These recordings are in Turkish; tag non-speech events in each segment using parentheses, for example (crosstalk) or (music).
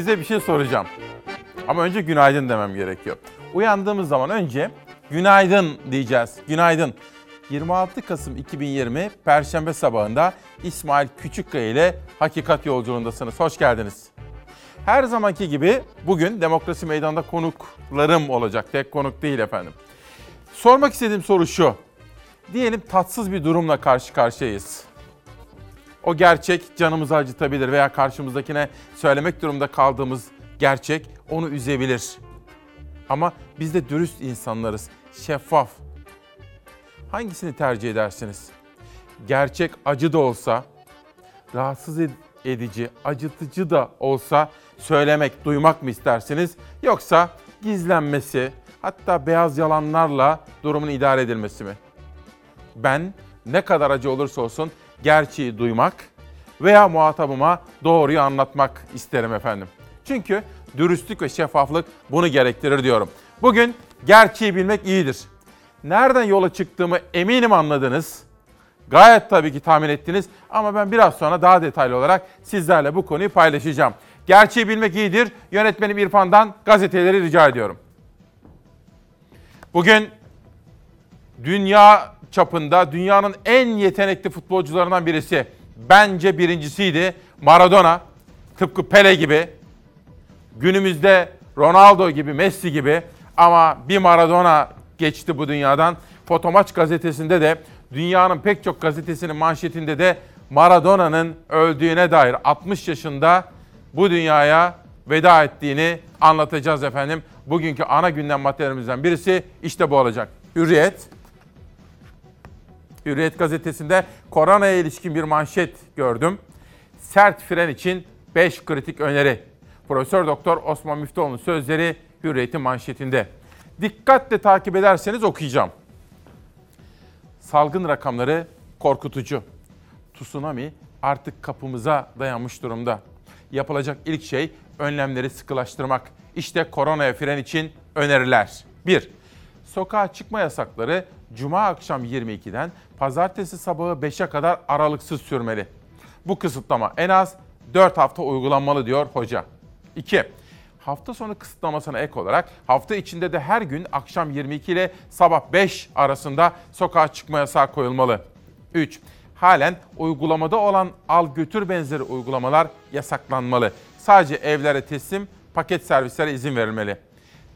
size bir şey soracağım. Ama önce günaydın demem gerekiyor. Uyandığımız zaman önce günaydın diyeceğiz. Günaydın. 26 Kasım 2020 Perşembe sabahında İsmail Küçükkaya ile Hakikat Yolculuğundasınız. Hoş geldiniz. Her zamanki gibi bugün Demokrasi Meydanı'nda konuklarım olacak. Tek konuk değil efendim. Sormak istediğim soru şu. Diyelim tatsız bir durumla karşı karşıyayız. O gerçek canımızı acıtabilir veya karşımızdakine söylemek durumunda kaldığımız gerçek onu üzebilir. Ama biz de dürüst insanlarız, şeffaf. Hangisini tercih edersiniz? Gerçek acı da olsa, rahatsız edici, acıtıcı da olsa söylemek, duymak mı istersiniz? Yoksa gizlenmesi, hatta beyaz yalanlarla durumun idare edilmesi mi? Ben ne kadar acı olursa olsun gerçeği duymak veya muhatabıma doğruyu anlatmak isterim efendim. Çünkü dürüstlük ve şeffaflık bunu gerektirir diyorum. Bugün gerçeği bilmek iyidir. Nereden yola çıktığımı eminim anladınız. Gayet tabii ki tahmin ettiniz ama ben biraz sonra daha detaylı olarak sizlerle bu konuyu paylaşacağım. Gerçeği bilmek iyidir. Yönetmenim İrfan'dan gazeteleri rica ediyorum. Bugün dünya çapında dünyanın en yetenekli futbolcularından birisi. Bence birincisiydi. Maradona. Tıpkı Pele gibi. Günümüzde Ronaldo gibi, Messi gibi ama bir Maradona geçti bu dünyadan. Fotomaç gazetesinde de dünyanın pek çok gazetesinin manşetinde de Maradona'nın öldüğüne dair 60 yaşında bu dünyaya veda ettiğini anlatacağız efendim. Bugünkü ana gündem maddelerimizden birisi işte bu olacak. Hürriyet. Hürriyet gazetesinde koronaya ilişkin bir manşet gördüm. Sert fren için 5 kritik öneri. Profesör Doktor Osman Müftüoğlu'nun sözleri Hürriyet'in manşetinde. Dikkatle takip ederseniz okuyacağım. Salgın rakamları korkutucu. Tsunami artık kapımıza dayanmış durumda. Yapılacak ilk şey önlemleri sıkılaştırmak. İşte koronaya fren için öneriler. 1. Sokağa çıkma yasakları Cuma akşam 22'den pazartesi sabahı 5'e kadar aralıksız sürmeli. Bu kısıtlama en az 4 hafta uygulanmalı diyor hoca. 2. Hafta sonu kısıtlamasına ek olarak hafta içinde de her gün akşam 22 ile sabah 5 arasında sokağa çıkma yasağı koyulmalı. 3. Halen uygulamada olan al götür benzeri uygulamalar yasaklanmalı. Sadece evlere teslim, paket servislere izin verilmeli.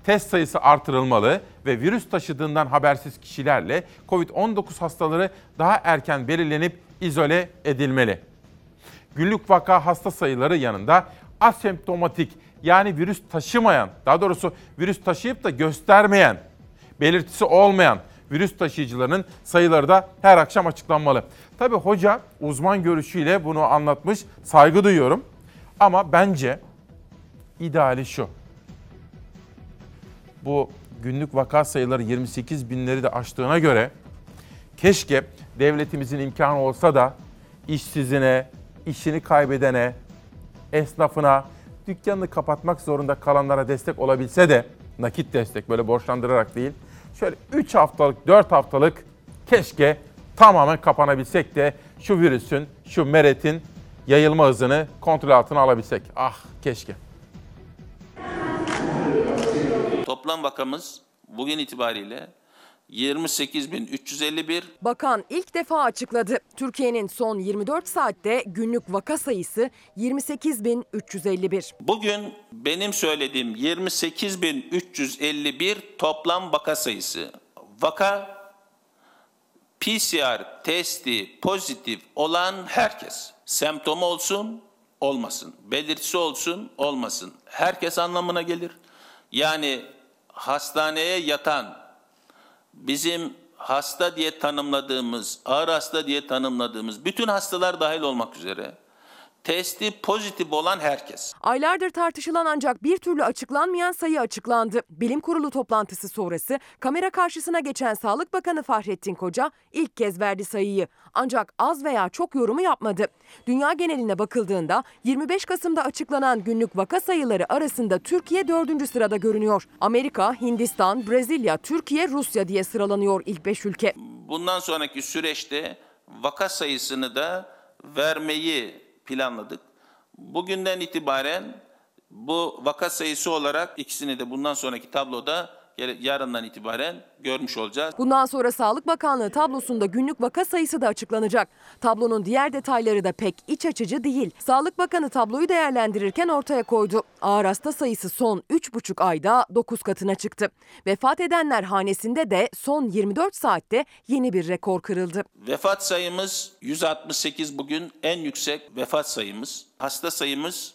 Test sayısı artırılmalı ve virüs taşıdığından habersiz kişilerle COVID-19 hastaları daha erken belirlenip izole edilmeli. Günlük vaka hasta sayıları yanında asemptomatik yani virüs taşımayan, daha doğrusu virüs taşıyıp da göstermeyen, belirtisi olmayan virüs taşıyıcılarının sayıları da her akşam açıklanmalı. Tabi hoca uzman görüşüyle bunu anlatmış, saygı duyuyorum. Ama bence ideali şu. Bu günlük vaka sayıları 28 binleri de aştığına göre keşke devletimizin imkanı olsa da işsizine, işini kaybedene, esnafına, dükkanını kapatmak zorunda kalanlara destek olabilse de nakit destek böyle borçlandırarak değil. Şöyle 3 haftalık, 4 haftalık keşke tamamen kapanabilsek de şu virüsün, şu meretin yayılma hızını kontrol altına alabilsek. Ah keşke. Toplam vakamız bugün itibariyle 28.351. Bakan ilk defa açıkladı. Türkiye'nin son 24 saatte günlük vaka sayısı 28.351. Bugün benim söylediğim 28.351 toplam vaka sayısı. Vaka PCR testi pozitif olan herkes. Semptomu olsun, olmasın. Belirtisi olsun, olmasın. Herkes anlamına gelir. Yani hastaneye yatan bizim hasta diye tanımladığımız, ağır hasta diye tanımladığımız bütün hastalar dahil olmak üzere testi pozitif olan herkes. Aylardır tartışılan ancak bir türlü açıklanmayan sayı açıklandı. Bilim Kurulu toplantısı sonrası kamera karşısına geçen Sağlık Bakanı Fahrettin Koca ilk kez verdi sayıyı. Ancak az veya çok yorumu yapmadı. Dünya geneline bakıldığında 25 Kasım'da açıklanan günlük vaka sayıları arasında Türkiye 4. sırada görünüyor. Amerika, Hindistan, Brezilya, Türkiye, Rusya diye sıralanıyor ilk 5 ülke. Bundan sonraki süreçte vaka sayısını da vermeyi planladık. Bugünden itibaren Bu vaka sayısı olarak ikisini de bundan sonraki tabloda yarından itibaren görmüş olacağız. Bundan sonra Sağlık Bakanlığı tablosunda günlük vaka sayısı da açıklanacak. Tablonun diğer detayları da pek iç açıcı değil. Sağlık Bakanı tabloyu değerlendirirken ortaya koydu. Ağır hasta sayısı son 3,5 ayda 9 katına çıktı. Vefat edenler hanesinde de son 24 saatte yeni bir rekor kırıldı. Vefat sayımız 168 bugün en yüksek vefat sayımız. Hasta sayımız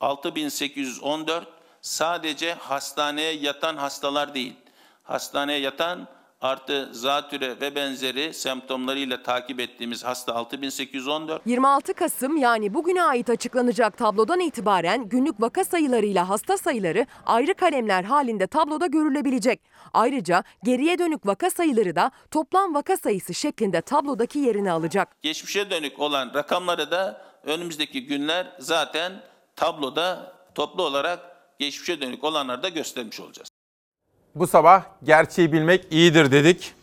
6814. Sadece hastaneye yatan hastalar değil. Hastaneye yatan artı zatüre ve benzeri semptomlarıyla takip ettiğimiz hasta 6814. 26 Kasım yani bugüne ait açıklanacak tablodan itibaren günlük vaka sayılarıyla hasta sayıları ayrı kalemler halinde tabloda görülebilecek. Ayrıca geriye dönük vaka sayıları da toplam vaka sayısı şeklinde tablodaki yerini alacak. Geçmişe dönük olan rakamları da önümüzdeki günler zaten tabloda toplu olarak geçmişe dönük olanları da göstermiş olacağız. Bu sabah gerçeği bilmek iyidir dedik.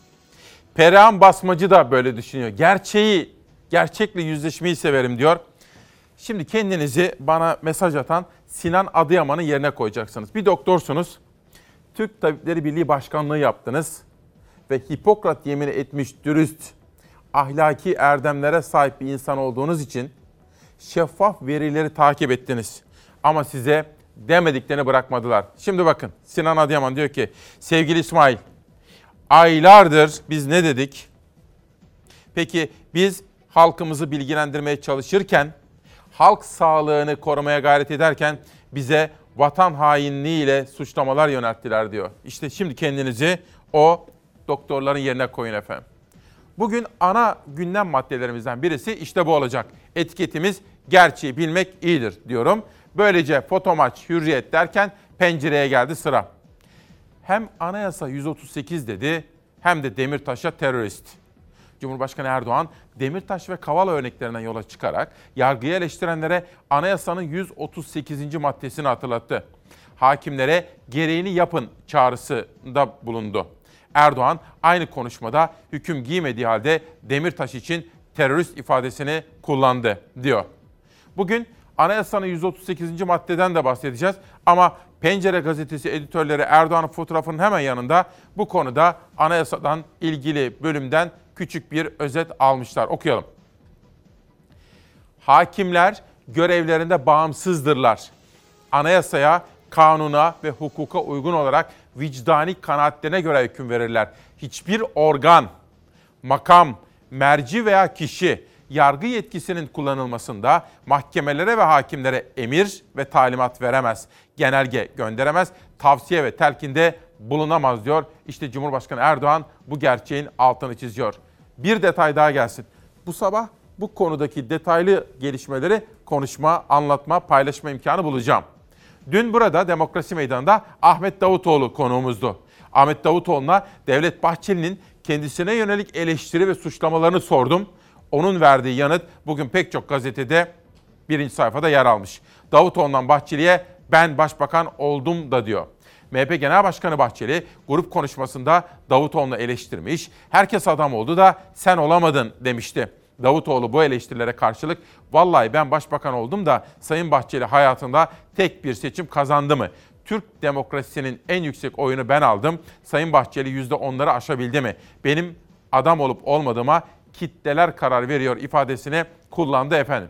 Perihan Basmacı da böyle düşünüyor. Gerçeği, gerçekle yüzleşmeyi severim diyor. Şimdi kendinizi bana mesaj atan Sinan Adıyaman'ın yerine koyacaksınız. Bir doktorsunuz. Türk Tabipleri Birliği Başkanlığı yaptınız. Ve Hipokrat yemini etmiş dürüst, ahlaki erdemlere sahip bir insan olduğunuz için şeffaf verileri takip ettiniz. Ama size demediklerini bırakmadılar. Şimdi bakın Sinan Adıyaman diyor ki sevgili İsmail aylardır biz ne dedik? Peki biz halkımızı bilgilendirmeye çalışırken, halk sağlığını korumaya gayret ederken bize vatan hainliğiyle suçlamalar yönelttiler diyor. İşte şimdi kendinizi o doktorların yerine koyun efendim. Bugün ana gündem maddelerimizden birisi işte bu olacak. Etiketimiz gerçeği bilmek iyidir diyorum. Böylece fotomaç, hürriyet derken pencereye geldi sıra. Hem anayasa 138 dedi hem de Demirtaş'a terörist. Cumhurbaşkanı Erdoğan Demirtaş ve Kavala örneklerinden yola çıkarak yargıyı eleştirenlere anayasanın 138. maddesini hatırlattı. Hakimlere gereğini yapın çağrısında bulundu. Erdoğan aynı konuşmada hüküm giymediği halde Demirtaş için terörist ifadesini kullandı diyor. Bugün anayasanın 138. maddeden de bahsedeceğiz ama Pencere gazetesi editörleri Erdoğan'ın fotoğrafının hemen yanında bu konuda anayasadan ilgili bölümden küçük bir özet almışlar. Okuyalım. Hakimler görevlerinde bağımsızdırlar. Anayasaya, kanuna ve hukuka uygun olarak vicdani kanaatlerine göre hüküm verirler. Hiçbir organ, makam, merci veya kişi yargı yetkisinin kullanılmasında mahkemelere ve hakimlere emir ve talimat veremez. Genelge gönderemez, tavsiye ve telkinde bulunamaz diyor. İşte Cumhurbaşkanı Erdoğan bu gerçeğin altını çiziyor. Bir detay daha gelsin. Bu sabah bu konudaki detaylı gelişmeleri konuşma, anlatma, paylaşma imkanı bulacağım. Dün burada Demokrasi Meydanı'nda Ahmet Davutoğlu konuğumuzdu. Ahmet Davutoğlu'na Devlet Bahçeli'nin kendisine yönelik eleştiri ve suçlamalarını sordum. Onun verdiği yanıt bugün pek çok gazetede birinci sayfada yer almış. Davutoğlu'ndan Bahçeli'ye ben başbakan oldum da diyor. MHP Genel Başkanı Bahçeli grup konuşmasında Davutoğlu'nu eleştirmiş. Herkes adam oldu da sen olamadın demişti. Davutoğlu bu eleştirilere karşılık vallahi ben başbakan oldum da Sayın Bahçeli hayatında tek bir seçim kazandı mı? Türk demokrasisinin en yüksek oyunu ben aldım. Sayın Bahçeli yüzde onları aşabildi mi? Benim adam olup olmadığıma kitleler karar veriyor ifadesini kullandı efendim.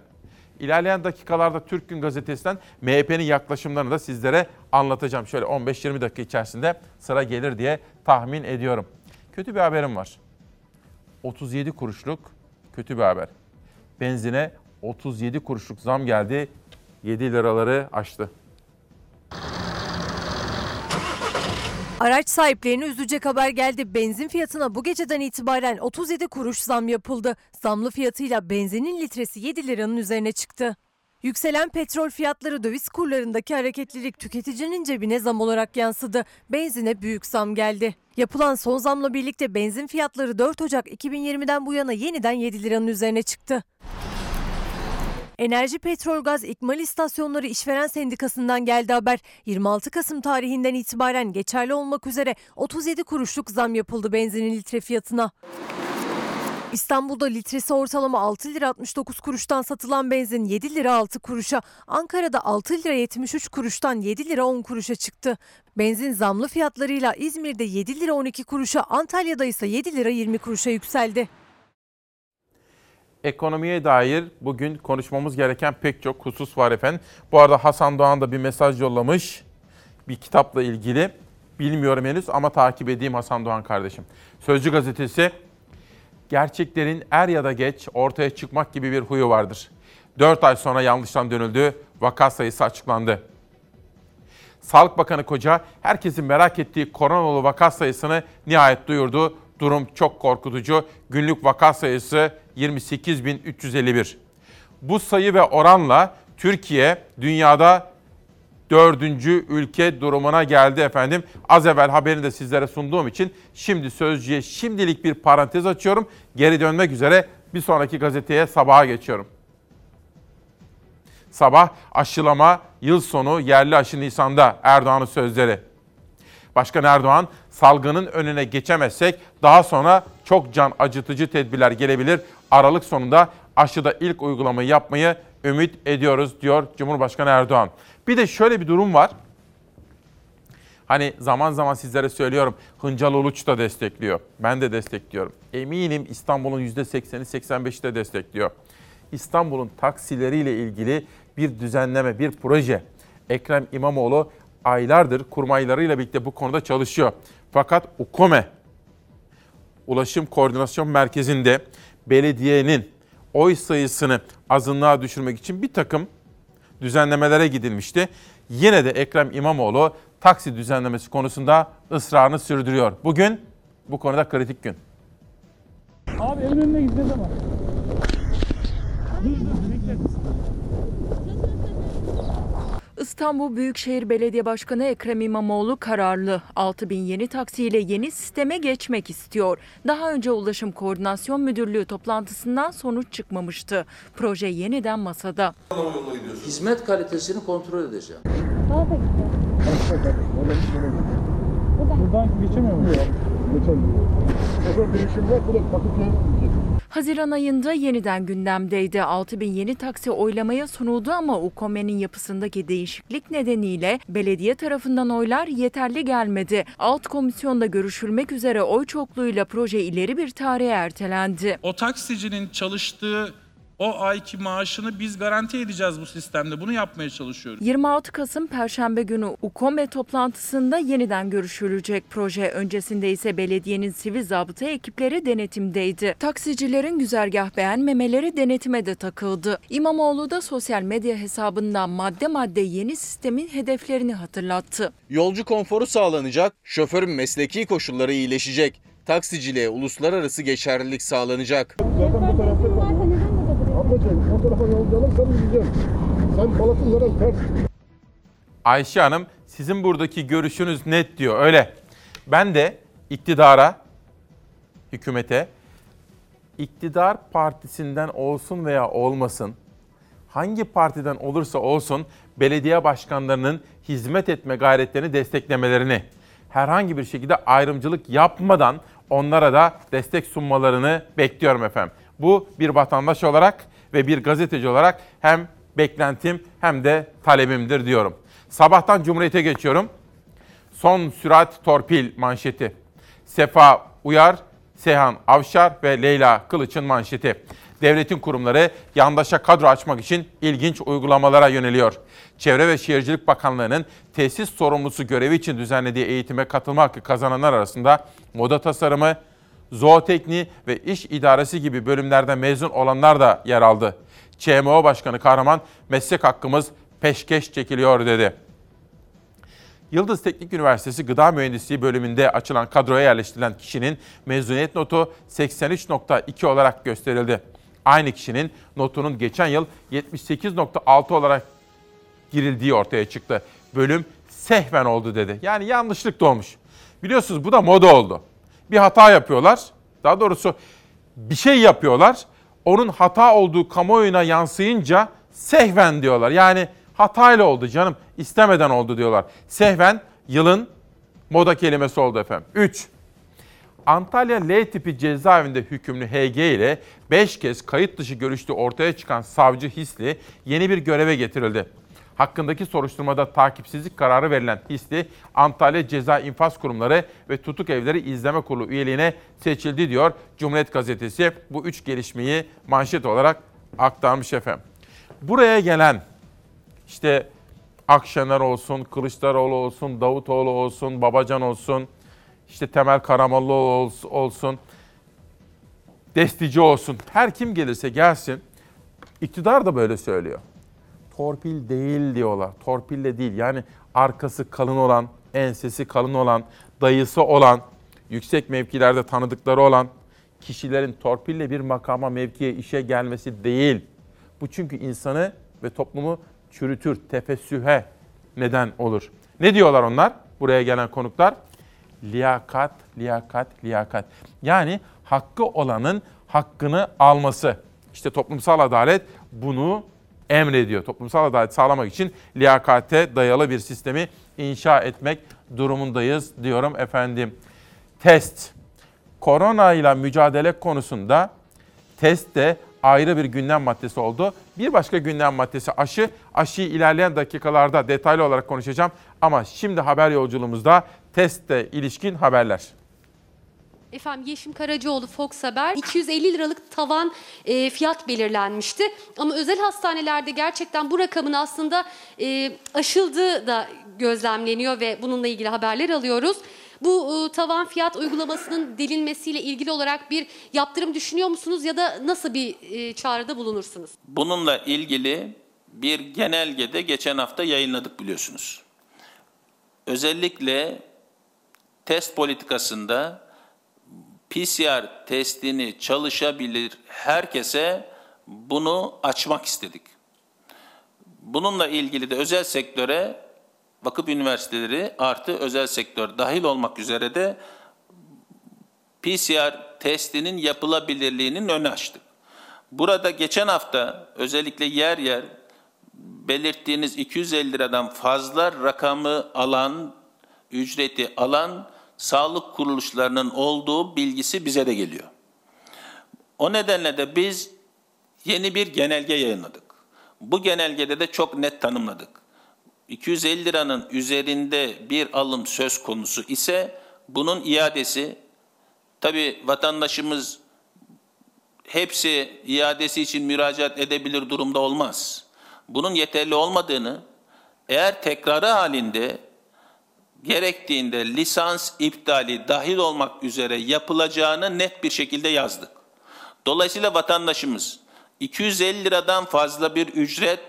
İlerleyen dakikalarda Türk Gün Gazetesi'nden MHP'nin yaklaşımlarını da sizlere anlatacağım. Şöyle 15-20 dakika içerisinde sıra gelir diye tahmin ediyorum. Kötü bir haberim var. 37 kuruşluk kötü bir haber. Benzine 37 kuruşluk zam geldi. 7 liraları aştı. Araç sahiplerini üzecek haber geldi. Benzin fiyatına bu geceden itibaren 37 kuruş zam yapıldı. Zamlı fiyatıyla benzinin litresi 7 liranın üzerine çıktı. Yükselen petrol fiyatları döviz kurlarındaki hareketlilik tüketicinin cebine zam olarak yansıdı. Benzine büyük zam geldi. Yapılan son zamla birlikte benzin fiyatları 4 Ocak 2020'den bu yana yeniden 7 liranın üzerine çıktı. Enerji Petrol Gaz İkmal İstasyonları İşveren Sendikası'ndan geldi haber. 26 Kasım tarihinden itibaren geçerli olmak üzere 37 kuruşluk zam yapıldı benzinin litre fiyatına. İstanbul'da litresi ortalama 6 lira 69 kuruştan satılan benzin 7 lira 6 kuruşa, Ankara'da 6 lira 73 kuruştan 7 lira 10 kuruşa çıktı. Benzin zamlı fiyatlarıyla İzmir'de 7 lira 12 kuruşa, Antalya'da ise 7 lira 20 kuruşa yükseldi. Ekonomiye dair bugün konuşmamız gereken pek çok husus var efendim. Bu arada Hasan Doğan da bir mesaj yollamış. Bir kitapla ilgili. Bilmiyorum henüz ama takip edeyim Hasan Doğan kardeşim. Sözcü gazetesi gerçeklerin er ya da geç ortaya çıkmak gibi bir huyu vardır. 4 ay sonra yanlıştan dönüldü, vaka sayısı açıklandı. Sağlık Bakanı Koca herkesin merak ettiği koronalı vaka sayısını nihayet duyurdu. Durum çok korkutucu. Günlük vaka sayısı 28.351. Bu sayı ve oranla Türkiye dünyada dördüncü ülke durumuna geldi efendim. Az evvel haberini de sizlere sunduğum için şimdi Sözcü'ye şimdilik bir parantez açıyorum. Geri dönmek üzere bir sonraki gazeteye sabaha geçiyorum. Sabah aşılama yıl sonu yerli aşı Nisan'da Erdoğan'ın sözleri. Başkan Erdoğan salgının önüne geçemezsek daha sonra çok can acıtıcı tedbirler gelebilir. Aralık sonunda aşıda ilk uygulamayı yapmayı ümit ediyoruz diyor Cumhurbaşkanı Erdoğan. Bir de şöyle bir durum var. Hani zaman zaman sizlere söylüyorum Hıncal Uluç da destekliyor. Ben de destekliyorum. Eminim İstanbul'un %80'i 85'i de destekliyor. İstanbul'un taksileriyle ilgili bir düzenleme, bir proje. Ekrem İmamoğlu aylardır kurmaylarıyla birlikte bu konuda çalışıyor. Fakat UKOME, Ulaşım Koordinasyon Merkezi'nde belediyenin oy sayısını azınlığa düşürmek için bir takım düzenlemelere gidilmişti. Yine de Ekrem İmamoğlu taksi düzenlemesi konusunda ısrarını sürdürüyor. Bugün bu konuda kritik gün. Abi evin önüne gideceğiz ama. İstanbul Büyükşehir Belediye Başkanı Ekrem İmamoğlu kararlı. 6000 yeni taksiyle yeni sisteme geçmek istiyor. Daha önce Ulaşım Koordinasyon Müdürlüğü toplantısından sonuç çıkmamıştı. Proje yeniden masada. Hizmet kalitesini kontrol edeceğim. Buradan geçemiyor muyuz? Haziran ayında yeniden gündemdeydi. 6000 yeni taksi oylamaya sunuldu ama UKOME'nin yapısındaki değişiklik nedeniyle belediye tarafından oylar yeterli gelmedi. Alt komisyonda görüşülmek üzere oy çokluğuyla proje ileri bir tarihe ertelendi. O taksicinin çalıştığı o ayki maaşını biz garanti edeceğiz bu sistemde. Bunu yapmaya çalışıyoruz. 26 Kasım Perşembe günü UKOME toplantısında yeniden görüşülecek proje. Öncesinde ise belediyenin sivil zabıta ekipleri denetimdeydi. Taksicilerin güzergah beğenmemeleri denetime de takıldı. İmamoğlu da sosyal medya hesabından madde madde yeni sistemin hedeflerini hatırlattı. Yolcu konforu sağlanacak, şoförün mesleki koşulları iyileşecek, taksiciliğe uluslararası geçerlilik sağlanacak. Zaten bu tarafta Ablacığım o tarafa yolcu alırsan gideceğim. Sen Balat'ın zaten ters. Ayşe Hanım sizin buradaki görüşünüz net diyor öyle. Ben de iktidara, hükümete, iktidar partisinden olsun veya olmasın, hangi partiden olursa olsun belediye başkanlarının hizmet etme gayretlerini desteklemelerini, herhangi bir şekilde ayrımcılık yapmadan onlara da destek sunmalarını bekliyorum efendim. Bu bir vatandaş olarak ve bir gazeteci olarak hem beklentim hem de talebimdir diyorum. Sabahtan Cumhuriyet'e geçiyorum. Son sürat torpil manşeti. Sefa Uyar, Seyhan Avşar ve Leyla Kılıç'ın manşeti. Devletin kurumları yandaşa kadro açmak için ilginç uygulamalara yöneliyor. Çevre ve Şehircilik Bakanlığı'nın tesis sorumlusu görevi için düzenlediği eğitime katılma hakkı kazananlar arasında moda tasarımı, zootekniği ve iş idaresi gibi bölümlerden mezun olanlar da yer aldı. ÇMO Başkanı Kahraman meslek hakkımız peşkeş çekiliyor dedi. Yıldız Teknik Üniversitesi Gıda Mühendisliği bölümünde açılan kadroya yerleştirilen kişinin mezuniyet notu 83.2 olarak gösterildi. Aynı kişinin notunun geçen yıl 78.6 olarak girildiği ortaya çıktı. Bölüm sehven oldu dedi. Yani yanlışlık da olmuş. Biliyorsunuz bu da moda oldu. Bir hata yapıyorlar. Daha doğrusu bir şey yapıyorlar. Onun hata olduğu kamuoyuna yansıyınca sehven diyorlar. Yani hatayla oldu canım, istemeden oldu diyorlar. Sehven yılın moda kelimesi oldu efendim. 3. Antalya L tipi cezaevinde hükümlü HG ile 5 kez kayıt dışı görüştüğü ortaya çıkan savcı Hisli yeni bir göreve getirildi. Hakkındaki soruşturmada takipsizlik kararı verilen Hisli, Antalya Ceza İnfaz Kurumları ve Tutuk Evleri İzleme Kurulu üyeliğine seçildi diyor Cumhuriyet Gazetesi. Bu üç gelişmeyi manşet olarak aktarmış efendim. Buraya gelen işte Akşener olsun, Kılıçdaroğlu olsun, Davutoğlu olsun, Babacan olsun, işte Temel Karamollaoğlu ols- olsun, Destici olsun. Her kim gelirse gelsin. İktidar da böyle söylüyor. Torpil değil diyorlar. Torpille değil. Yani arkası kalın olan, ensesi kalın olan, dayısı olan, yüksek mevkilerde tanıdıkları olan kişilerin torpille bir makama, mevkiye, işe gelmesi değil. Bu çünkü insanı ve toplumu çürütür, tefessühe neden olur. Ne diyorlar onlar? Buraya gelen konuklar liyakat, liyakat, liyakat. Yani hakkı olanın hakkını alması. İşte toplumsal adalet bunu emrediyor. Toplumsal adalet sağlamak için liyakate dayalı bir sistemi inşa etmek durumundayız diyorum efendim. Test. Korona ile mücadele konusunda test de ayrı bir gündem maddesi oldu. Bir başka gündem maddesi aşı. Aşıyı ilerleyen dakikalarda detaylı olarak konuşacağım. Ama şimdi haber yolculuğumuzda testte ilişkin haberler. Efendim Yeşim Karacaoğlu Fox Haber 250 liralık tavan e, fiyat belirlenmişti. Ama özel hastanelerde gerçekten bu rakamın aslında e, aşıldığı da gözlemleniyor ve bununla ilgili haberler alıyoruz. Bu e, tavan fiyat uygulamasının delinmesiyle ilgili olarak bir yaptırım düşünüyor musunuz ya da nasıl bir e, çağrıda bulunursunuz? Bununla ilgili bir genelgede geçen hafta yayınladık biliyorsunuz. Özellikle test politikasında PCR testini çalışabilir herkese bunu açmak istedik. Bununla ilgili de özel sektöre vakıf üniversiteleri artı özel sektör dahil olmak üzere de PCR testinin yapılabilirliğinin önü açtık. Burada geçen hafta özellikle yer yer belirttiğiniz 250 liradan fazla rakamı alan, ücreti alan sağlık kuruluşlarının olduğu bilgisi bize de geliyor. O nedenle de biz yeni bir genelge yayınladık. Bu genelgede de çok net tanımladık. 250 liranın üzerinde bir alım söz konusu ise bunun iadesi tabi vatandaşımız hepsi iadesi için müracaat edebilir durumda olmaz. Bunun yeterli olmadığını eğer tekrarı halinde gerektiğinde lisans iptali dahil olmak üzere yapılacağını net bir şekilde yazdık. Dolayısıyla vatandaşımız 250 liradan fazla bir ücret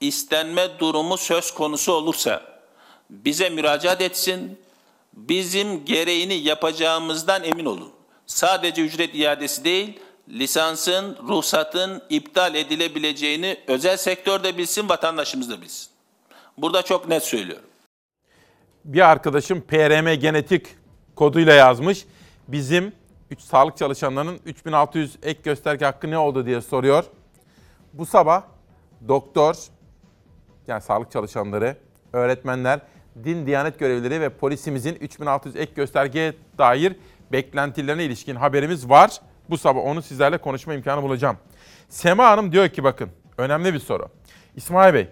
istenme durumu söz konusu olursa bize müracaat etsin. Bizim gereğini yapacağımızdan emin olun. Sadece ücret iadesi değil, lisansın, ruhsatın iptal edilebileceğini özel sektörde bilsin, vatandaşımız da bilsin. Burada çok net söylüyorum. Bir arkadaşım PRM genetik koduyla yazmış. Bizim 3 sağlık çalışanlarının 3600 ek gösterge hakkı ne oldu diye soruyor. Bu sabah doktor, yani sağlık çalışanları, öğretmenler, din diyanet görevlileri ve polisimizin 3600 ek göstergeye dair beklentilerine ilişkin haberimiz var. Bu sabah onu sizlerle konuşma imkanı bulacağım. Sema Hanım diyor ki bakın önemli bir soru. İsmail Bey,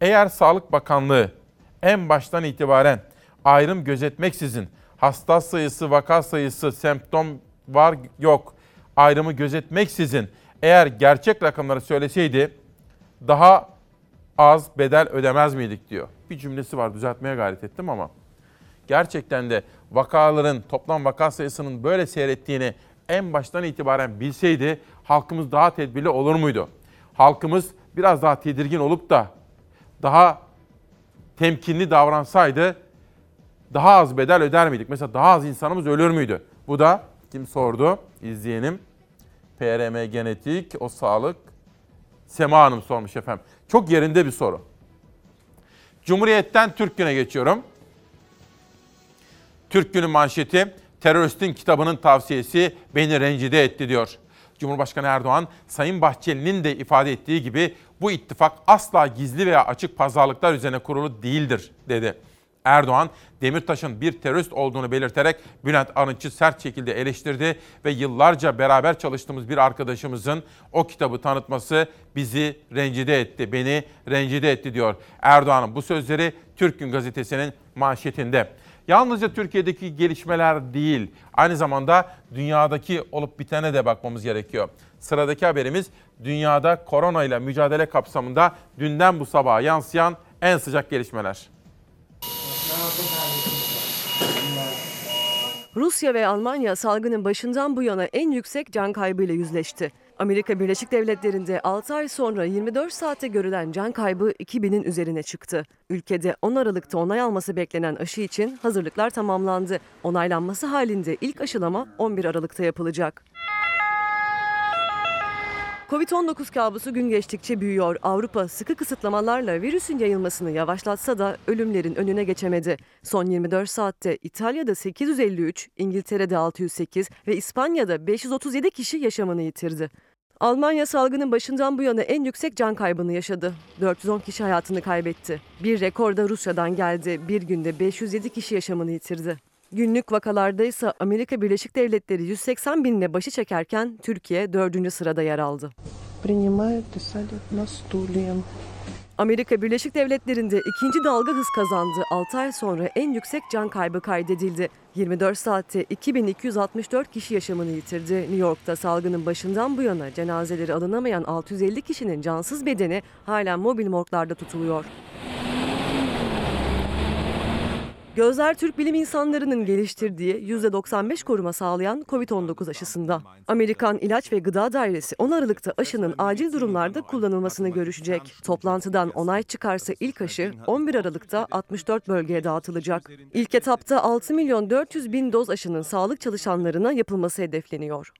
eğer Sağlık Bakanlığı en baştan itibaren ayrım gözetmeksizin hasta sayısı, vaka sayısı, semptom var yok ayrımı gözetmeksizin eğer gerçek rakamları söyleseydi daha az bedel ödemez miydik diyor. Bir cümlesi var düzeltmeye gayret ettim ama gerçekten de vakaların toplam vaka sayısının böyle seyrettiğini en baştan itibaren bilseydi halkımız daha tedbirli olur muydu? Halkımız biraz daha tedirgin olup da daha temkinli davransaydı daha az bedel öder miydik? Mesela daha az insanımız ölür müydü? Bu da kim sordu? İzleyenim. PRM Genetik, o sağlık. Sema Hanım sormuş efendim. Çok yerinde bir soru. Cumhuriyet'ten Türk Günü'ne geçiyorum. Türk Günü manşeti teröristin kitabının tavsiyesi beni rencide etti diyor. Cumhurbaşkanı Erdoğan, Sayın Bahçeli'nin de ifade ettiği gibi bu ittifak asla gizli veya açık pazarlıklar üzerine kurulu değildir dedi. Erdoğan, Demirtaş'ın bir terörist olduğunu belirterek Bülent Arınç'ı sert şekilde eleştirdi ve yıllarca beraber çalıştığımız bir arkadaşımızın o kitabı tanıtması bizi rencide etti, beni rencide etti diyor. Erdoğan'ın bu sözleri Türk Gün Gazetesi'nin manşetinde. Yalnızca Türkiye'deki gelişmeler değil, aynı zamanda dünyadaki olup bitene de bakmamız gerekiyor. Sıradaki haberimiz dünyada korona ile mücadele kapsamında dünden bu sabaha yansıyan en sıcak gelişmeler. Rusya ve Almanya salgının başından bu yana en yüksek can kaybıyla yüzleşti. Amerika Birleşik Devletleri'nde 6 ay sonra 24 saatte görülen can kaybı 2000'in üzerine çıktı. Ülkede 10 Aralık'ta onay alması beklenen aşı için hazırlıklar tamamlandı. Onaylanması halinde ilk aşılama 11 Aralık'ta yapılacak. Covid-19 kabusu gün geçtikçe büyüyor. Avrupa sıkı kısıtlamalarla virüsün yayılmasını yavaşlatsa da ölümlerin önüne geçemedi. Son 24 saatte İtalya'da 853, İngiltere'de 608 ve İspanya'da 537 kişi yaşamını yitirdi. Almanya salgının başından bu yana en yüksek can kaybını yaşadı. 410 kişi hayatını kaybetti. Bir rekor da Rusya'dan geldi. Bir günde 507 kişi yaşamını yitirdi. Günlük vakalarda ise Amerika Birleşik Devletleri 180 binle başı çekerken Türkiye 4. sırada yer aldı. Amerika Birleşik Devletleri'nde ikinci dalga hız kazandı. 6 ay sonra en yüksek can kaybı kaydedildi. 24 saatte 2264 kişi yaşamını yitirdi. New York'ta salgının başından bu yana cenazeleri alınamayan 650 kişinin cansız bedeni hala mobil morglarda tutuluyor. Gözler Türk bilim insanlarının geliştirdiği %95 koruma sağlayan COVID-19 aşısında. Amerikan İlaç ve Gıda Dairesi 10 Aralık'ta aşının acil durumlarda kullanılmasını görüşecek. Toplantıdan onay çıkarsa ilk aşı 11 Aralık'ta 64 bölgeye dağıtılacak. İlk etapta 6 milyon 400 bin doz aşının sağlık çalışanlarına yapılması hedefleniyor.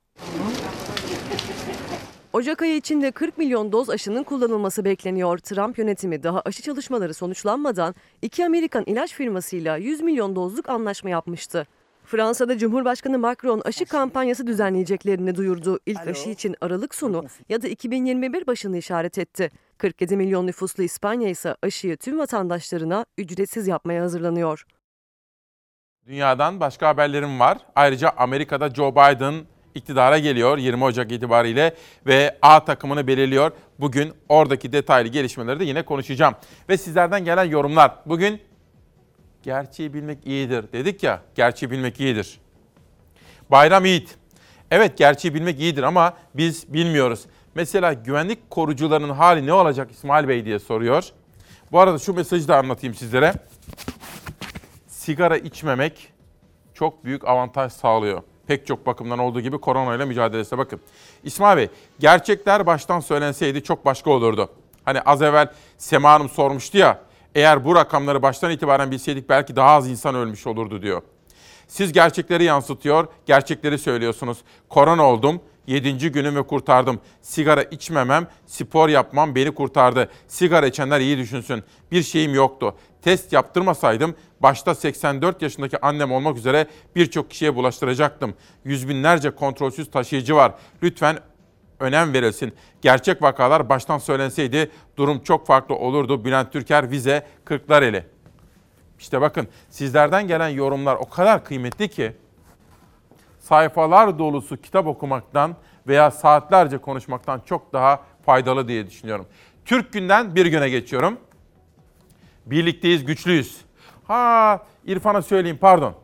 Ocak ayı içinde 40 milyon doz aşının kullanılması bekleniyor. Trump yönetimi daha aşı çalışmaları sonuçlanmadan iki Amerikan ilaç firmasıyla 100 milyon dozluk anlaşma yapmıştı. Fransa'da Cumhurbaşkanı Macron aşı kampanyası düzenleyeceklerini duyurdu. İlk aşı için Aralık sonu ya da 2021 başını işaret etti. 47 milyon nüfuslu İspanya ise aşıyı tüm vatandaşlarına ücretsiz yapmaya hazırlanıyor. Dünyadan başka haberlerim var. Ayrıca Amerika'da Joe Biden iktidara geliyor 20 Ocak itibariyle ve A takımını belirliyor. Bugün oradaki detaylı gelişmeleri de yine konuşacağım. Ve sizlerden gelen yorumlar. Bugün gerçeği bilmek iyidir dedik ya, gerçeği bilmek iyidir. Bayram Yiğit. Evet gerçeği bilmek iyidir ama biz bilmiyoruz. Mesela güvenlik korucularının hali ne olacak İsmail Bey diye soruyor. Bu arada şu mesajı da anlatayım sizlere. Sigara içmemek çok büyük avantaj sağlıyor pek çok bakımdan olduğu gibi koronayla mücadelesine bakın. İsmail Bey, gerçekler baştan söylenseydi çok başka olurdu. Hani az evvel Sema Hanım sormuştu ya, eğer bu rakamları baştan itibaren bilseydik belki daha az insan ölmüş olurdu diyor. Siz gerçekleri yansıtıyor, gerçekleri söylüyorsunuz. Korona oldum, Yedinci günümü kurtardım. Sigara içmemem, spor yapmam beni kurtardı. Sigara içenler iyi düşünsün. Bir şeyim yoktu. Test yaptırmasaydım başta 84 yaşındaki annem olmak üzere birçok kişiye bulaştıracaktım. Yüz binlerce kontrolsüz taşıyıcı var. Lütfen önem verilsin. Gerçek vakalar baştan söylenseydi durum çok farklı olurdu. Bülent Türker vize Kırklareli. İşte bakın sizlerden gelen yorumlar o kadar kıymetli ki sayfalar dolusu kitap okumaktan veya saatlerce konuşmaktan çok daha faydalı diye düşünüyorum. Türk günden bir güne geçiyorum. Birlikteyiz, güçlüyüz. Ha İrfan'a söyleyeyim pardon.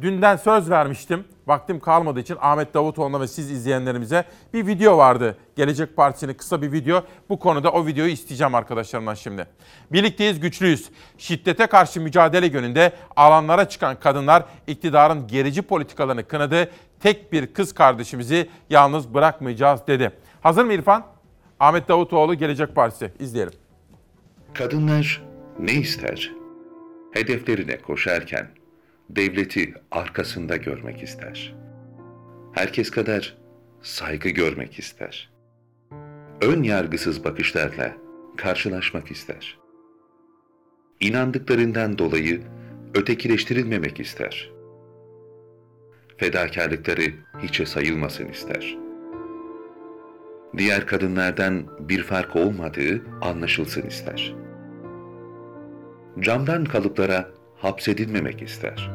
Dünden söz vermiştim. Vaktim kalmadığı için Ahmet Davutoğlu'na ve siz izleyenlerimize bir video vardı. Gelecek Partisi'nin kısa bir video. Bu konuda o videoyu isteyeceğim arkadaşlarımdan şimdi. Birlikteyiz, güçlüyüz. Şiddete karşı mücadele yönünde alanlara çıkan kadınlar iktidarın gerici politikalarını kınadı. Tek bir kız kardeşimizi yalnız bırakmayacağız dedi. Hazır mı İrfan? Ahmet Davutoğlu Gelecek Partisi. İzleyelim. Kadınlar ne ister? Hedeflerine koşarken devleti arkasında görmek ister. Herkes kadar saygı görmek ister. Ön yargısız bakışlarla karşılaşmak ister. İnandıklarından dolayı ötekileştirilmemek ister. Fedakarlıkları hiçe sayılmasın ister. Diğer kadınlardan bir fark olmadığı anlaşılsın ister. Camdan kalıplara hapsedilmemek ister.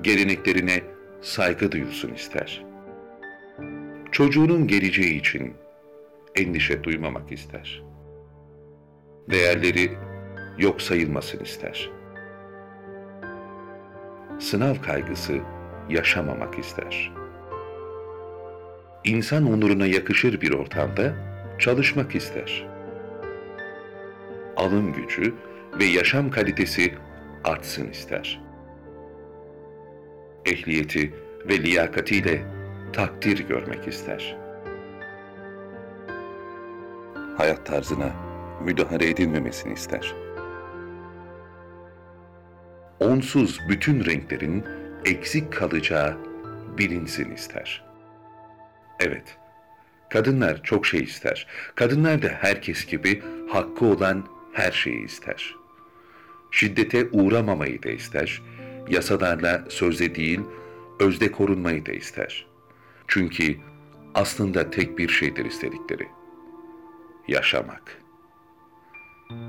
Geleneklerine saygı duyulsun ister. Çocuğunun geleceği için endişe duymamak ister. Değerleri yok sayılmasın ister. Sınav kaygısı yaşamamak ister. İnsan onuruna yakışır bir ortamda çalışmak ister. Alım gücü ve yaşam kalitesi artsın ister. Ehliyeti ve liyakatiyle takdir görmek ister. Hayat tarzına müdahale edilmemesini ister. Onsuz bütün renklerin eksik kalacağı bilinsin ister. Evet, kadınlar çok şey ister. Kadınlar da herkes gibi hakkı olan her şeyi ister. Şiddete uğramamayı da ister. Yasalarla sözde değil, özde korunmayı da ister. Çünkü aslında tek bir şeydir istedikleri. Yaşamak.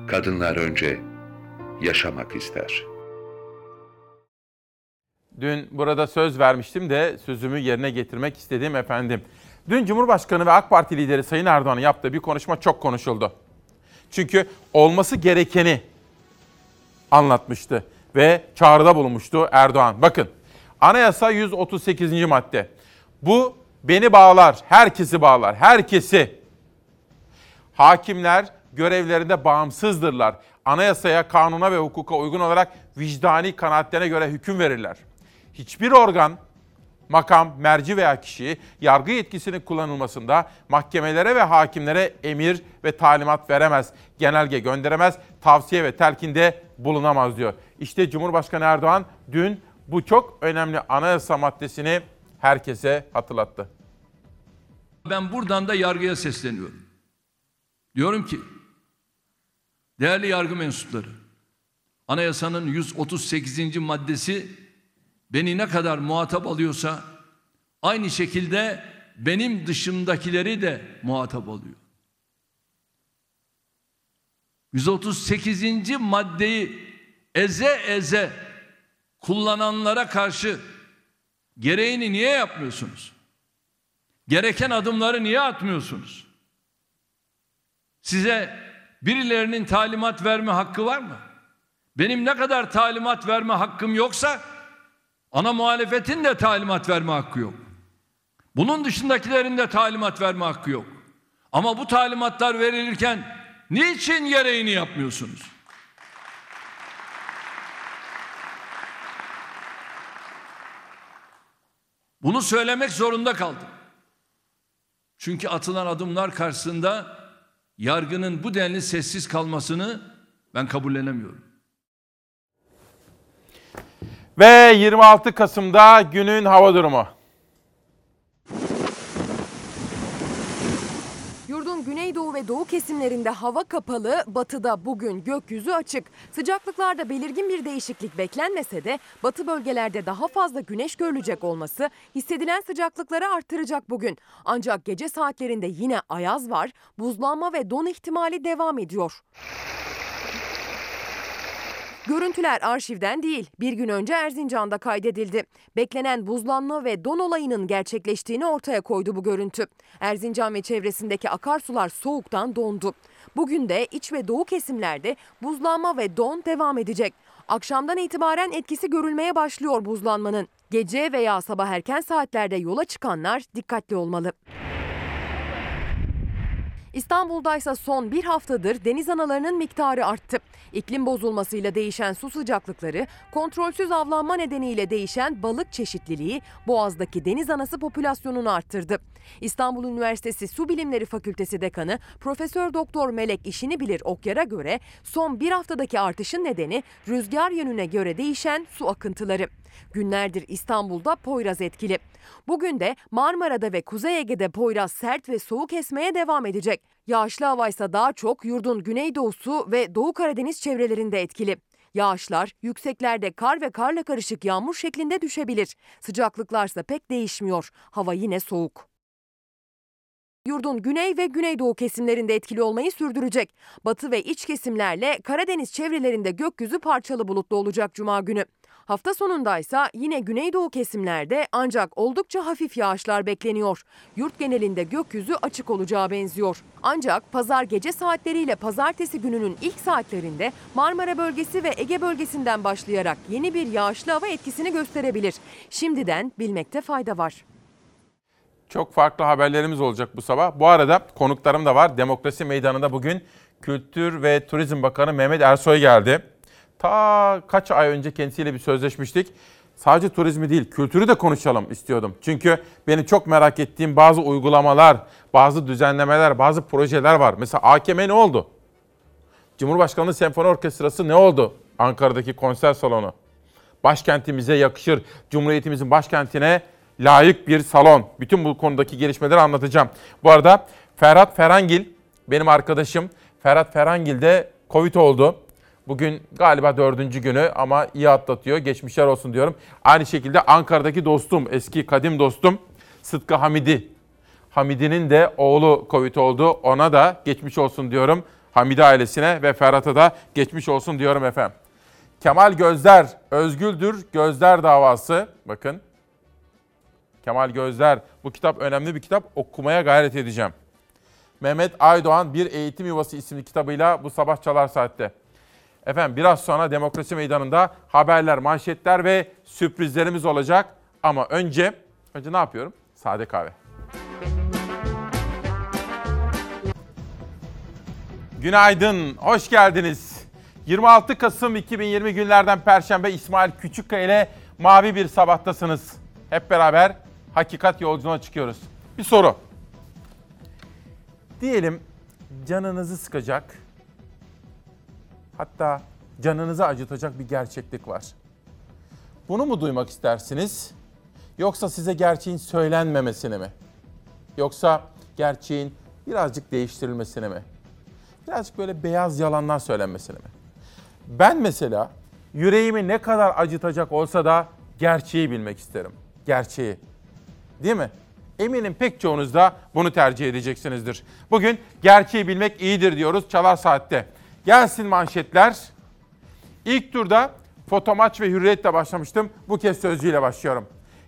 Kadınlar önce yaşamak ister. Dün burada söz vermiştim de sözümü yerine getirmek istedim efendim. Dün Cumhurbaşkanı ve AK Parti lideri Sayın Erdoğan'ın yaptığı bir konuşma çok konuşuldu. Çünkü olması gerekeni anlatmıştı ve çağrıda bulunmuştu Erdoğan. Bakın Anayasa 138. madde. Bu beni bağlar, herkesi bağlar, herkesi. Hakimler görevlerinde bağımsızdırlar. Anayasaya, kanuna ve hukuka uygun olarak vicdani kanaatlerine göre hüküm verirler. Hiçbir organ, makam, merci veya kişi yargı yetkisinin kullanılmasında mahkemelere ve hakimlere emir ve talimat veremez, genelge gönderemez, tavsiye ve telkinde bulunamaz diyor. İşte Cumhurbaşkanı Erdoğan dün bu çok önemli anayasa maddesini herkese hatırlattı. Ben buradan da yargıya sesleniyorum. Diyorum ki değerli yargı mensupları anayasanın 138. maddesi beni ne kadar muhatap alıyorsa aynı şekilde benim dışımdakileri de muhatap alıyor. 138. maddeyi eze eze kullananlara karşı gereğini niye yapmıyorsunuz? Gereken adımları niye atmıyorsunuz? Size birilerinin talimat verme hakkı var mı? Benim ne kadar talimat verme hakkım yoksa ana muhalefetin de talimat verme hakkı yok. Bunun dışındakilerin de talimat verme hakkı yok. Ama bu talimatlar verilirken niçin gereğini yapmıyorsunuz? Bunu söylemek zorunda kaldım. Çünkü atılan adımlar karşısında yargının bu denli sessiz kalmasını ben kabullenemiyorum. Ve 26 Kasım'da günün hava durumu. Yurdun güneydoğu ve doğu kesimlerinde hava kapalı, batıda bugün gökyüzü açık. Sıcaklıklarda belirgin bir değişiklik beklenmese de batı bölgelerde daha fazla güneş görülecek olması hissedilen sıcaklıkları artıracak bugün. Ancak gece saatlerinde yine ayaz var, buzlanma ve don ihtimali devam ediyor. Görüntüler arşivden değil, bir gün önce Erzincan'da kaydedildi. Beklenen buzlanma ve don olayının gerçekleştiğini ortaya koydu bu görüntü. Erzincan ve çevresindeki akarsular soğuktan dondu. Bugün de iç ve doğu kesimlerde buzlanma ve don devam edecek. Akşamdan itibaren etkisi görülmeye başlıyor buzlanmanın. Gece veya sabah erken saatlerde yola çıkanlar dikkatli olmalı. İstanbul'da ise son bir haftadır deniz analarının miktarı arttı. İklim bozulmasıyla değişen su sıcaklıkları, kontrolsüz avlanma nedeniyle değişen balık çeşitliliği Boğaz'daki deniz anası popülasyonunu arttırdı. İstanbul Üniversitesi Su Bilimleri Fakültesi Dekanı Profesör Doktor Melek İşini Bilir Okyar'a göre son bir haftadaki artışın nedeni rüzgar yönüne göre değişen su akıntıları. Günlerdir İstanbul'da Poyraz etkili. Bugün de Marmara'da ve Kuzey Ege'de Poyraz sert ve soğuk esmeye devam edecek. Yağışlı hava ise daha çok yurdun güneydoğusu ve Doğu Karadeniz çevrelerinde etkili. Yağışlar yükseklerde kar ve karla karışık yağmur şeklinde düşebilir. Sıcaklıklarsa pek değişmiyor. Hava yine soğuk. Yurdun güney ve güneydoğu kesimlerinde etkili olmayı sürdürecek. Batı ve iç kesimlerle Karadeniz çevrelerinde gökyüzü parçalı bulutlu olacak cuma günü. Hafta sonundaysa yine güneydoğu kesimlerde ancak oldukça hafif yağışlar bekleniyor. Yurt genelinde gökyüzü açık olacağı benziyor. Ancak pazar gece saatleriyle pazartesi gününün ilk saatlerinde Marmara bölgesi ve Ege bölgesinden başlayarak yeni bir yağışlı hava etkisini gösterebilir. Şimdiden bilmekte fayda var. Çok farklı haberlerimiz olacak bu sabah. Bu arada konuklarım da var. Demokrasi Meydanı'nda bugün Kültür ve Turizm Bakanı Mehmet Ersoy geldi. Ta kaç ay önce kendisiyle bir sözleşmiştik. Sadece turizmi değil, kültürü de konuşalım istiyordum. Çünkü benim çok merak ettiğim bazı uygulamalar, bazı düzenlemeler, bazı projeler var. Mesela AKM ne oldu? Cumhurbaşkanlığı Senfoni Orkestrası ne oldu? Ankara'daki konser salonu. Başkentimize yakışır, Cumhuriyetimizin başkentine layık bir salon. Bütün bu konudaki gelişmeleri anlatacağım. Bu arada Ferhat Ferangil, benim arkadaşım. Ferhat Ferangil de Covid oldu. Bugün galiba dördüncü günü ama iyi atlatıyor. Geçmişler olsun diyorum. Aynı şekilde Ankara'daki dostum, eski kadim dostum Sıtkı Hamidi. Hamidi'nin de oğlu Covid oldu. Ona da geçmiş olsun diyorum. Hamidi ailesine ve Ferhat'a da geçmiş olsun diyorum efendim. Kemal Gözler, Özgüldür Gözler davası. Bakın. Kemal Gözler. Bu kitap önemli bir kitap. Okumaya gayret edeceğim. Mehmet Aydoğan Bir Eğitim Yuvası isimli kitabıyla bu sabah çalar saatte. Efendim biraz sonra Demokrasi Meydanı'nda haberler, manşetler ve sürprizlerimiz olacak. Ama önce, önce ne yapıyorum? Sade kahve. Günaydın, hoş geldiniz. 26 Kasım 2020 günlerden Perşembe İsmail Küçükkaya ile mavi bir sabahtasınız. Hep beraber hakikat yolculuğuna çıkıyoruz. Bir soru. Diyelim canınızı sıkacak, hatta canınızı acıtacak bir gerçeklik var. Bunu mu duymak istersiniz? Yoksa size gerçeğin söylenmemesini mi? Yoksa gerçeğin birazcık değiştirilmesini mi? Birazcık böyle beyaz yalanlar söylenmesini mi? Ben mesela yüreğimi ne kadar acıtacak olsa da gerçeği bilmek isterim. Gerçeği. Değil mi? Eminim pek çoğunuz da bunu tercih edeceksinizdir. Bugün gerçeği bilmek iyidir diyoruz Çalar Saat'te. Gelsin manşetler. İlk turda fotomaç ve hürriyetle başlamıştım. Bu kez sözcüyle başlıyorum.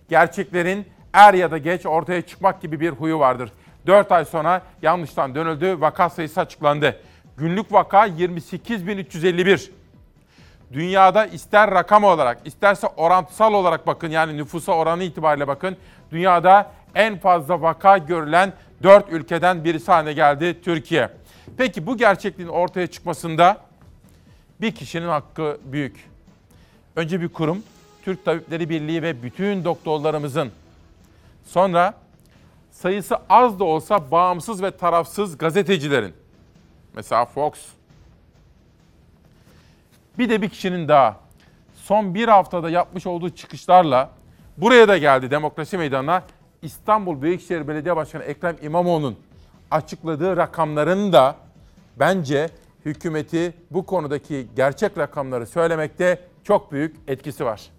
Gerçeklerin er ya da geç ortaya çıkmak gibi bir huyu vardır. 4 ay sonra yanlıştan dönüldü, vaka sayısı açıklandı. Günlük vaka 28.351. Dünyada ister rakam olarak, isterse orantısal olarak bakın yani nüfusa oranı itibariyle bakın. Dünyada en fazla vaka görülen 4 ülkeden birisi haline geldi Türkiye. Peki bu gerçekliğin ortaya çıkmasında bir kişinin hakkı büyük. Önce bir kurum, Türk Tabipleri Birliği ve bütün doktorlarımızın. Sonra sayısı az da olsa bağımsız ve tarafsız gazetecilerin. Mesela Fox. Bir de bir kişinin daha son bir haftada yapmış olduğu çıkışlarla buraya da geldi demokrasi meydanına. İstanbul Büyükşehir Belediye Başkanı Ekrem İmamoğlu'nun açıkladığı rakamların da bence hükümeti bu konudaki gerçek rakamları söylemekte çok büyük etkisi var.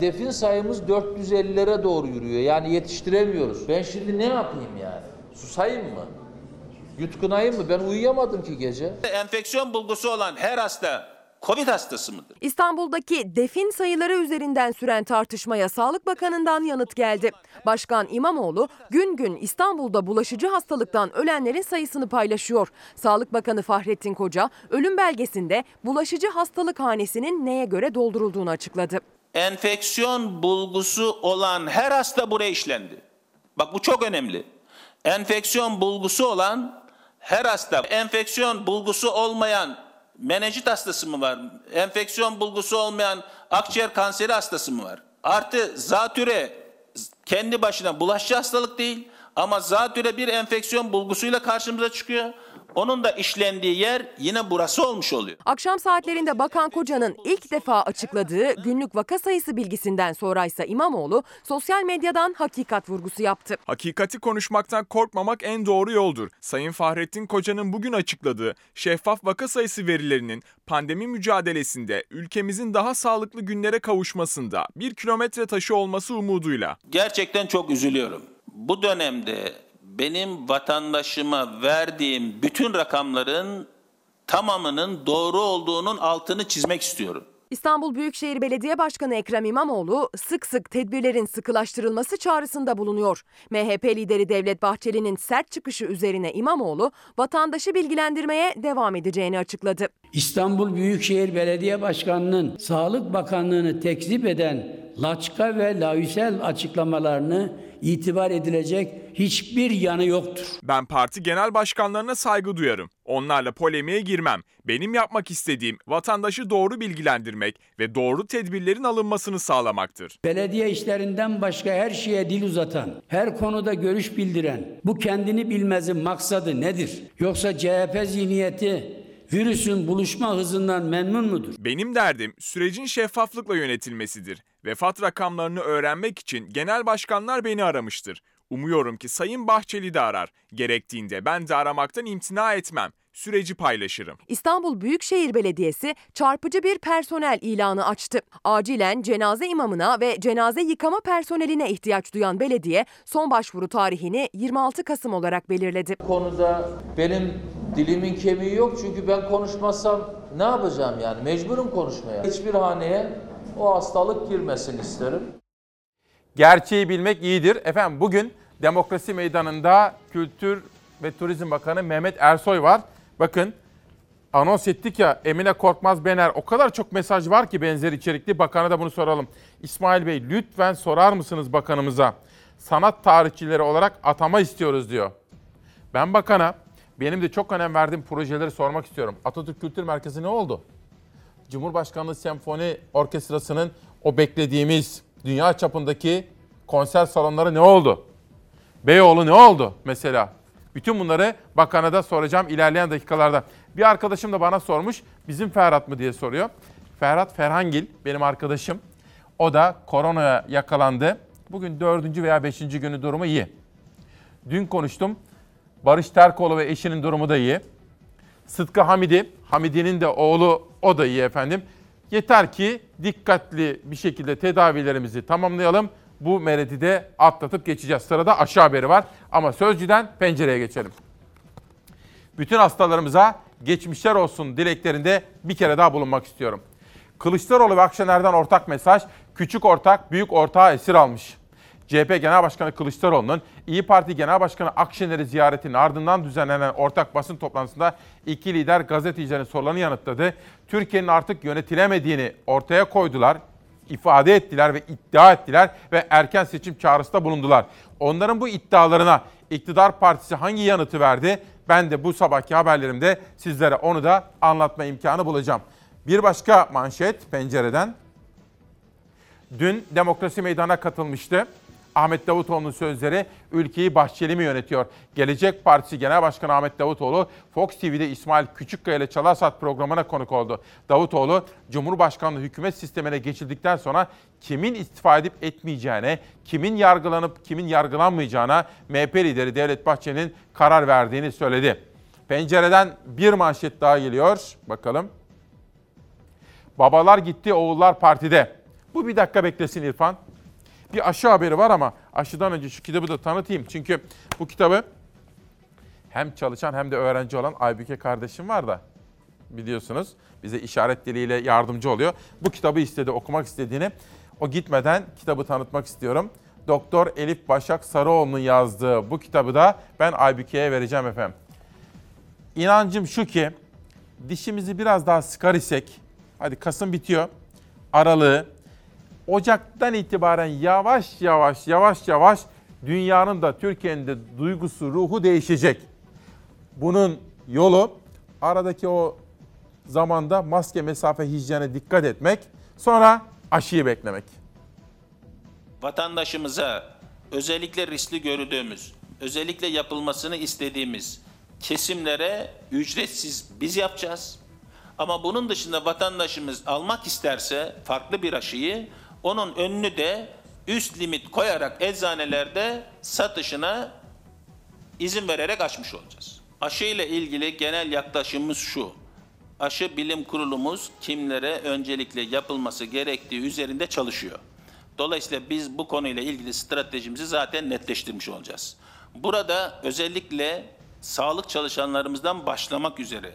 Defin sayımız 450'lere doğru yürüyor. Yani yetiştiremiyoruz. Ben şimdi ne yapayım yani? Susayım mı? Yutkunayım mı? Ben uyuyamadım ki gece. Enfeksiyon bulgusu olan her hasta Covid hastası mıdır? İstanbul'daki defin sayıları üzerinden süren tartışmaya Sağlık Bakanı'ndan yanıt geldi. Başkan İmamoğlu gün gün İstanbul'da bulaşıcı hastalıktan ölenlerin sayısını paylaşıyor. Sağlık Bakanı Fahrettin Koca ölüm belgesinde bulaşıcı hastalık hanesinin neye göre doldurulduğunu açıkladı. Enfeksiyon bulgusu olan her hasta buraya işlendi. Bak bu çok önemli. Enfeksiyon bulgusu olan her hasta, enfeksiyon bulgusu olmayan menenjit hastası mı var? Enfeksiyon bulgusu olmayan akciğer kanseri hastası mı var? Artı zatüre kendi başına bulaşıcı hastalık değil ama zatüre bir enfeksiyon bulgusuyla karşımıza çıkıyor. Onun da işlendiği yer yine burası olmuş oluyor. Akşam saatlerinde Bakan Koca'nın ilk defa açıkladığı günlük vaka sayısı bilgisinden sonraysa İmamoğlu sosyal medyadan hakikat vurgusu yaptı. Hakikati konuşmaktan korkmamak en doğru yoldur. Sayın Fahrettin Koca'nın bugün açıkladığı şeffaf vaka sayısı verilerinin pandemi mücadelesinde ülkemizin daha sağlıklı günlere kavuşmasında bir kilometre taşı olması umuduyla. Gerçekten çok üzülüyorum. bu dönemde benim vatandaşıma verdiğim bütün rakamların tamamının doğru olduğunun altını çizmek istiyorum. İstanbul Büyükşehir Belediye Başkanı Ekrem İmamoğlu sık sık tedbirlerin sıkılaştırılması çağrısında bulunuyor. MHP lideri Devlet Bahçeli'nin sert çıkışı üzerine İmamoğlu vatandaşı bilgilendirmeye devam edeceğini açıkladı. İstanbul Büyükşehir Belediye Başkanı'nın Sağlık Bakanlığı'nı tekzip eden laçka ve laüsel açıklamalarını itibar edilecek hiçbir yanı yoktur. Ben parti genel başkanlarına saygı duyarım. Onlarla polemiğe girmem. Benim yapmak istediğim vatandaşı doğru bilgilendirmek ve doğru tedbirlerin alınmasını sağlamaktır. Belediye işlerinden başka her şeye dil uzatan, her konuda görüş bildiren, bu kendini bilmezin maksadı nedir? Yoksa CHP zihniyeti virüsün buluşma hızından memnun mudur? Benim derdim sürecin şeffaflıkla yönetilmesidir. Vefat rakamlarını öğrenmek için genel başkanlar beni aramıştır. Umuyorum ki Sayın Bahçeli de arar. Gerektiğinde ben de aramaktan imtina etmem. Süreci paylaşırım. İstanbul Büyükşehir Belediyesi çarpıcı bir personel ilanı açtı. Acilen cenaze imamına ve cenaze yıkama personeline ihtiyaç duyan belediye son başvuru tarihini 26 Kasım olarak belirledi. Bu konuda benim dilimin kemiği yok çünkü ben konuşmazsam ne yapacağım yani mecburum konuşmaya. Hiçbir haneye o hastalık girmesin isterim. Gerçeği bilmek iyidir. Efendim bugün Demokrasi Meydanı'nda Kültür ve Turizm Bakanı Mehmet Ersoy var. Bakın anons ettik ya Emine Korkmaz Bener o kadar çok mesaj var ki benzer içerikli. Bakana da bunu soralım. İsmail Bey lütfen sorar mısınız bakanımıza? Sanat tarihçileri olarak atama istiyoruz diyor. Ben bakana benim de çok önem verdiğim projeleri sormak istiyorum. Atatürk Kültür Merkezi ne oldu? Cumhurbaşkanlığı Senfoni Orkestrası'nın o beklediğimiz dünya çapındaki konser salonları ne oldu? Beyoğlu ne oldu mesela? Bütün bunları bakana da soracağım ilerleyen dakikalarda. Bir arkadaşım da bana sormuş, bizim Ferhat mı diye soruyor. Ferhat Ferhangil benim arkadaşım. O da koronaya yakalandı. Bugün dördüncü veya beşinci günü durumu iyi. Dün konuştum. Barış Terkoğlu ve eşinin durumu da iyi. Sıtkı Hamidi, Hamidi'nin de oğlu o da iyi efendim. Yeter ki dikkatli bir şekilde tedavilerimizi tamamlayalım. Bu meredi de atlatıp geçeceğiz. Sırada aşı haberi var ama Sözcü'den pencereye geçelim. Bütün hastalarımıza geçmişler olsun dileklerinde bir kere daha bulunmak istiyorum. Kılıçdaroğlu ve Akşener'den ortak mesaj, küçük ortak büyük ortağı esir almış. CHP Genel Başkanı Kılıçdaroğlu'nun İyi Parti Genel Başkanı Akşener'i ziyaretinin ardından düzenlenen ortak basın toplantısında iki lider gazetecilerin sorularını yanıtladı. Türkiye'nin artık yönetilemediğini ortaya koydular, ifade ettiler ve iddia ettiler ve erken seçim çağrısında bulundular. Onların bu iddialarına iktidar partisi hangi yanıtı verdi? Ben de bu sabahki haberlerimde sizlere onu da anlatma imkanı bulacağım. Bir başka manşet pencereden. Dün Demokrasi Meydanı'na katılmıştı. Ahmet Davutoğlu'nun sözleri ülkeyi Bahçeli mi yönetiyor? Gelecek Partisi Genel Başkanı Ahmet Davutoğlu Fox TV'de İsmail Küçükkaya ile Çalarsat programına konuk oldu. Davutoğlu Cumhurbaşkanlığı hükümet sistemine geçildikten sonra kimin istifa edip etmeyeceğine, kimin yargılanıp kimin yargılanmayacağına MHP lideri Devlet Bahçeli'nin karar verdiğini söyledi. Pencereden bir manşet daha geliyor. Bakalım. Babalar gitti, oğullar partide. Bu bir dakika beklesin İrfan bir aşı haberi var ama aşıdan önce şu kitabı da tanıtayım. Çünkü bu kitabı hem çalışan hem de öğrenci olan Aybüke kardeşim var da biliyorsunuz bize işaret diliyle yardımcı oluyor. Bu kitabı istedi, okumak istediğini. O gitmeden kitabı tanıtmak istiyorum. Doktor Elif Başak Sarıoğlu'nun yazdığı bu kitabı da ben Aybüke'ye vereceğim efendim. İnancım şu ki dişimizi biraz daha sıkar isek, hadi Kasım bitiyor, Aralığı, Ocak'tan itibaren yavaş yavaş yavaş yavaş dünyanın da Türkiye'nin de duygusu, ruhu değişecek. Bunun yolu aradaki o zamanda maske, mesafe, hijyene dikkat etmek, sonra aşıyı beklemek. Vatandaşımıza özellikle riskli gördüğümüz, özellikle yapılmasını istediğimiz kesimlere ücretsiz biz yapacağız. Ama bunun dışında vatandaşımız almak isterse farklı bir aşıyı onun önünü de üst limit koyarak eczanelerde satışına izin vererek açmış olacağız. Aşı ile ilgili genel yaklaşımımız şu. Aşı bilim kurulumuz kimlere öncelikle yapılması gerektiği üzerinde çalışıyor. Dolayısıyla biz bu konuyla ilgili stratejimizi zaten netleştirmiş olacağız. Burada özellikle sağlık çalışanlarımızdan başlamak üzere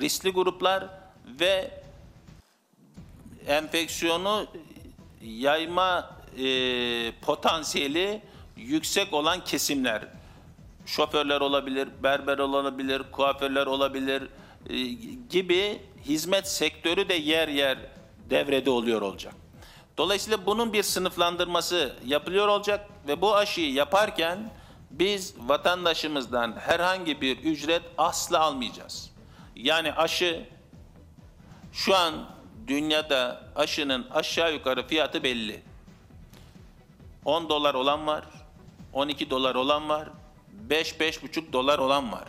riskli gruplar ve enfeksiyonu yayma e, potansiyeli yüksek olan kesimler, şoförler olabilir, berber olabilir, kuaförler olabilir e, gibi hizmet sektörü de yer yer devrede oluyor olacak. Dolayısıyla bunun bir sınıflandırması yapılıyor olacak ve bu aşıyı yaparken biz vatandaşımızdan herhangi bir ücret asla almayacağız. Yani aşı şu an dünyada aşının aşağı yukarı fiyatı belli. 10 dolar olan var, 12 dolar olan var, 5-5,5 dolar olan var.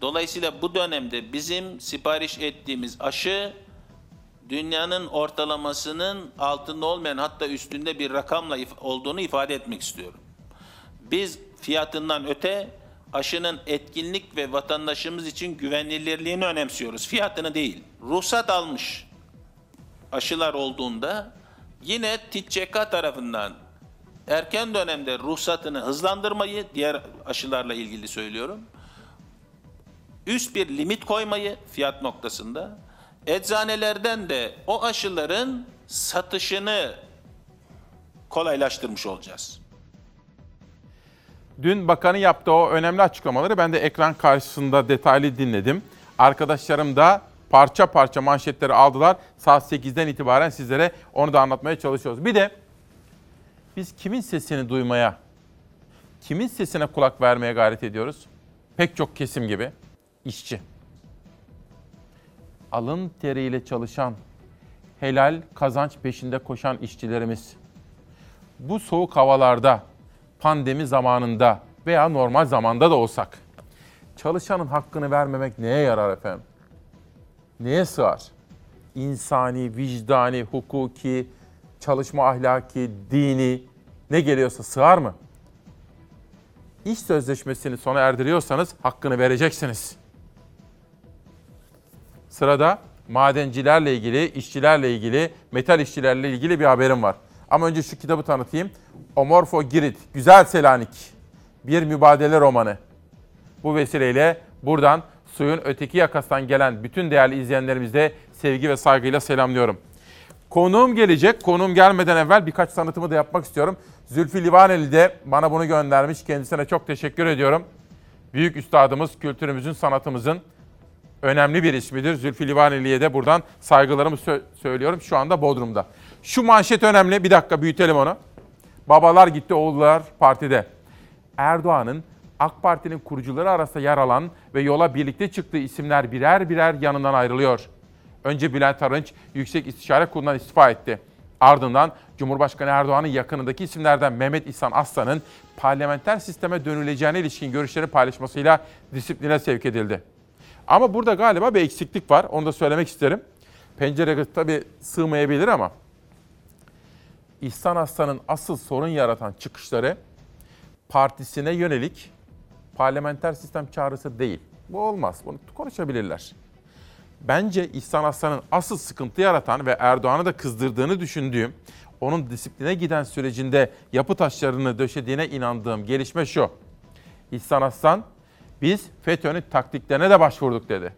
Dolayısıyla bu dönemde bizim sipariş ettiğimiz aşı dünyanın ortalamasının altında olmayan hatta üstünde bir rakamla if- olduğunu ifade etmek istiyorum. Biz fiyatından öte aşının etkinlik ve vatandaşımız için güvenilirliğini önemsiyoruz. Fiyatını değil. Ruhsat almış aşılar olduğunda yine TİÇK tarafından erken dönemde ruhsatını hızlandırmayı diğer aşılarla ilgili söylüyorum. Üst bir limit koymayı fiyat noktasında eczanelerden de o aşıların satışını kolaylaştırmış olacağız. Dün bakanın yaptığı o önemli açıklamaları ben de ekran karşısında detaylı dinledim. Arkadaşlarım da parça parça manşetleri aldılar. Saat 8'den itibaren sizlere onu da anlatmaya çalışıyoruz. Bir de biz kimin sesini duymaya, kimin sesine kulak vermeye gayret ediyoruz? Pek çok kesim gibi işçi. Alın teriyle çalışan, helal kazanç peşinde koşan işçilerimiz. Bu soğuk havalarda, pandemi zamanında veya normal zamanda da olsak çalışanın hakkını vermemek neye yarar efendim? Neye sığar? İnsani, vicdani, hukuki, çalışma ahlaki, dini ne geliyorsa sığar mı? İş sözleşmesini sona erdiriyorsanız hakkını vereceksiniz. Sırada madencilerle ilgili, işçilerle ilgili, metal işçilerle ilgili bir haberim var. Ama önce şu kitabı tanıtayım. Omorfo Girit, Güzel Selanik. Bir mübadele romanı. Bu vesileyle buradan suyun öteki yakasından gelen bütün değerli izleyenlerimize sevgi ve saygıyla selamlıyorum. Konuğum gelecek. Konuğum gelmeden evvel birkaç tanıtımı da yapmak istiyorum. Zülfü Livaneli de bana bunu göndermiş. Kendisine çok teşekkür ediyorum. Büyük üstadımız, kültürümüzün, sanatımızın önemli bir ismidir. Zülfü Livaneli'ye de buradan saygılarımı sö- söylüyorum. Şu anda Bodrum'da. Şu manşet önemli. Bir dakika büyütelim onu. Babalar gitti, oğullar partide. Erdoğan'ın AK Parti'nin kurucuları arasında yer alan ve yola birlikte çıktığı isimler birer birer yanından ayrılıyor. Önce Bülent Arınç Yüksek İstişare Kurulu'ndan istifa etti. Ardından Cumhurbaşkanı Erdoğan'ın yakınındaki isimlerden Mehmet İhsan Aslan'ın parlamenter sisteme dönüleceğine ilişkin görüşlerini paylaşmasıyla disipline sevk edildi. Ama burada galiba bir eksiklik var. Onu da söylemek isterim. Pencere tabii sığmayabilir ama İhsan Aslan'ın asıl sorun yaratan çıkışları partisine yönelik parlamenter sistem çağrısı değil. Bu olmaz. Bunu konuşabilirler. Bence İhsan Aslan'ın asıl sıkıntı yaratan ve Erdoğan'ı da kızdırdığını düşündüğüm, onun disipline giden sürecinde yapı taşlarını döşediğine inandığım gelişme şu. İhsan Aslan, biz FETÖ'nün taktiklerine de başvurduk dedi.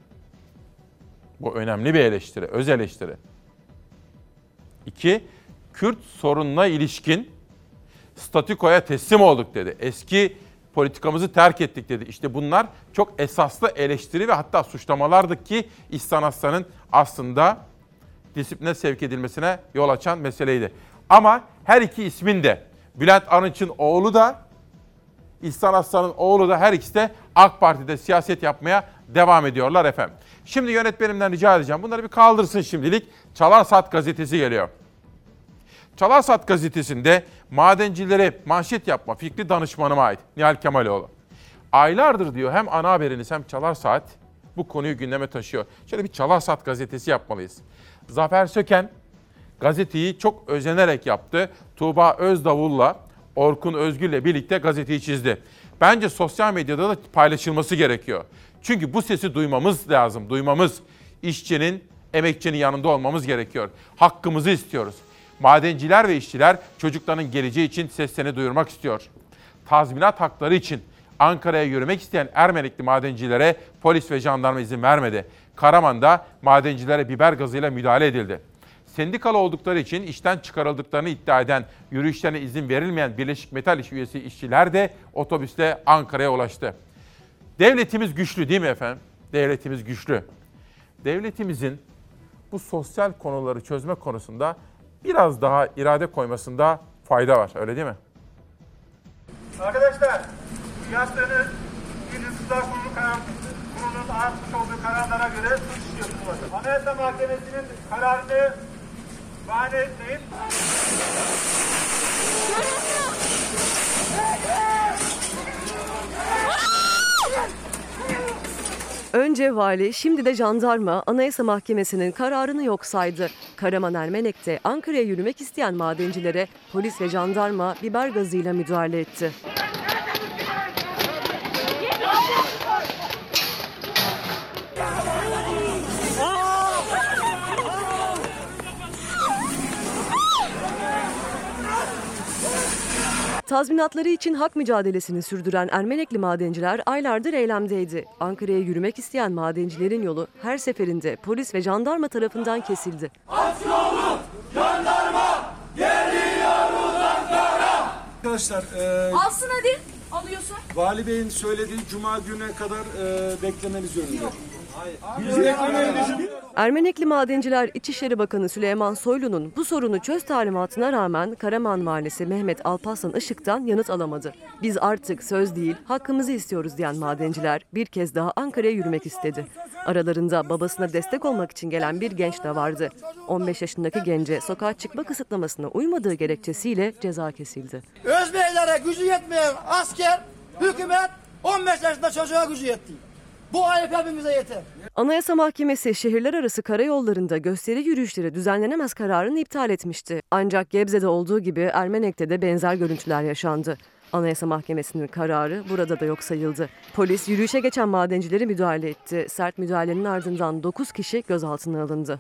Bu önemli bir eleştiri, öz eleştiri. İki, Kürt sorununa ilişkin statükoya teslim olduk dedi. Eski politikamızı terk ettik dedi. İşte bunlar çok esaslı eleştiri ve hatta suçlamalardı ki İhsan Aslan'ın aslında disipline sevk edilmesine yol açan meseleydi. Ama her iki ismin de Bülent Arınç'ın oğlu da İhsan Aslan'ın oğlu da her ikisi de AK Parti'de siyaset yapmaya devam ediyorlar efendim. Şimdi yönetmenimden rica edeceğim. Bunları bir kaldırsın şimdilik. Çalar Saat gazetesi geliyor. Çalar Saat gazetesinde madencilere manşet yapma fikri danışmanıma ait Nihal Kemaloğlu. Aylardır diyor hem ana haberiniz hem Çalar Saat bu konuyu gündeme taşıyor. Şöyle bir Çalar Saat gazetesi yapmalıyız. Zafer Söken gazeteyi çok özenerek yaptı. Tuğba Özdavul'la Orkun Özgür'le birlikte gazeteyi çizdi. Bence sosyal medyada da paylaşılması gerekiyor. Çünkü bu sesi duymamız lazım, duymamız. İşçinin, emekçinin yanında olmamız gerekiyor. Hakkımızı istiyoruz. Madenciler ve işçiler çocuklarının geleceği için seslerini duyurmak istiyor. Tazminat hakları için Ankara'ya yürümek isteyen Ermenekli madencilere polis ve jandarma izin vermedi. Karaman'da madencilere biber gazıyla müdahale edildi. Sendikalı oldukları için işten çıkarıldıklarını iddia eden, yürüyüşlerine izin verilmeyen Birleşik Metal İş üyesi işçiler de otobüste Ankara'ya ulaştı. Devletimiz güçlü değil mi efendim? Devletimiz güçlü. Devletimizin bu sosyal konuları çözme konusunda biraz daha irade koymasında fayda var. Öyle değil mi? Arkadaşlar, bir hırsızlar kurulu karar, kurulunun atmış olduğu kararlara göre suç işliyorsunuz. Anayasa Mahkemesi'nin kararını bahane etmeyin. Önce vali, şimdi de jandarma Anayasa Mahkemesi'nin kararını yok saydı. Karaman Ermenek'te Ankara'ya yürümek isteyen madencilere polis ve jandarma biber gazıyla müdahale etti. Tazminatları için hak mücadelesini sürdüren Ermenekli madenciler aylardır eylemdeydi. Ankara'ya yürümek isteyen madencilerin yolu her seferinde polis ve jandarma tarafından kesildi. Arkadaşlar e, Alsın hadi. Alıyorsun. Vali Bey'in söylediği Cuma güne kadar e, beklemeniz yönünde. Ermenekli madenciler İçişleri Bakanı Süleyman Soylu'nun bu sorunu çöz talimatına rağmen Karaman Valisi Mehmet Alparslan Işık'tan yanıt alamadı. Biz artık söz değil hakkımızı istiyoruz diyen madenciler bir kez daha Ankara'ya yürümek istedi. Aralarında babasına destek olmak için gelen bir genç de vardı. 15 yaşındaki gence sokağa çıkma kısıtlamasına uymadığı gerekçesiyle ceza kesildi. Özbeylere gücü yetmeyen asker, hükümet 15 yaşında çocuğa gücü yetti. Bu ayıp hepimize yeter. Anayasa Mahkemesi şehirler arası karayollarında gösteri yürüyüşleri düzenlenemez kararını iptal etmişti. Ancak Gebze'de olduğu gibi Ermenek'te de benzer görüntüler yaşandı. Anayasa Mahkemesi'nin kararı burada da yok sayıldı. Polis yürüyüşe geçen madencileri müdahale etti. Sert müdahalenin ardından 9 kişi gözaltına alındı.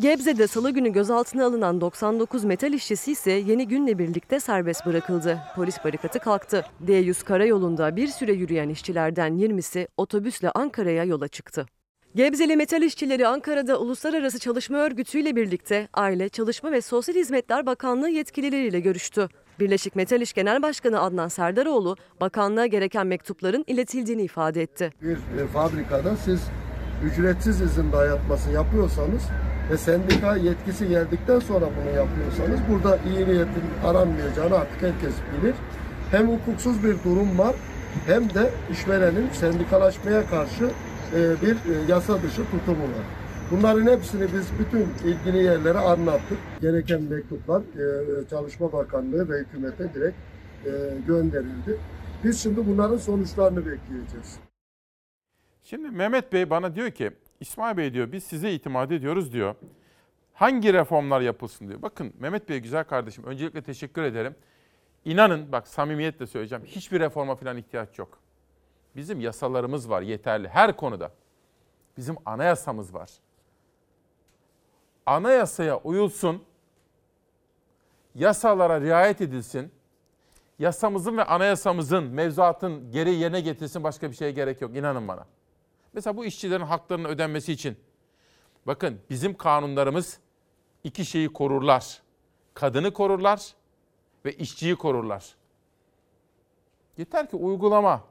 Gebze'de salı günü gözaltına alınan 99 metal işçisi ise yeni günle birlikte serbest bırakıldı. Polis barikatı kalktı. D100 karayolunda bir süre yürüyen işçilerden 20'si otobüsle Ankara'ya yola çıktı. Gebzeli metal işçileri Ankara'da Uluslararası Çalışma Örgütü ile birlikte Aile, Çalışma ve Sosyal Hizmetler Bakanlığı yetkilileriyle görüştü. Birleşik Metal İş Genel Başkanı Adnan Serdaroğlu, bakanlığa gereken mektupların iletildiğini ifade etti. Bir e, fabrikada siz ücretsiz izin dayatması yapıyorsanız ve sendika yetkisi geldikten sonra bunu yapıyorsanız burada iyi niyetin aranmayacağını artık herkes bilir. Hem hukuksuz bir durum var hem de işverenin sendikalaşmaya karşı e, bir e, yasa dışı tutumu var. Bunların hepsini biz bütün ilgili yerlere anlattık. Gereken mektuplar e, Çalışma Bakanlığı ve hükümete direkt gönderildi. Biz şimdi bunların sonuçlarını bekleyeceğiz. Şimdi Mehmet Bey bana diyor ki İsmail Bey diyor biz size itimat ediyoruz diyor. Hangi reformlar yapılsın diyor. Bakın Mehmet Bey güzel kardeşim öncelikle teşekkür ederim. İnanın bak samimiyetle söyleyeceğim hiçbir reforma falan ihtiyaç yok. Bizim yasalarımız var yeterli her konuda. Bizim anayasamız var. Anayasaya uyulsun, yasalara riayet edilsin, yasamızın ve anayasamızın, mevzuatın geri yerine getirsin başka bir şeye gerek yok inanın bana. Mesela bu işçilerin haklarının ödenmesi için bakın bizim kanunlarımız iki şeyi korurlar. Kadını korurlar ve işçiyi korurlar. Yeter ki uygulama.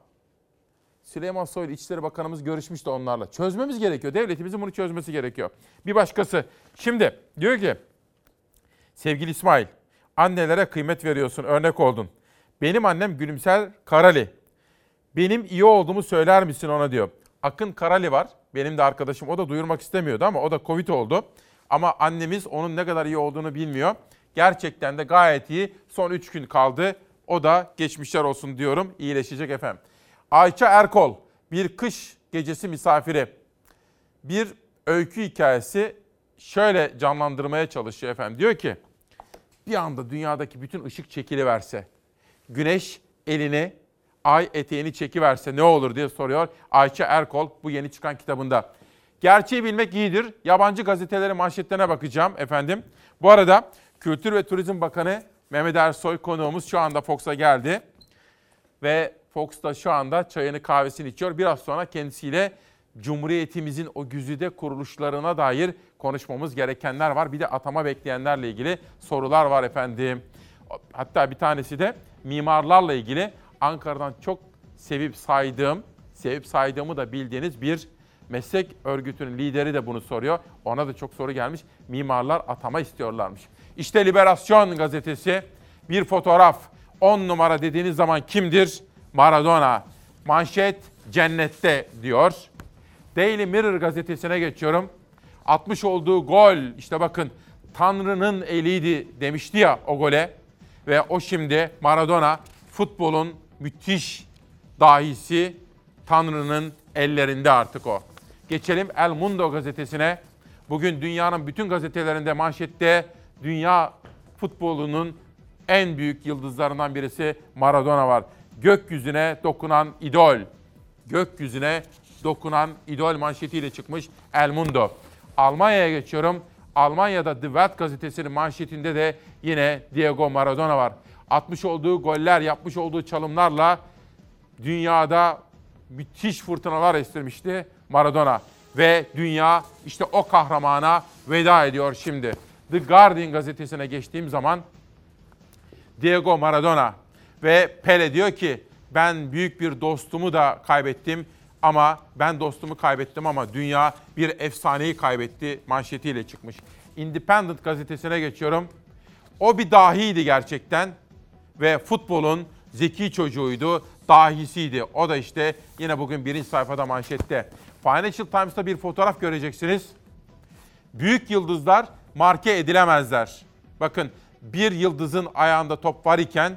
Süleyman Soylu İçişleri Bakanımız görüşmüştü onlarla. Çözmemiz gerekiyor. Devletimizin bunu çözmesi gerekiyor. Bir başkası. Şimdi diyor ki sevgili İsmail annelere kıymet veriyorsun örnek oldun. Benim annem Gülümser Karali. Benim iyi olduğumu söyler misin ona diyor. Akın Karali var. Benim de arkadaşım. O da duyurmak istemiyordu ama o da Covid oldu. Ama annemiz onun ne kadar iyi olduğunu bilmiyor. Gerçekten de gayet iyi. Son 3 gün kaldı. O da geçmişler olsun diyorum. İyileşecek efendim. Ayça Erkol bir kış gecesi misafiri. Bir öykü hikayesi şöyle canlandırmaya çalışıyor efendim. Diyor ki bir anda dünyadaki bütün ışık çekiliverse, güneş elini, ay eteğini çekiverse ne olur diye soruyor Ayça Erkol bu yeni çıkan kitabında. Gerçeği bilmek iyidir. Yabancı gazetelerin manşetlerine bakacağım efendim. Bu arada Kültür ve Turizm Bakanı Mehmet Ersoy konuğumuz şu anda Fox'a geldi. Ve Fox da şu anda çayını kahvesini içiyor. Biraz sonra kendisiyle Cumhuriyetimizin o güzide kuruluşlarına dair konuşmamız gerekenler var. Bir de atama bekleyenlerle ilgili sorular var efendim. Hatta bir tanesi de mimarlarla ilgili Ankara'dan çok sevip saydığım, sevip saydığımı da bildiğiniz bir meslek örgütünün lideri de bunu soruyor. Ona da çok soru gelmiş. Mimarlar atama istiyorlarmış. İşte Liberasyon gazetesi bir fotoğraf. 10 numara dediğiniz zaman kimdir? Maradona. Manşet cennette diyor. Daily Mirror gazetesine geçiyorum. Atmış olduğu gol işte bakın Tanrı'nın eliydi demişti ya o gole. Ve o şimdi Maradona futbolun müthiş dahisi Tanrı'nın ellerinde artık o. Geçelim El Mundo gazetesine. Bugün dünyanın bütün gazetelerinde manşette dünya futbolunun en büyük yıldızlarından birisi Maradona var. Gökyüzüne dokunan idol. Gökyüzüne dokunan idol manşetiyle çıkmış El Mundo. Almanya'ya geçiyorum. Almanya'da The Welt gazetesinin manşetinde de yine Diego Maradona var. Atmış olduğu goller, yapmış olduğu çalımlarla dünyada müthiş fırtınalar estirmişti Maradona. Ve dünya işte o kahramana veda ediyor şimdi. The Guardian gazetesine geçtiğim zaman Diego Maradona ve Pele diyor ki ben büyük bir dostumu da kaybettim ama ben dostumu kaybettim ama dünya bir efsaneyi kaybetti manşetiyle çıkmış. Independent gazetesine geçiyorum. O bir dahiydi gerçekten ve futbolun zeki çocuğuydu, dahisiydi. O da işte yine bugün birinci sayfada manşette. Financial Times'ta bir fotoğraf göreceksiniz. Büyük yıldızlar marke edilemezler. Bakın bir yıldızın ayağında top var iken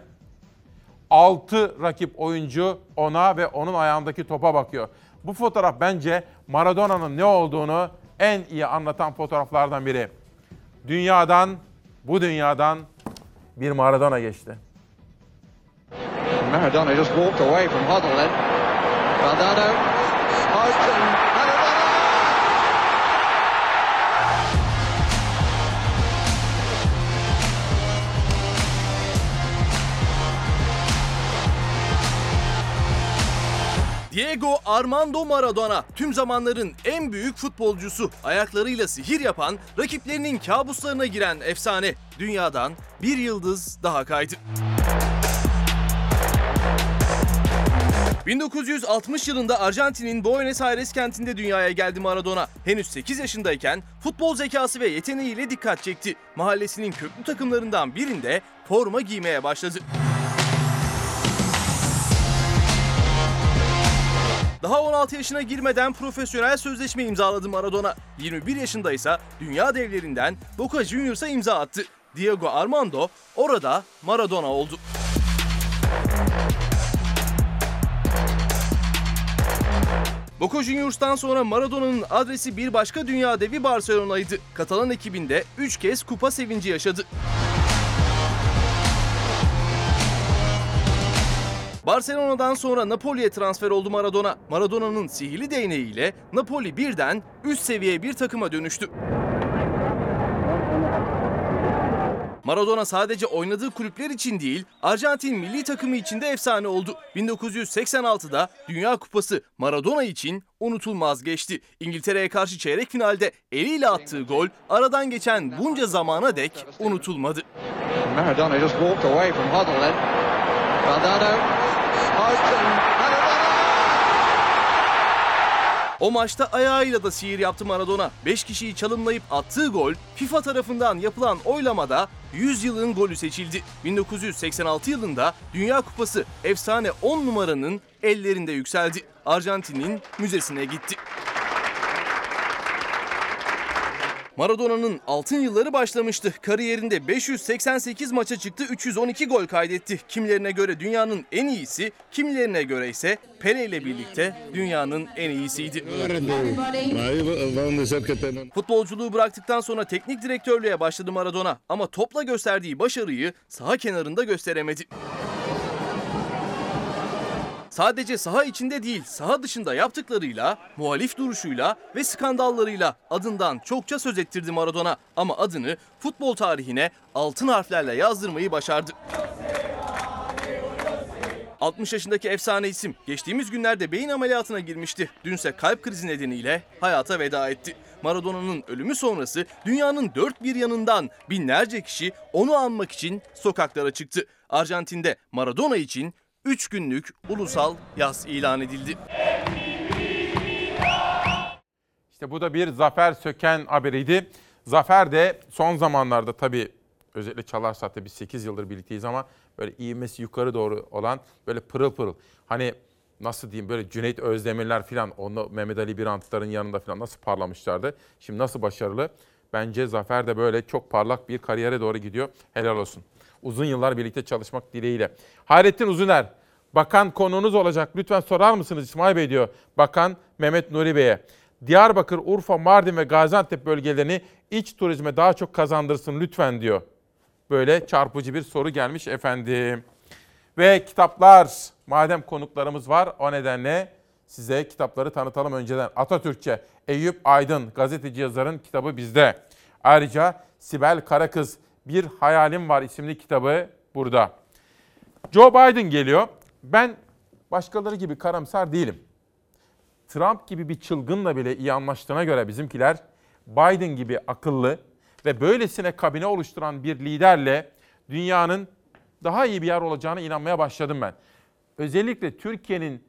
6 rakip oyuncu ona ve onun ayağındaki topa bakıyor. Bu fotoğraf bence Maradona'nın ne olduğunu en iyi anlatan fotoğraflardan biri. Dünyadan, bu dünyadan bir Maradona geçti. Maradona just walked away from Huddle then. Valdano, poked and Maradona! Diego Armando Maradona tüm zamanların en büyük futbolcusu. Ayaklarıyla sihir yapan, rakiplerinin kabuslarına giren efsane. Dünyadan bir yıldız daha kaydı. 1960 yılında Arjantin'in Buenos Aires kentinde dünyaya geldi Maradona. Henüz 8 yaşındayken futbol zekası ve yeteneğiyle dikkat çekti. Mahallesinin köklü takımlarından birinde forma giymeye başladı. Daha 16 yaşına girmeden profesyonel sözleşme imzaladı Maradona. 21 yaşında ise dünya devlerinden Boca Juniors'a imza attı. Diego Armando orada Maradona oldu. Boca Juniors'tan sonra Maradona'nın adresi bir başka dünya devi Barcelona'ydı. Katalan ekibinde 3 kez kupa sevinci yaşadı. Barcelona'dan sonra Napoli'ye transfer oldu Maradona. Maradona'nın sihirli değneğiyle Napoli birden üst seviye bir takıma dönüştü. Maradona sadece oynadığı kulüpler için değil, Arjantin milli takımı için de efsane oldu. 1986'da Dünya Kupası Maradona için unutulmaz geçti. İngiltere'ye karşı çeyrek finalde eliyle attığı gol aradan geçen bunca zamana dek unutulmadı. Maradona just walked away from Huddle then. And O maçta ayağıyla da sihir yaptı Maradona. 5 kişiyi çalımlayıp attığı gol FIFA tarafından yapılan oylamada 100 yılın golü seçildi. 1986 yılında Dünya Kupası efsane 10 numaranın ellerinde yükseldi. Arjantin'in müzesine gitti. Maradona'nın altın yılları başlamıştı. Kariyerinde 588 maça çıktı, 312 gol kaydetti. Kimilerine göre dünyanın en iyisi, kimilerine göre ise Pele ile birlikte dünyanın en iyisiydi. Futbolculuğu bıraktıktan sonra teknik direktörlüğe başladı Maradona ama topla gösterdiği başarıyı saha kenarında gösteremedi. Sadece saha içinde değil, saha dışında yaptıklarıyla, muhalif duruşuyla ve skandallarıyla adından çokça söz ettirdi Maradona. Ama adını futbol tarihine altın harflerle yazdırmayı başardı. 60 yaşındaki efsane isim geçtiğimiz günlerde beyin ameliyatına girmişti. Dünse kalp krizi nedeniyle hayata veda etti. Maradona'nın ölümü sonrası dünyanın dört bir yanından binlerce kişi onu anmak için sokaklara çıktı. Arjantin'de Maradona için 3 günlük ulusal yaz ilan edildi. İşte bu da bir Zafer Söken haberiydi. Zafer de son zamanlarda tabii özellikle Çalar Saat'te biz 8 yıldır birlikteyiz ama böyle ivmesi yukarı doğru olan böyle pırıl pırıl. Hani nasıl diyeyim böyle Cüneyt Özdemirler falan, onu Mehmet Ali Birantların yanında falan nasıl parlamışlardı. Şimdi nasıl başarılı? Bence Zafer de böyle çok parlak bir kariyere doğru gidiyor. Helal olsun. Uzun yıllar birlikte çalışmak dileğiyle. Hayrettin Uzuner, bakan konuğunuz olacak. Lütfen sorar mısınız İsmail Bey diyor. Bakan Mehmet Nuri Bey'e. Diyarbakır, Urfa, Mardin ve Gaziantep bölgelerini iç turizme daha çok kazandırsın lütfen diyor. Böyle çarpıcı bir soru gelmiş efendim. Ve kitaplar, madem konuklarımız var o nedenle size kitapları tanıtalım önceden. Atatürkçe, Eyüp Aydın, gazeteci yazarın kitabı bizde. Ayrıca Sibel Karakız, Bir Hayalim Var isimli kitabı burada. Joe Biden geliyor. Ben başkaları gibi karamsar değilim. Trump gibi bir çılgınla bile iyi anlaştığına göre bizimkiler Biden gibi akıllı ve böylesine kabine oluşturan bir liderle dünyanın daha iyi bir yer olacağına inanmaya başladım ben. Özellikle Türkiye'nin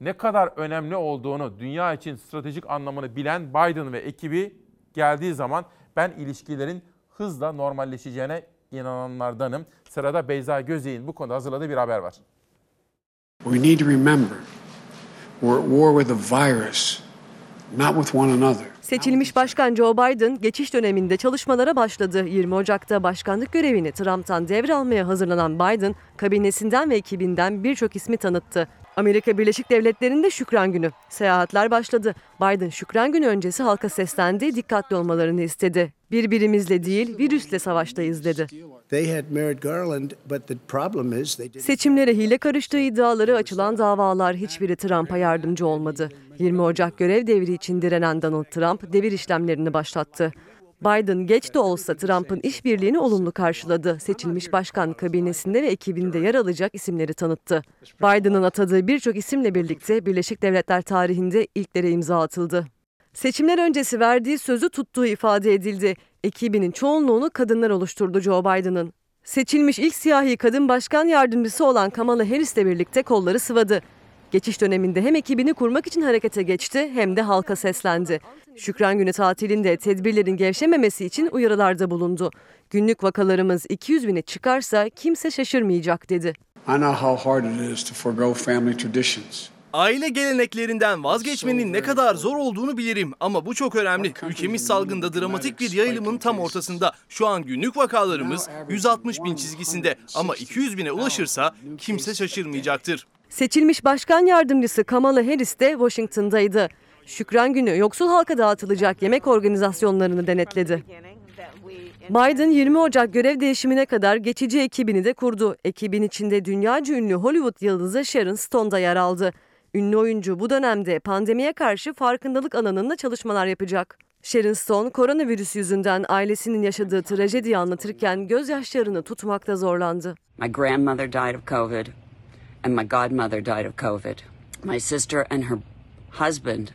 ne kadar önemli olduğunu, dünya için stratejik anlamını bilen Biden ve ekibi geldiği zaman ben ilişkilerin hızla normalleşeceğine inananlardanım. Sırada Beyza Gözey'in bu konuda hazırladığı bir haber var. We need to remember we're at war with a virus, not with one another. Seçilmiş Başkan Joe Biden geçiş döneminde çalışmalara başladı. 20 Ocak'ta başkanlık görevini Trump'tan devralmaya hazırlanan Biden, kabinesinden ve ekibinden birçok ismi tanıttı. Amerika Birleşik Devletleri'nde Şükran Günü. Seyahatler başladı. Biden Şükran Günü öncesi halka seslendi, dikkatli olmalarını istedi. Birbirimizle değil, virüsle savaştayız dedi. Seçimlere hile karıştığı iddiaları açılan davalar hiçbiri Trump'a yardımcı olmadı. 20 Ocak görev devri için direnen Donald Trump devir işlemlerini başlattı. Biden geç de olsa Trump'ın işbirliğini olumlu karşıladı. Seçilmiş başkan kabinesinde ve ekibinde yer alacak isimleri tanıttı. Biden'ın atadığı birçok isimle birlikte Birleşik Devletler tarihinde ilklere imza atıldı. Seçimler öncesi verdiği sözü tuttuğu ifade edildi. Ekibinin çoğunluğunu kadınlar oluşturdu Joe Biden'ın. Seçilmiş ilk siyahi kadın başkan yardımcısı olan Kamala Harris'le birlikte kolları sıvadı. Geçiş döneminde hem ekibini kurmak için harekete geçti hem de halka seslendi. Şükran Günü tatilinde tedbirlerin gevşememesi için uyarılarda bulundu. Günlük vakalarımız 200 bine çıkarsa kimse şaşırmayacak dedi. I know how hard it is to forego family traditions. Aile geleneklerinden vazgeçmenin ne kadar zor olduğunu bilirim ama bu çok önemli. Ülkemiz salgında dramatik bir yayılımın tam ortasında. Şu an günlük vakalarımız 160 bin çizgisinde ama 200 bine ulaşırsa kimse şaşırmayacaktır. Seçilmiş başkan yardımcısı Kamala Harris de Washington'daydı. Şükran Günü yoksul halka dağıtılacak yemek organizasyonlarını denetledi. Biden 20 Ocak görev değişimine kadar geçici ekibini de kurdu. Ekibin içinde dünyaca ünlü Hollywood yıldızı Sharon Stone da yer aldı. Ünlü oyuncu bu dönemde pandemiye karşı farkındalık alanında çalışmalar yapacak. Sharon Stone koronavirüs yüzünden ailesinin yaşadığı trajediyi anlatırken gözyaşlarını tutmakta zorlandı. My grandmother died of COVID, and my godmother died of COVID. My sister and her husband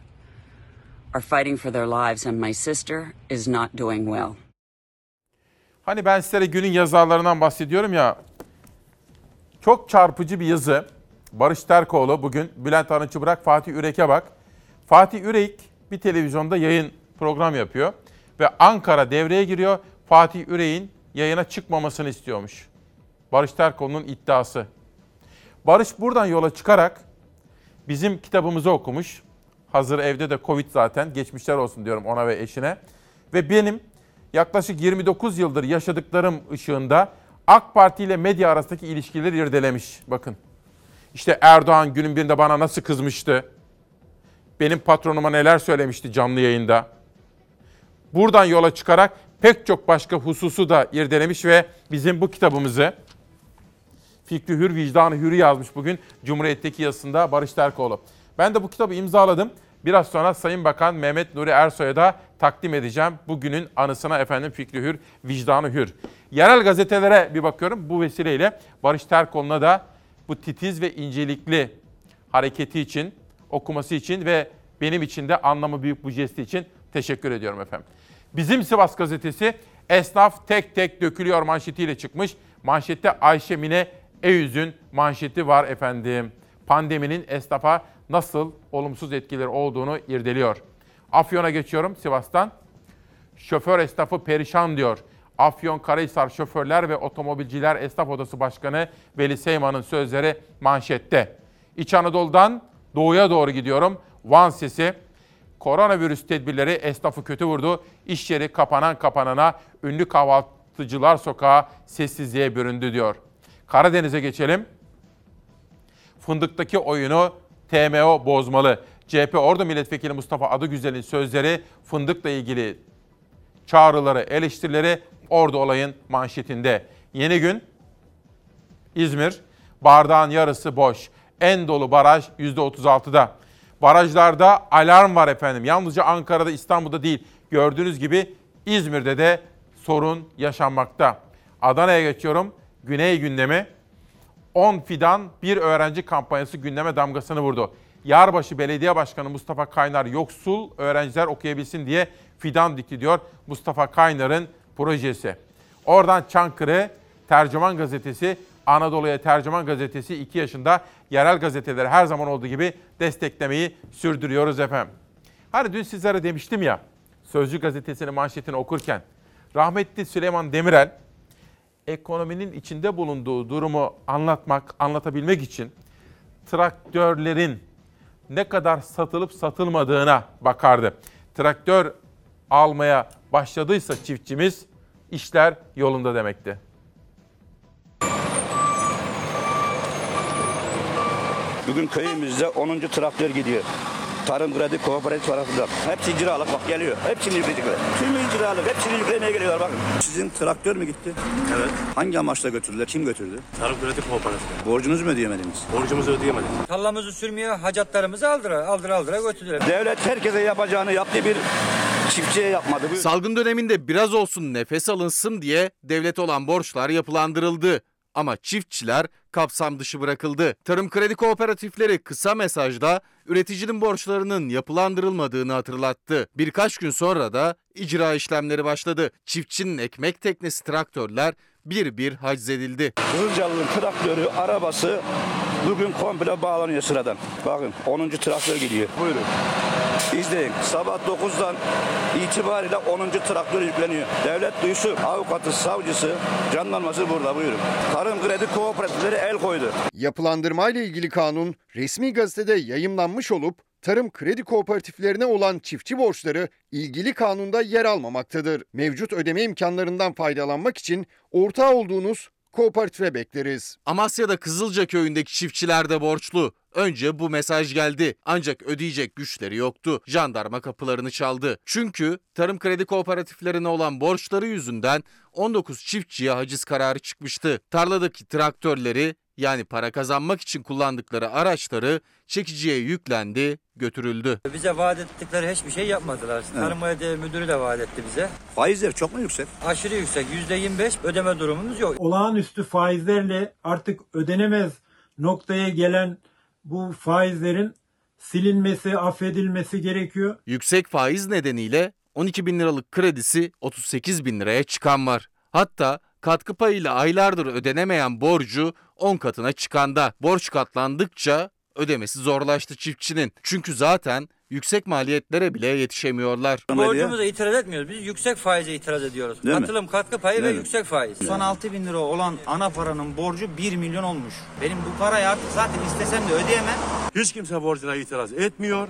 are fighting for their lives, and my sister is not doing well. Hani ben sizlere günün yazarlarından bahsediyorum ya. Çok çarpıcı bir yazı. Barış Terkoğlu bugün Bülent Arınç'ı bırak Fatih Ürek'e bak. Fatih Ürek bir televizyonda yayın program yapıyor. Ve Ankara devreye giriyor. Fatih Ürek'in yayına çıkmamasını istiyormuş. Barış Terkoğlu'nun iddiası. Barış buradan yola çıkarak bizim kitabımızı okumuş. Hazır evde de Covid zaten. Geçmişler olsun diyorum ona ve eşine. Ve benim yaklaşık 29 yıldır yaşadıklarım ışığında AK Parti ile medya arasındaki ilişkileri irdelemiş. Bakın. İşte Erdoğan günün birinde bana nasıl kızmıştı. Benim patronuma neler söylemişti canlı yayında. Buradan yola çıkarak pek çok başka hususu da irdelemiş ve bizim bu kitabımızı Fikri Hür, Vicdanı Hür'ü yazmış bugün Cumhuriyet'teki yazısında Barış Terkoğlu. Ben de bu kitabı imzaladım. Biraz sonra Sayın Bakan Mehmet Nuri Ersoy'a da takdim edeceğim. Bugünün anısına efendim Fikri Hür, Vicdanı Hür. Yerel gazetelere bir bakıyorum. Bu vesileyle Barış Terkoğlu'na da bu titiz ve incelikli hareketi için, okuması için ve benim için de anlamı büyük bu jesti için teşekkür ediyorum efendim. Bizim Sivas gazetesi esnaf tek tek dökülüyor manşetiyle çıkmış. Manşette Ayşe Mine Eyüz'ün manşeti var efendim. Pandeminin esnafa nasıl olumsuz etkileri olduğunu irdeliyor. Afyon'a geçiyorum Sivas'tan. Şoför esnafı perişan diyor. Afyon Karahisar Şoförler ve Otomobilciler Esnaf Odası Başkanı Veli Seyman'ın sözleri manşette. İç Anadolu'dan doğuya doğru gidiyorum. Van sesi. Koronavirüs tedbirleri esnafı kötü vurdu. İş yeri kapanan kapanana ünlü kahvaltıcılar sokağı sessizliğe büründü diyor. Karadeniz'e geçelim. Fındık'taki oyunu TMO bozmalı. CHP Ordu Milletvekili Mustafa Adıgüzel'in sözleri Fındık'la ilgili çağrıları, eleştirileri Ordu olayın manşetinde. Yeni gün İzmir, bardağın yarısı boş. En dolu baraj %36'da. Barajlarda alarm var efendim. Yalnızca Ankara'da, İstanbul'da değil. Gördüğünüz gibi İzmir'de de sorun yaşanmakta. Adana'ya geçiyorum. Güney gündemi. 10 fidan bir öğrenci kampanyası gündeme damgasını vurdu. Yarbaşı Belediye Başkanı Mustafa Kaynar yoksul öğrenciler okuyabilsin diye fidan dikti diyor Mustafa Kaynar'ın projesi. Oradan Çankırı Tercüman Gazetesi, Anadolu'ya Tercüman Gazetesi 2 yaşında yerel gazeteleri her zaman olduğu gibi desteklemeyi sürdürüyoruz efendim. Hani dün sizlere demiştim ya, Sözcü Gazetesi'nin manşetini okurken, rahmetli Süleyman Demirel, ekonominin içinde bulunduğu durumu anlatmak, anlatabilmek için traktörlerin ne kadar satılıp satılmadığına bakardı. Traktör almaya başladıysa çiftçimiz işler yolunda demekti. Bugün köyümüzde 10. traktör gidiyor. Tarım Kredi Kooperatif tarafından. Hepsi icralık bak geliyor. Hepsini yükleyecekler. Tümü icralık. Hepsini yüklemeye geliyorlar bakın. Sizin traktör mü gitti? Evet. Hangi amaçla götürdüler? Kim götürdü? Tarım Kredi Kooperatif. Borcunuzu mu ödeyemediniz? Borcumuzu ödeyemedik. Tarlamızı sürmüyor, hacatlarımızı aldıra, aldıra aldıra götürdüler. Devlet herkese yapacağını yaptığı bir çiftçiye yapmadı. Salgın döneminde biraz olsun nefes alınsın diye devlete olan borçlar yapılandırıldı. Ama çiftçiler kapsam dışı bırakıldı. Tarım kredi kooperatifleri kısa mesajda üreticinin borçlarının yapılandırılmadığını hatırlattı. Birkaç gün sonra da icra işlemleri başladı. Çiftçinin ekmek teknesi traktörler bir bir haczedildi. Kızılcalı'nın traktörü, arabası bugün komple bağlanıyor sıradan. Bakın 10. traktör gidiyor. Buyurun. İzleyin. Sabah 9'dan itibariyle 10. traktör yükleniyor. Devlet duyusu, avukatı, savcısı, jandarması burada buyurun. Tarım kredi kooperatifleri el koydu. Yapılandırma ile ilgili kanun resmi gazetede yayımlanmış olup tarım kredi kooperatiflerine olan çiftçi borçları ilgili kanunda yer almamaktadır. Mevcut ödeme imkanlarından faydalanmak için ortağı olduğunuz kooperatife bekleriz. Amasya'da Kızılca köyündeki çiftçiler de borçlu. Önce bu mesaj geldi ancak ödeyecek güçleri yoktu. Jandarma kapılarını çaldı. Çünkü tarım kredi kooperatiflerine olan borçları yüzünden 19 çiftçiye haciz kararı çıkmıştı. Tarladaki traktörleri yani para kazanmak için kullandıkları araçları çekiciye yüklendi, götürüldü. Bize vaat ettikleri hiçbir şey yapmadılar. Tarım Müdürü Müdürü de vaat etti bize. Faizler çok mu yüksek? Aşırı yüksek. %25 ödeme durumumuz yok. Olağanüstü faizlerle artık ödenemez noktaya gelen bu faizlerin silinmesi, affedilmesi gerekiyor. Yüksek faiz nedeniyle 12 bin liralık kredisi 38 bin liraya çıkan var. Hatta katkı payıyla aylardır ödenemeyen borcu 10 katına çıkanda. Borç katlandıkça ödemesi zorlaştı çiftçinin. Çünkü zaten yüksek maliyetlere bile yetişemiyorlar. Borcumuza itiraz etmiyoruz. Biz yüksek faize itiraz ediyoruz. Değil mi? Katılım, katkı payı ve Değil mi? yüksek faiz. 96 bin lira olan ana paranın borcu 1 milyon olmuş. Benim bu parayı artık zaten istesem de ödeyemem. Hiç kimse borcuna itiraz etmiyor.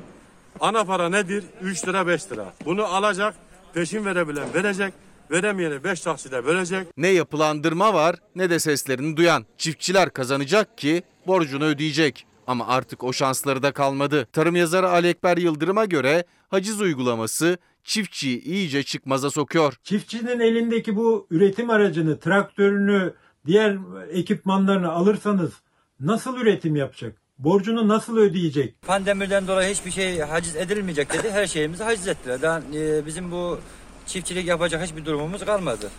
Ana para nedir? 3 lira 5 lira. Bunu alacak Peşin verebilen verecek, veremeyene 5 takside verecek. Ne yapılandırma var ne de seslerini duyan. Çiftçiler kazanacak ki borcunu ödeyecek. Ama artık o şansları da kalmadı. Tarım yazarı Ali Ekber Yıldırım'a göre haciz uygulaması çiftçiyi iyice çıkmaza sokuyor. Çiftçinin elindeki bu üretim aracını, traktörünü, diğer ekipmanlarını alırsanız nasıl üretim yapacak? Borcunu nasıl ödeyecek? Pandemiden dolayı hiçbir şey haciz edilmeyecek dedi. Her şeyimizi haciz ettiler. Daha e, bizim bu çiftçilik yapacak hiçbir durumumuz kalmadı.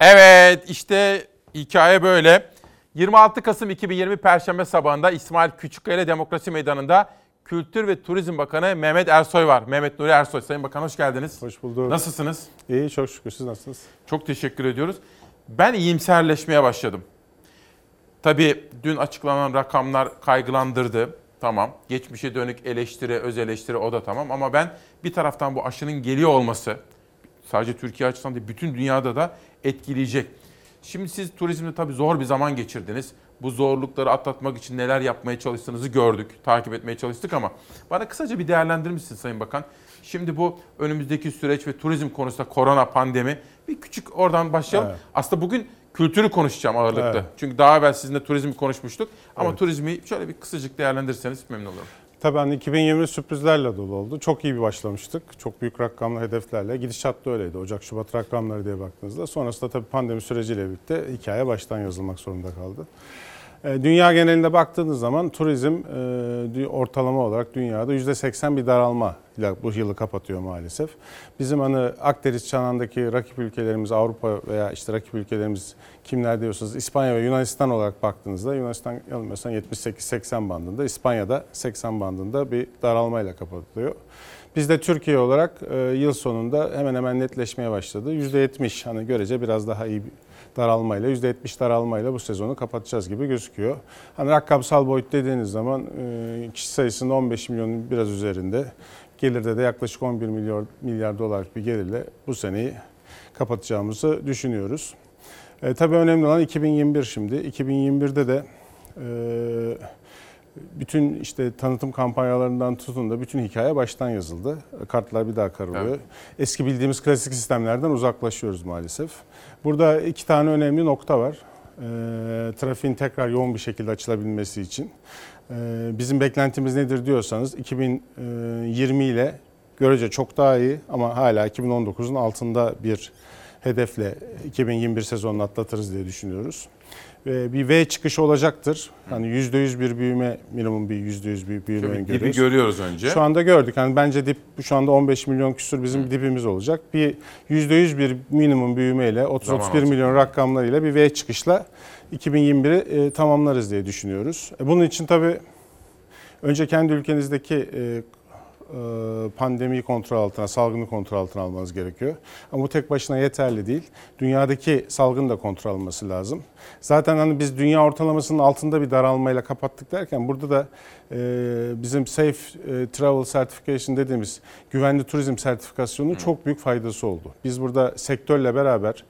Evet işte hikaye böyle. 26 Kasım 2020 Perşembe sabahında İsmail Küçükkaya Demokrasi Meydanı'nda Kültür ve Turizm Bakanı Mehmet Ersoy var. Mehmet Nuri Ersoy. Sayın Bakan hoş geldiniz. Hoş bulduk. Nasılsınız? İyi çok şükür. Siz nasılsınız? Çok teşekkür ediyoruz. Ben iyimserleşmeye başladım. Tabii dün açıklanan rakamlar kaygılandırdı. Tamam. Geçmişe dönük eleştiri, öz eleştiri o da tamam. Ama ben bir taraftan bu aşının geliyor olması sadece Türkiye açısından değil bütün dünyada da etkileyecek. Şimdi siz turizmde tabii zor bir zaman geçirdiniz. Bu zorlukları atlatmak için neler yapmaya çalıştığınızı gördük, takip etmeye çalıştık ama bana kısaca bir değerlendirir misin Sayın Bakan? Şimdi bu önümüzdeki süreç ve turizm konusunda korona, pandemi bir küçük oradan başlayalım. Evet. Aslında bugün kültürü konuşacağım ağırlıkta. Evet. Çünkü daha evvel sizinle turizmi konuşmuştuk. Ama Evet. turizmi şöyle bir kısacık değerlendirirseniz memnun olurum. Tabii hani 2020 sürprizlerle dolu oldu. Çok iyi bir başlamıştık. Çok büyük rakamlı hedeflerle. Gidişat da öyleydi. Ocak, Şubat rakamları diye baktığınızda. Sonrasında tabii pandemi süreciyle birlikte hikaye baştan yazılmak zorunda kaldı. E, Dünya genelinde baktığınız zaman turizm e, ortalama olarak dünyada %80 bir daralma ile bu yılı kapatıyor maalesef. Bizim hani Akdeniz çanağındaki rakip ülkelerimiz Avrupa veya işte rakip ülkelerimiz kimler diyorsanız İspanya ve Yunanistan olarak baktığınızda Yunanistan yanılmıyorsam 78-80 bandında, İspanya'da 80 bandında bir daralmayla kapatılıyor. Biz de Türkiye olarak e, yıl sonunda hemen hemen netleşmeye başladı. %70 hani görece biraz daha iyi daralmayla, %70 daralmayla bu sezonu kapatacağız gibi gözüküyor. Hani rakamsal boyut dediğiniz zaman e, kişi sayısının 15 milyonun biraz üzerinde, gelirde de yaklaşık 11 milyar, milyar dolarlık bir gelirle bu seneyi kapatacağımızı düşünüyoruz. E, tabii önemli olan 2021 şimdi. 2021'de de e, bütün işte tanıtım kampanyalarından tutun da bütün hikaye baştan yazıldı. Kartlar bir daha karılıyor. Evet. Eski bildiğimiz klasik sistemlerden uzaklaşıyoruz maalesef. Burada iki tane önemli nokta var. E, trafiğin tekrar yoğun bir şekilde açılabilmesi için. E, bizim beklentimiz nedir diyorsanız 2020 ile görece çok daha iyi ama hala 2019'un altında bir hedefle 2021 sezonunu atlatırız diye düşünüyoruz. Ve bir V çıkışı olacaktır. Hani %100 bir büyüme, minimum bir %100 bir büyüme Tabii öngörüyoruz. dibi görüyoruz önce. Şu anda gördük. Hani bence dip şu anda 15 milyon küsur bizim dibimiz olacak. Bir %100 bir minimum büyümeyle 30-31 Zaman alacak. milyon rakamlarıyla bir V çıkışla 2021'i e, tamamlarız diye düşünüyoruz. E, bunun için tabii önce kendi ülkenizdeki e, e, pandemiyi kontrol altına, salgını kontrol altına almanız gerekiyor. Ama bu tek başına yeterli değil. Dünyadaki salgını da kontrol alması lazım. Zaten hani biz dünya ortalamasının altında bir daralmayla kapattık derken burada da e, bizim Safe e, Travel Certification dediğimiz güvenli turizm sertifikasyonunun çok büyük faydası oldu. Biz burada sektörle beraber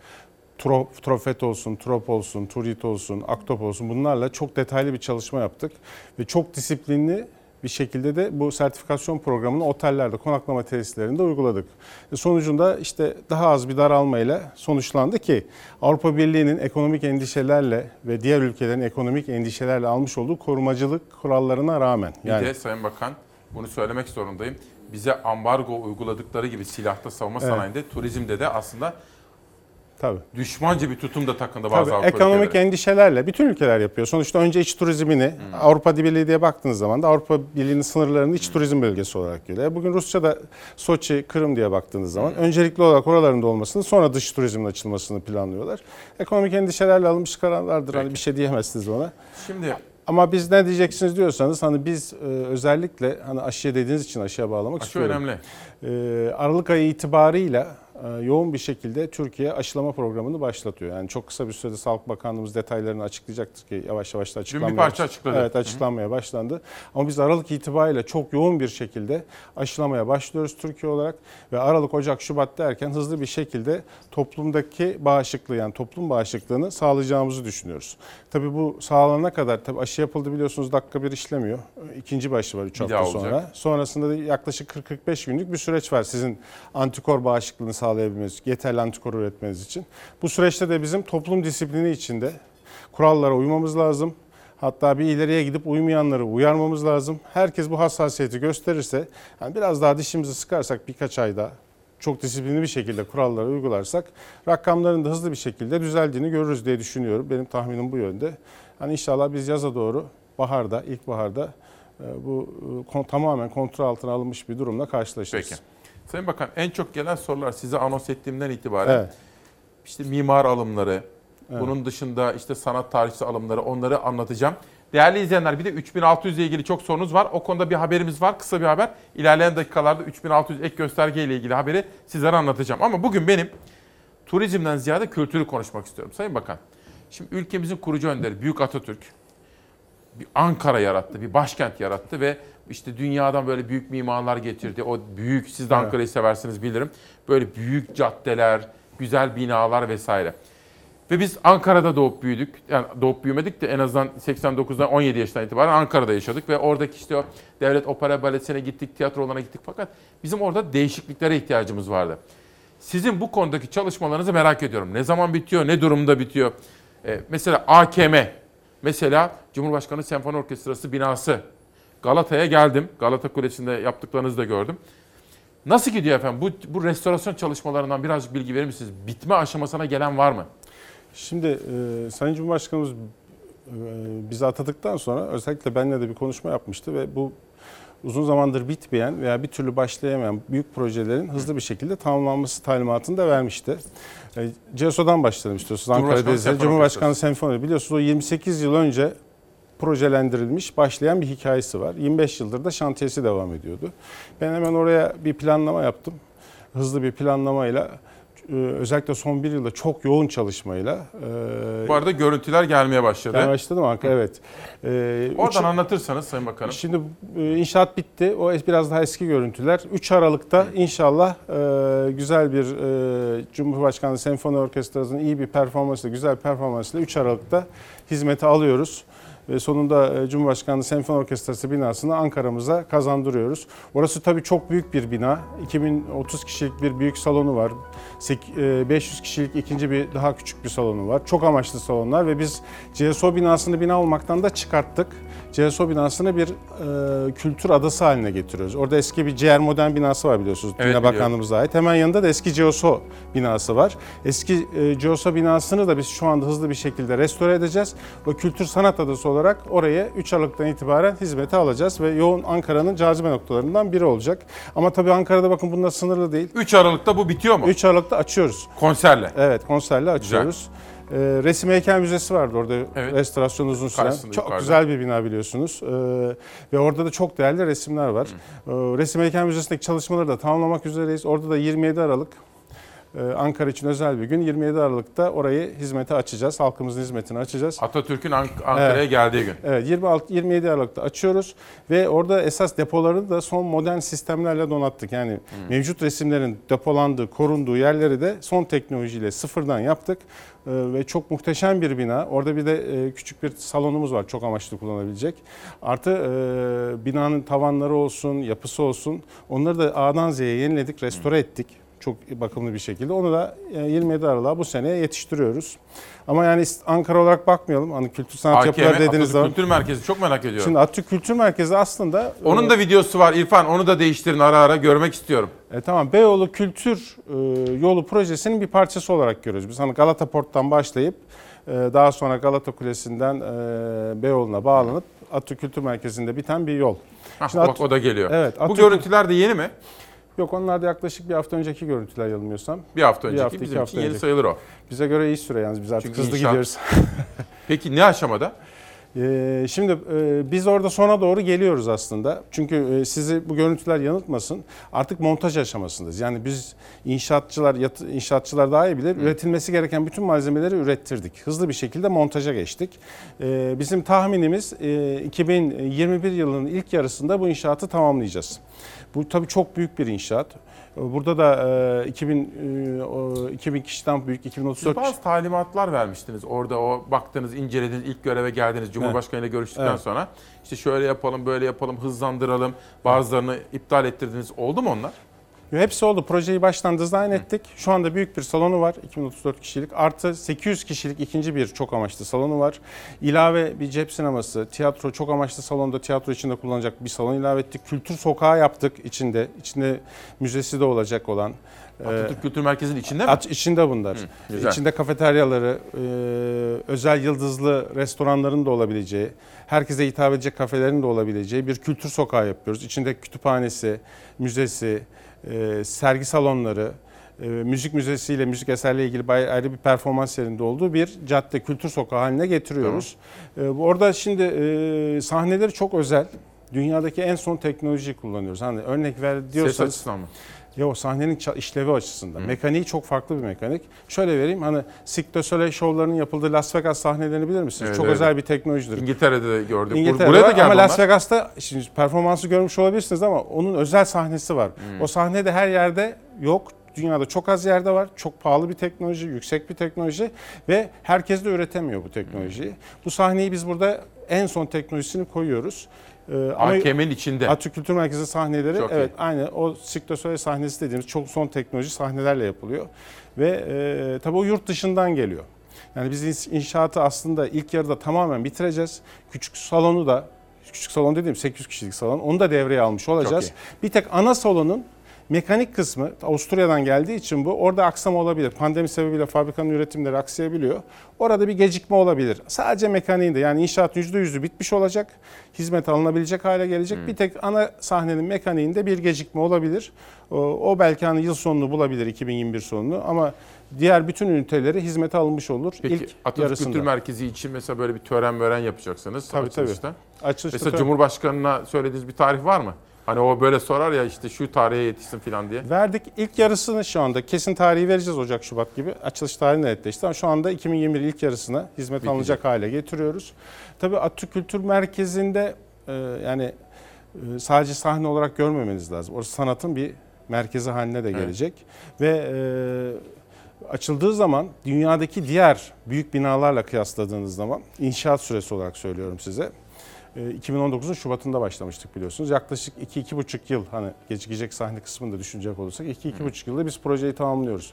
Tro- Trofet olsun, Trop olsun, Turit olsun, Aktop olsun bunlarla çok detaylı bir çalışma yaptık. Ve çok disiplinli bir şekilde de bu sertifikasyon programını otellerde, konaklama tesislerinde uyguladık. E, Sonucunda işte daha az bir daralmayla sonuçlandı ki Avrupa Birliği'nin ekonomik endişelerle ve diğer ülkelerin ekonomik endişelerle almış olduğu korumacılık kurallarına rağmen. Bir de Sayın Bakan bunu söylemek zorundayım. Bize ambargo uyguladıkları gibi silahta savunma Evet. sanayinde, turizmde de aslında Tabii. düşmanca bir tutum da takındı bazı Tabii, Avrupa ekonomik ülkeleri. endişelerle bütün ülkeler yapıyor. Sonuçta önce iç turizmini Avrupa Birliği diye baktığınız zaman da Avrupa Birliği'nin sınırlarını iç turizm bölgesi olarak görüyor. Bugün Rusya'da Soçi, Kırım diye baktığınız zaman öncelikli olarak oralarında olmasını sonra dış turizmin açılmasını planlıyorlar. Ekonomik endişelerle alınmış kararlardır. Hani bir şey diyemezsiniz ona. Şimdi Ama biz ne diyeceksiniz diyorsanız hani biz e, özellikle hani aşıya dediğiniz için aşıya bağlamak Aşı istiyorum. önemli. E, Aralık ayı itibarıyla yoğun bir şekilde Türkiye aşılama programını başlatıyor. Yani çok kısa bir sürede Sağlık Bakanlığımız detaylarını açıklayacaktır ki yavaş yavaş da açıklanmaya parça açıkladı. Evet açıklanmaya başlandı. Ama biz Aralık itibariyle çok yoğun bir şekilde aşılamaya başlıyoruz Türkiye olarak ve Aralık, Ocak, Şubat derken hızlı bir şekilde toplumdaki bağışıklığı yani toplum bağışıklığını sağlayacağımızı düşünüyoruz. Tabii bu sağlanana kadar tabii aşı yapıldı biliyorsunuz dakika bir işlemiyor. İkinci bir aşı var 3 Bir hafta sonra. olacak. Sonrasında da yaklaşık 40-45 günlük bir süreç var sizin antikor bağışıklığını sağlayabilmeniz, yeterli antikor üretmeniz için. Bu süreçte de bizim toplum disiplini içinde kurallara uymamız lazım. Hatta bir ileriye gidip uymayanları uyarmamız lazım. Herkes bu hassasiyeti gösterirse, yani biraz daha dişimizi sıkarsak birkaç ayda çok disiplinli bir şekilde kuralları uygularsak rakamların da hızlı bir şekilde düzeldiğini görürüz diye düşünüyorum. Benim tahminim bu yönde. Hani inşallah biz yaza doğru baharda, ilkbaharda e, bu e, tamamen kontrol altına alınmış bir durumla karşılaşırız. Peki. Sayın Bakan en çok gelen sorular size anons ettiğimden itibaren Evet. işte mimar alımları, Evet. bunun dışında işte sanat tarihçisi alımları onları anlatacağım. Değerli izleyenler bir de 3600 ile ilgili çok sorunuz var. O konuda bir haberimiz var. Kısa bir haber. İlerleyen dakikalarda 3600 ek gösterge ile ilgili haberi sizlere anlatacağım. Ama bugün benim turizmden ziyade kültürü konuşmak istiyorum. Sayın Bakan, şimdi ülkemizin kurucu önderi Büyük Atatürk bir Ankara yarattı, bir başkent yarattı ve işte dünyadan böyle büyük mimarlar getirdi. O büyük, siz de Evet. Ankara'yı seversiniz bilirim. Böyle büyük caddeler, güzel binalar vesaire. Ve biz Ankara'da doğup büyüdük. Yani doğup büyümedik de en azından 89'dan 17 yaşından itibaren Ankara'da yaşadık. Ve oradaki işte o devlet opera baletine gittik, tiyatrolarına gittik. Fakat bizim orada değişikliklere ihtiyacımız vardı. Sizin bu konudaki çalışmalarınızı merak ediyorum. Ne zaman bitiyor, ne durumda bitiyor? Ee, mesela AKM, mesela Cumhurbaşkanı Senfoni Orkestrası binası. Galata'ya geldim. Galata Kulesi'nde yaptıklarınızı da gördüm. Nasıl gidiyor efendim? Bu, bu restorasyon çalışmalarından birazcık bilgi verir misiniz? Bitme aşamasına gelen var mı? Şimdi e, Sayın Cumhurbaşkanımız e, bizi atadıktan sonra özellikle benimle de bir konuşma yapmıştı ve bu uzun zamandır bitmeyen veya bir türlü başlayamayan büyük projelerin hızlı bir şekilde tamamlanması talimatını da vermişti. E, CESO'dan başlayalım istiyorsunuz. Ankara'da Cumhurbaşkanı Senfoni biliyorsunuz o 28 yıl önce projelendirilmiş başlayan bir hikayesi var. 25 yıldır da şantiyesi devam ediyordu. Ben hemen oraya bir planlama yaptım. Hızlı bir planlamayla özellikle son bir yılda çok yoğun çalışmayla. e, Bu arada görüntüler gelmeye başladı. ben başladım Ankara evet. E, Oradan üç- anlatırsanız Sayın Bakanım. Şimdi e, inşaat bitti. O biraz daha eski görüntüler. 3 Aralık'ta inşallah e, güzel bir e, Cumhurbaşkanlığı Senfoni Orkestrası'nın iyi bir performansıyla, güzel bir performansıyla 3 Aralık'ta hizmete alıyoruz. Ve sonunda e, Cumhurbaşkanlığı Senfoni Orkestrası binasını Ankara'mıza kazandırıyoruz. Orası tabii çok büyük bir bina. 2030 kişilik bir büyük salonu var. Sek- e, 500 kişilik ikinci bir daha küçük bir salonu var. Çok amaçlı salonlar ve biz CSO binasını bina olmaktan da çıkarttık. CSO binasını bir e, kültür adası haline getiriyoruz. Orada eski bir CR Modern binası var biliyorsunuz. Evet, Dünya. Bakanlığımıza ait. Hemen yanında da eski CSO binası var. Eski e, CSO binasını da biz şu anda hızlı bir şekilde restore edeceğiz. O kültür sanat adası olarak oraya 3 Aralık'tan itibaren hizmete alacağız ve yoğun Ankara'nın cazibe noktalarından biri olacak. Ama tabii Ankara'da bakın bunlar sınırlı değil. 3 Aralık'ta bu bitiyor mu? 3 Aralık'ta açıyoruz. Konserle. Evet konserle açıyoruz. Ee, Resim Heykel Müzesi vardı orada Evet. restorasyon uzun süren. Karşısında, çok yukarıda. güzel bir bina biliyorsunuz. Ee, ve orada da çok değerli resimler var. Ee, Resim Heykel Müzesi'ndeki çalışmaları da tamamlamak üzereyiz. Orada da 27 Aralık e, Ankara için özel bir gün. 27 Aralık'ta orayı hizmete açacağız. Halkımızın hizmetine açacağız. Atatürk'ün Ank- Ankara'ya Evet. geldiği gün. Evet 26 27 Aralık'ta açıyoruz ve orada esas depolarını da son modern sistemlerle donattık. Yani mevcut resimlerin depolandığı, korunduğu yerleri de son teknolojiyle sıfırdan yaptık. Ee, ve çok muhteşem bir bina. Orada bir de e, küçük bir salonumuz var çok amaçlı kullanabilecek. Artı e, binanın tavanları olsun, yapısı olsun onları da A'dan Z'ye yeniledik, restore ettik. Çok bakımlı bir şekilde. Onu da e, 27 Aralık'a bu seneye yetiştiriyoruz. Ama yani Ankara olarak bakmayalım. Hani kültür sanat AKM, yapıları dediğiniz zaman. Kültür Merkezi çok merak ediyorum. Şimdi Atatürk Kültür Merkezi aslında... Onun e, da videosu var İrfan. Onu da değiştirin ara ara görmek istiyorum. E, tamam Beyoğlu Kültür e, Yolu projesinin bir parçası olarak görüyoruz. Biz hani Galata Port'tan başlayıp e, daha sonra Galata Kulesi'nden e, Beyoğlu'na bağlanıp Atatürk Kültür Merkezi'nde biten bir yol. Hah, Şimdi bak Atatürk- o da geliyor. Evet. Bu görüntüler de yeni mi? Yok onlar da yaklaşık bir hafta önceki görüntüler yanılmıyorsam. Bir hafta önceki. iki Bizim hafta için yeni önceki. sayılır o. Bize göre iyi süre yalnız biz artık Çünkü hızlı inşaat- gidiyoruz. (laughs) Peki ne aşamada? Ee, şimdi e, biz orada sona doğru geliyoruz aslında. Çünkü e, sizi bu görüntüler yanıltmasın. Artık montaj aşamasındayız. Yani biz inşaatçılar inşaatçılar daha iyi bilir. Üretilmesi gereken bütün malzemeleri ürettirdik. Hızlı bir şekilde montaja geçtik. Ee, bizim tahminimiz e, 2021 yılının ilk yarısında bu inşaatı tamamlayacağız. Bu tabii çok büyük bir inşaat. Burada da e, 2000 e, o 2000 kişiden büyük Siz 2034 bazı talimatlar vermiştiniz. Orada o baktınız, incelediniz, ilk göreve geldiniz. Cumhurbaşkanı ile görüştükten Evet. sonra. işte şöyle yapalım, böyle yapalım, hızlandıralım. Bazılarını iptal ettirdiniz. Oldu mu onlar? Hepsi oldu. Projeyi baştan dizayn ettik. Şu anda büyük bir salonu var. 2034 kişilik. Artı 800 kişilik ikinci bir çok amaçlı salonu var. İlave bir cep sineması, tiyatro, çok amaçlı salonda tiyatro içinde kullanacak bir salon ilave ettik. Kültür sokağı yaptık içinde. İçinde müzesi de olacak olan. Atatürk Kültür Merkezi'nin içinde mi? Aç, içinde bunlar. Hı, güzel. içinde kafeteryaları, e, özel yıldızlı restoranların da olabileceği, herkese hitap edecek kafelerin de olabileceği bir kültür sokağı yapıyoruz. İçinde kütüphanesi, müzesi, e, sergi salonları, e, müzik müzesiyle, müzik eserleriyle ilgili ayrı bir performans yerinde olduğu bir cadde, kültür sokağı haline getiriyoruz. E, bu- orada şimdi e, sahneleri çok özel. Dünyadaki en son teknolojiyi kullanıyoruz. Hani örnek ver Ses diyorsanız. açısından mı? Ya o sahnenin işlevi açısından. Mekaniği çok farklı bir mekanik. Şöyle vereyim hani Cirque du Soleil şovlarının yapıldığı Las Vegas sahnelerini bilir misiniz? Evet, çok evet. özel bir teknolojidir. İngiltere'de de gördük. İngiltere'de Buraya da geldi ama Las onlar. Vegas'ta şimdi performansı görmüş olabilirsiniz ama onun özel sahnesi var. Hmm. O sahne de her yerde yok. Dünyada çok az yerde var. Çok pahalı bir teknoloji, yüksek bir teknoloji ve herkes de üretemiyor bu teknolojiyi. Bu sahneyi biz burada en son teknolojisini koyuyoruz. AKM'nin içinde. Atatürk Kültür Merkezi sahneleri Çok evet iyi. aynı o Cirque du Soleil sahnesi dediğimiz çok son teknoloji sahnelerle yapılıyor. Ve e, tabii o yurt dışından geliyor. Yani biz inşaatı aslında ilk yarıda tamamen bitireceğiz. Küçük salonu da küçük salon dediğim 800 kişilik salon onu da devreye almış olacağız. Bir tek ana salonun mekanik kısmı Avusturya'dan geldiği için bu orada aksama olabilir. Pandemi sebebiyle fabrikanın üretimleri aksayabiliyor. Orada bir gecikme olabilir. Sadece mekaniğinde yani inşaat %100'ü bitmiş olacak. Hizmet alınabilecek hale gelecek. Bir tek ana sahnenin mekaniğinde bir gecikme olabilir. O, belki hani yıl sonunu bulabilir 2021 sonunu ama diğer bütün üniteleri hizmete alınmış olur Peki ilk Atatürk yarısında. Kültür Merkezi için mesela böyle bir tören mören yapacaksınız Tabii, tabii. açılışta. Açılışta mesela tabii. Cumhurbaşkanı'na söylediğiniz bir tarih var mı? Hani o böyle sorar ya işte şu tarihe yetişsin falan diye. Verdik ilk yarısını şu anda kesin tarihi vereceğiz Ocak Şubat gibi. Açılış tarihi netleşti ama şu anda 2021 ilk yarısına hizmet Bitecek. alınacak hale getiriyoruz. Tabii Atatürk Kültür Merkezi'nde e, yani e, sadece sahne olarak görmemeniz lazım. Orası sanatın bir merkezi haline de gelecek ve e, açıldığı zaman dünyadaki diğer büyük binalarla kıyasladığınız zaman inşaat süresi olarak söylüyorum size. E, 2019'un Şubat'ında başlamıştık biliyorsunuz. Yaklaşık 2-2,5 yıl hani gecikecek sahne kısmını da düşünecek olursak 2-2,5 yılda biz projeyi tamamlıyoruz.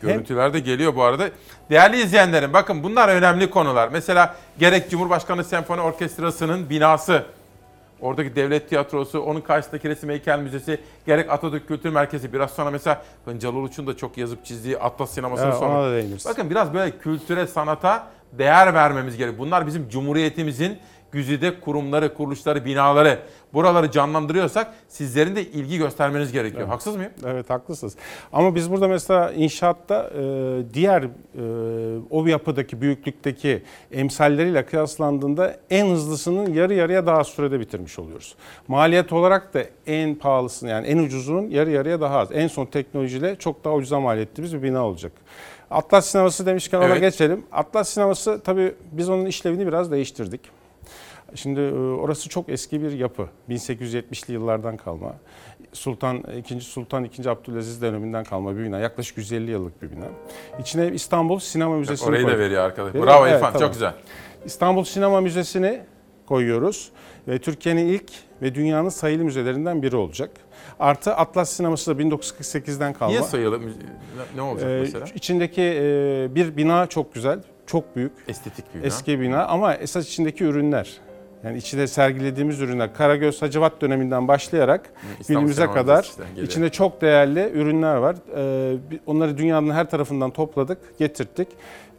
Görüntüler de geliyor bu arada. Değerli izleyenlerim bakın bunlar önemli konular. Mesela gerek Cumhurbaşkanı Senfoni Orkestrası'nın binası, oradaki devlet tiyatrosu, onun karşısındaki resim heykel müzesi, gerek Atatürk Kültür Merkezi. Biraz sonra mesela Hıncal Uluç'un da çok yazıp çizdiği Atlas Sineması'nın Evet, sonra. Bakın biraz böyle kültüre, sanata değer vermemiz gerek. Bunlar bizim Cumhuriyetimizin güzide kurumları, kuruluşları, binaları. Buraları canlandırıyorsak sizlerin de ilgi göstermeniz gerekiyor. Haksız mıyım? Evet haklısınız. Ama biz burada mesela inşaatta e, diğer e, o yapıdaki büyüklükteki emsalleriyle kıyaslandığında en hızlısının yarı yarıya daha sürede bitirmiş oluyoruz. Maliyet olarak da en pahalısını yani en ucuzunun yarı yarıya daha az. En son teknolojiyle çok daha ucuza mal ettiğimiz bir bina olacak. Atlas sineması demişken ona Evet. geçelim. Atlas sineması tabii biz onun işlevini biraz değiştirdik. Şimdi e, orası çok eski bir yapı. 1870'li yıllardan kalma. Sultan 2. Sultan 2. Abdülaziz döneminden kalma bir bina. Yaklaşık 150 yıllık bir bina. İçine İstanbul Sinema Müzesi'ni orayı da koyduk. veriyor arkadaş. Bravo mu? İrfan, çok güzel. İstanbul Sinema Müzesi'ni koyuyoruz. Ve Türkiye'nin ilk ve dünyanın sayılı müzelerinden biri olacak. Artı Atlas Sineması da 1948'den kalma. Niye sayılı? Ne- Ne olacak Ee, mesela? İçindeki e, bir bina çok güzel, çok büyük. Estetik bir bina. Eski bina ama esas içindeki ürünler. Yani içinde sergilediğimiz ürünler Karagöz Hacivat döneminden başlayarak İstanbul günümüze kadar geliyor. içinde çok değerli ürünler var. Ee, onları dünyanın her tarafından topladık, getirttik.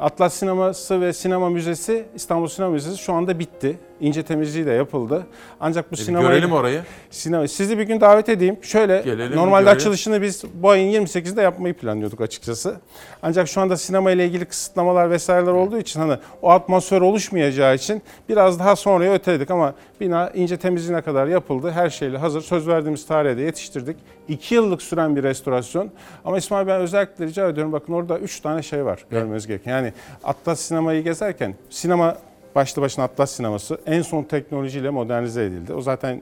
Atlas Sineması ve Sinema Müzesi, İstanbul Sinema Müzesi şu anda bitti. İnce temizliği de yapıldı. Ancak bu E sinema görelim orayı. Sinema sizi bir gün davet edeyim. Şöyle Gelelim, normalde görelim. açılışını biz bu ayın 28'inde yapmayı planlıyorduk açıkçası. Ancak şu anda sinema ile ilgili kısıtlamalar vesaireler olduğu için hani o atmosfer oluşmayacağı için biraz daha sonraya öteledik ama bina ince temizliğine kadar yapıldı. Her şeyle hazır. Söz verdiğimiz tarihe de yetiştirdik. 2 yıllık süren bir restorasyon. Ama İsmail ben özellikle rica ediyorum bakın orada 3 tane şey var görmeniz gereken. Yani Atlas sinemayı gezerken sinema başlı başına Atlas sineması en son teknolojiyle modernize edildi. O zaten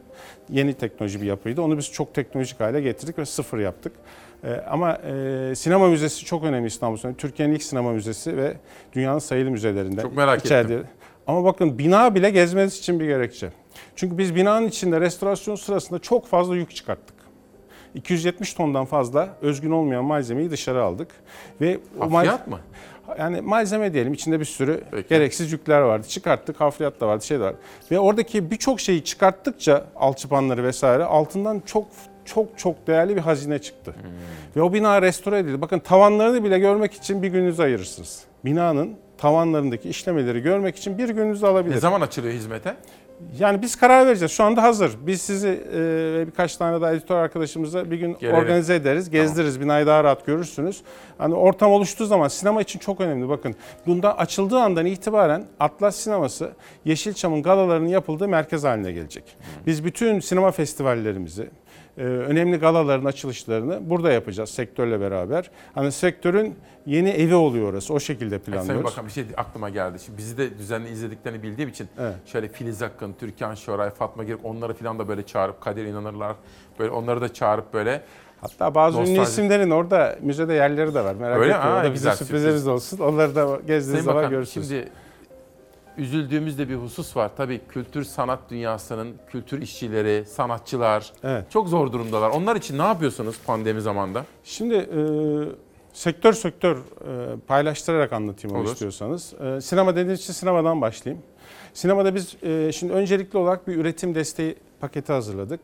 yeni teknoloji bir yapıydı. Onu biz çok teknolojik hale getirdik ve sıfır yaptık. Ee, ama e, sinema müzesi çok önemli İstanbul Sinema. Türkiye'nin ilk sinema müzesi ve dünyanın sayılı müzelerinden. Çok merak içeride. ettim. Ama bakın bina bile gezmeniz için bir gerekçe. Çünkü biz binanın içinde restorasyon sırasında çok fazla yük çıkarttık. 270 tondan fazla özgün olmayan malzemeyi dışarı aldık. Ve o mal- Hafriyat mı? Yani malzeme diyelim içinde bir sürü gereksiz yükler vardı. Çıkarttık, hafriyat da vardı, şey de vardı. Ve oradaki birçok şeyi çıkarttıkça alçıpanları vesaire altından çok çok çok değerli bir hazine çıktı. Ve o bina restore edildi. Bakın tavanlarını bile görmek için bir gününüzü ayırırsınız. Binanın tavanlarındaki işlemeleri görmek için bir gününüzü alabilir. Ne zaman açılıyor hizmete? Yani biz karar vereceğiz. Şu anda hazır. Biz sizi e, ve birkaç tane daha editör arkadaşımızla bir gün Gelelim. organize ederiz, gezdiririz. Binayı daha rahat görürsünüz. Hani ortam oluştuğu zaman sinema için çok önemli. Bakın bunda açıldığı andan itibaren Atlas Sineması Yeşilçam'ın galalarının yapıldığı merkez haline gelecek. Biz bütün sinema festivallerimizi, önemli galaların açılışlarını burada yapacağız sektörle beraber. Hani sektörün yeni evi oluyor orası. O şekilde Sayın planlıyoruz. Bakan bir şey aklıma geldi. Şimdi bizi de düzenli izlediklerini bildiğim için şöyle Filiz Akın, Türkan Şoray, Fatma Girik onları falan da böyle çağırıp Kadir İnanırlar. Böyle onları da çağırıp böyle Hatta bazı ünlü Nostalji- isimlerin orada müzede yerleri de var. Merak Öyle etmeyin. mi? O Ha, da güzel, bizim sürprizlerimiz olsun. Onları da gezdiğiniz Sayın zaman Bakan görürsünüz. şimdi üzüldüğümüz de bir husus var. Tabii kültür sanat dünyasının kültür işçileri, sanatçılar çok zor durumdalar. Onlar için ne yapıyorsunuz pandemi zamanında? Şimdi e, sektör sektör e, paylaştırarak anlatayım onu Olur. istiyorsanız. E, sinema dediğiniz için sinemadan başlayayım. Sinemada biz e, şimdi öncelikli olarak bir üretim desteği paketi hazırladık.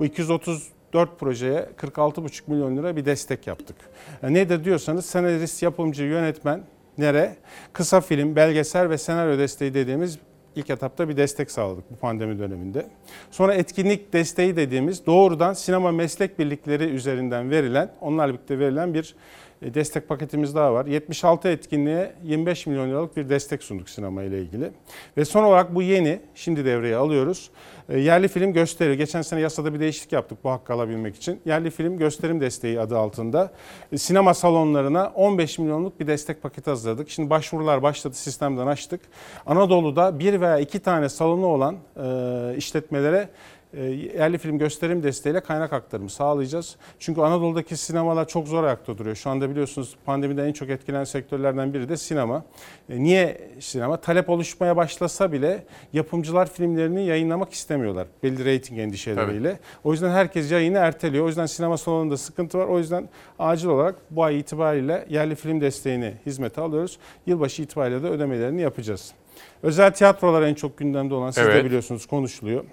Bu 234 projeye 46,5 milyon lira bir destek yaptık. Yani nedir diyorsanız senarist, yapımcı, yönetmen, nere? Kısa film, belgesel ve senaryo desteği dediğimiz ilk etapta bir destek sağladık bu pandemi döneminde. Sonra etkinlik desteği dediğimiz doğrudan sinema meslek birlikleri üzerinden verilen, onlarla birlikte verilen bir destek paketimiz daha var. 76 etkinliğe 25 milyon liralık bir destek sunduk sinema ile ilgili. Ve son olarak bu yeni, şimdi devreye alıyoruz. E, Yerli film gösteri. Geçen sene yasada bir değişiklik yaptık bu hakkı alabilmek için. Yerli film gösterim desteği adı altında e, sinema salonlarına 15 milyonluk bir destek paketi hazırladık. Şimdi başvurular başladı, sistemden açtık. Anadolu'da bir veya iki tane salonu olan e, işletmelere e, yerli film gösterim desteğiyle kaynak aktarımı sağlayacağız. Çünkü Anadolu'daki sinemalar çok zor ayakta duruyor. Şu anda biliyorsunuz pandemide en çok etkilenen sektörlerden biri de sinema. E, Niye sinema? Talep oluşmaya başlasa bile yapımcılar filmlerini yayınlamak istemiyorlar. Belli reyting endişeleriyle. O yüzden herkes yayını erteliyor. O yüzden sinema salonunda sıkıntı var. O yüzden acil olarak bu ay itibariyle yerli film desteğini hizmete alıyoruz. Yılbaşı itibariyle de ödemelerini yapacağız. Özel tiyatrolar en çok gündemde olan siz de Evet. biliyorsunuz konuşuluyor.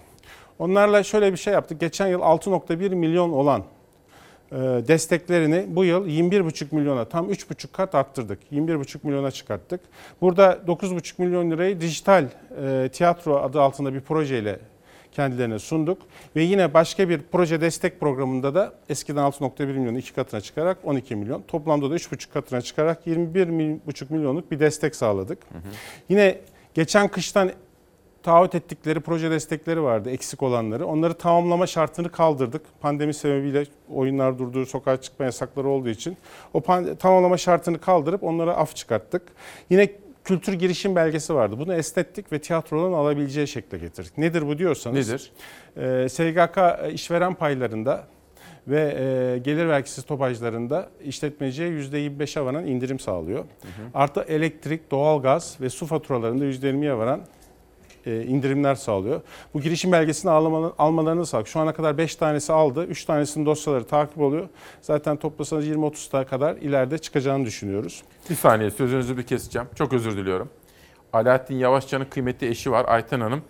Onlarla şöyle bir şey yaptık. Geçen yıl 6.1 milyon olan e, desteklerini bu yıl 21,5 milyona tam 3,5 kat arttırdık. 21,5 milyona çıkarttık. Burada 9,5 milyon lirayı dijital e, tiyatro adı altında bir projeyle kendilerine sunduk. Ve yine başka bir proje destek programında da eskiden 6.1 milyonu iki katına çıkarak 12 milyon. Toplamda da 3,5 katına çıkarak 21,5 milyonluk bir destek sağladık. Yine geçen kıştan taahhüt ettikleri proje destekleri vardı eksik olanları. Onları tamamlama şartını kaldırdık. Pandemi sebebiyle oyunlar durdu, sokağa çıkma yasakları olduğu için. O tamamlama şartını kaldırıp onlara af çıkarttık. Yine kültür girişim belgesi vardı. Bunu esnettik ve tiyatronun alabileceği şekle getirdik. Nedir bu diyorsanız? Nedir? Ee, SGK işveren paylarında ve e, gelir vergisiz topajlarında işletmeciye %25'e varan indirim sağlıyor. Artı elektrik, doğalgaz ve su faturalarında %20'ye varan e, indirimler sağlıyor. Bu girişim belgesini almalarını, sağlıyor. Şu ana kadar 5 tanesi aldı. 3 tanesinin dosyaları takip oluyor. Zaten toplasanız 20-30 tane kadar ileride çıkacağını düşünüyoruz. Bir saniye sözünüzü bir keseceğim. Çok özür diliyorum. Alaaddin Yavaşcan'ın kıymetli eşi var Ayten Hanım.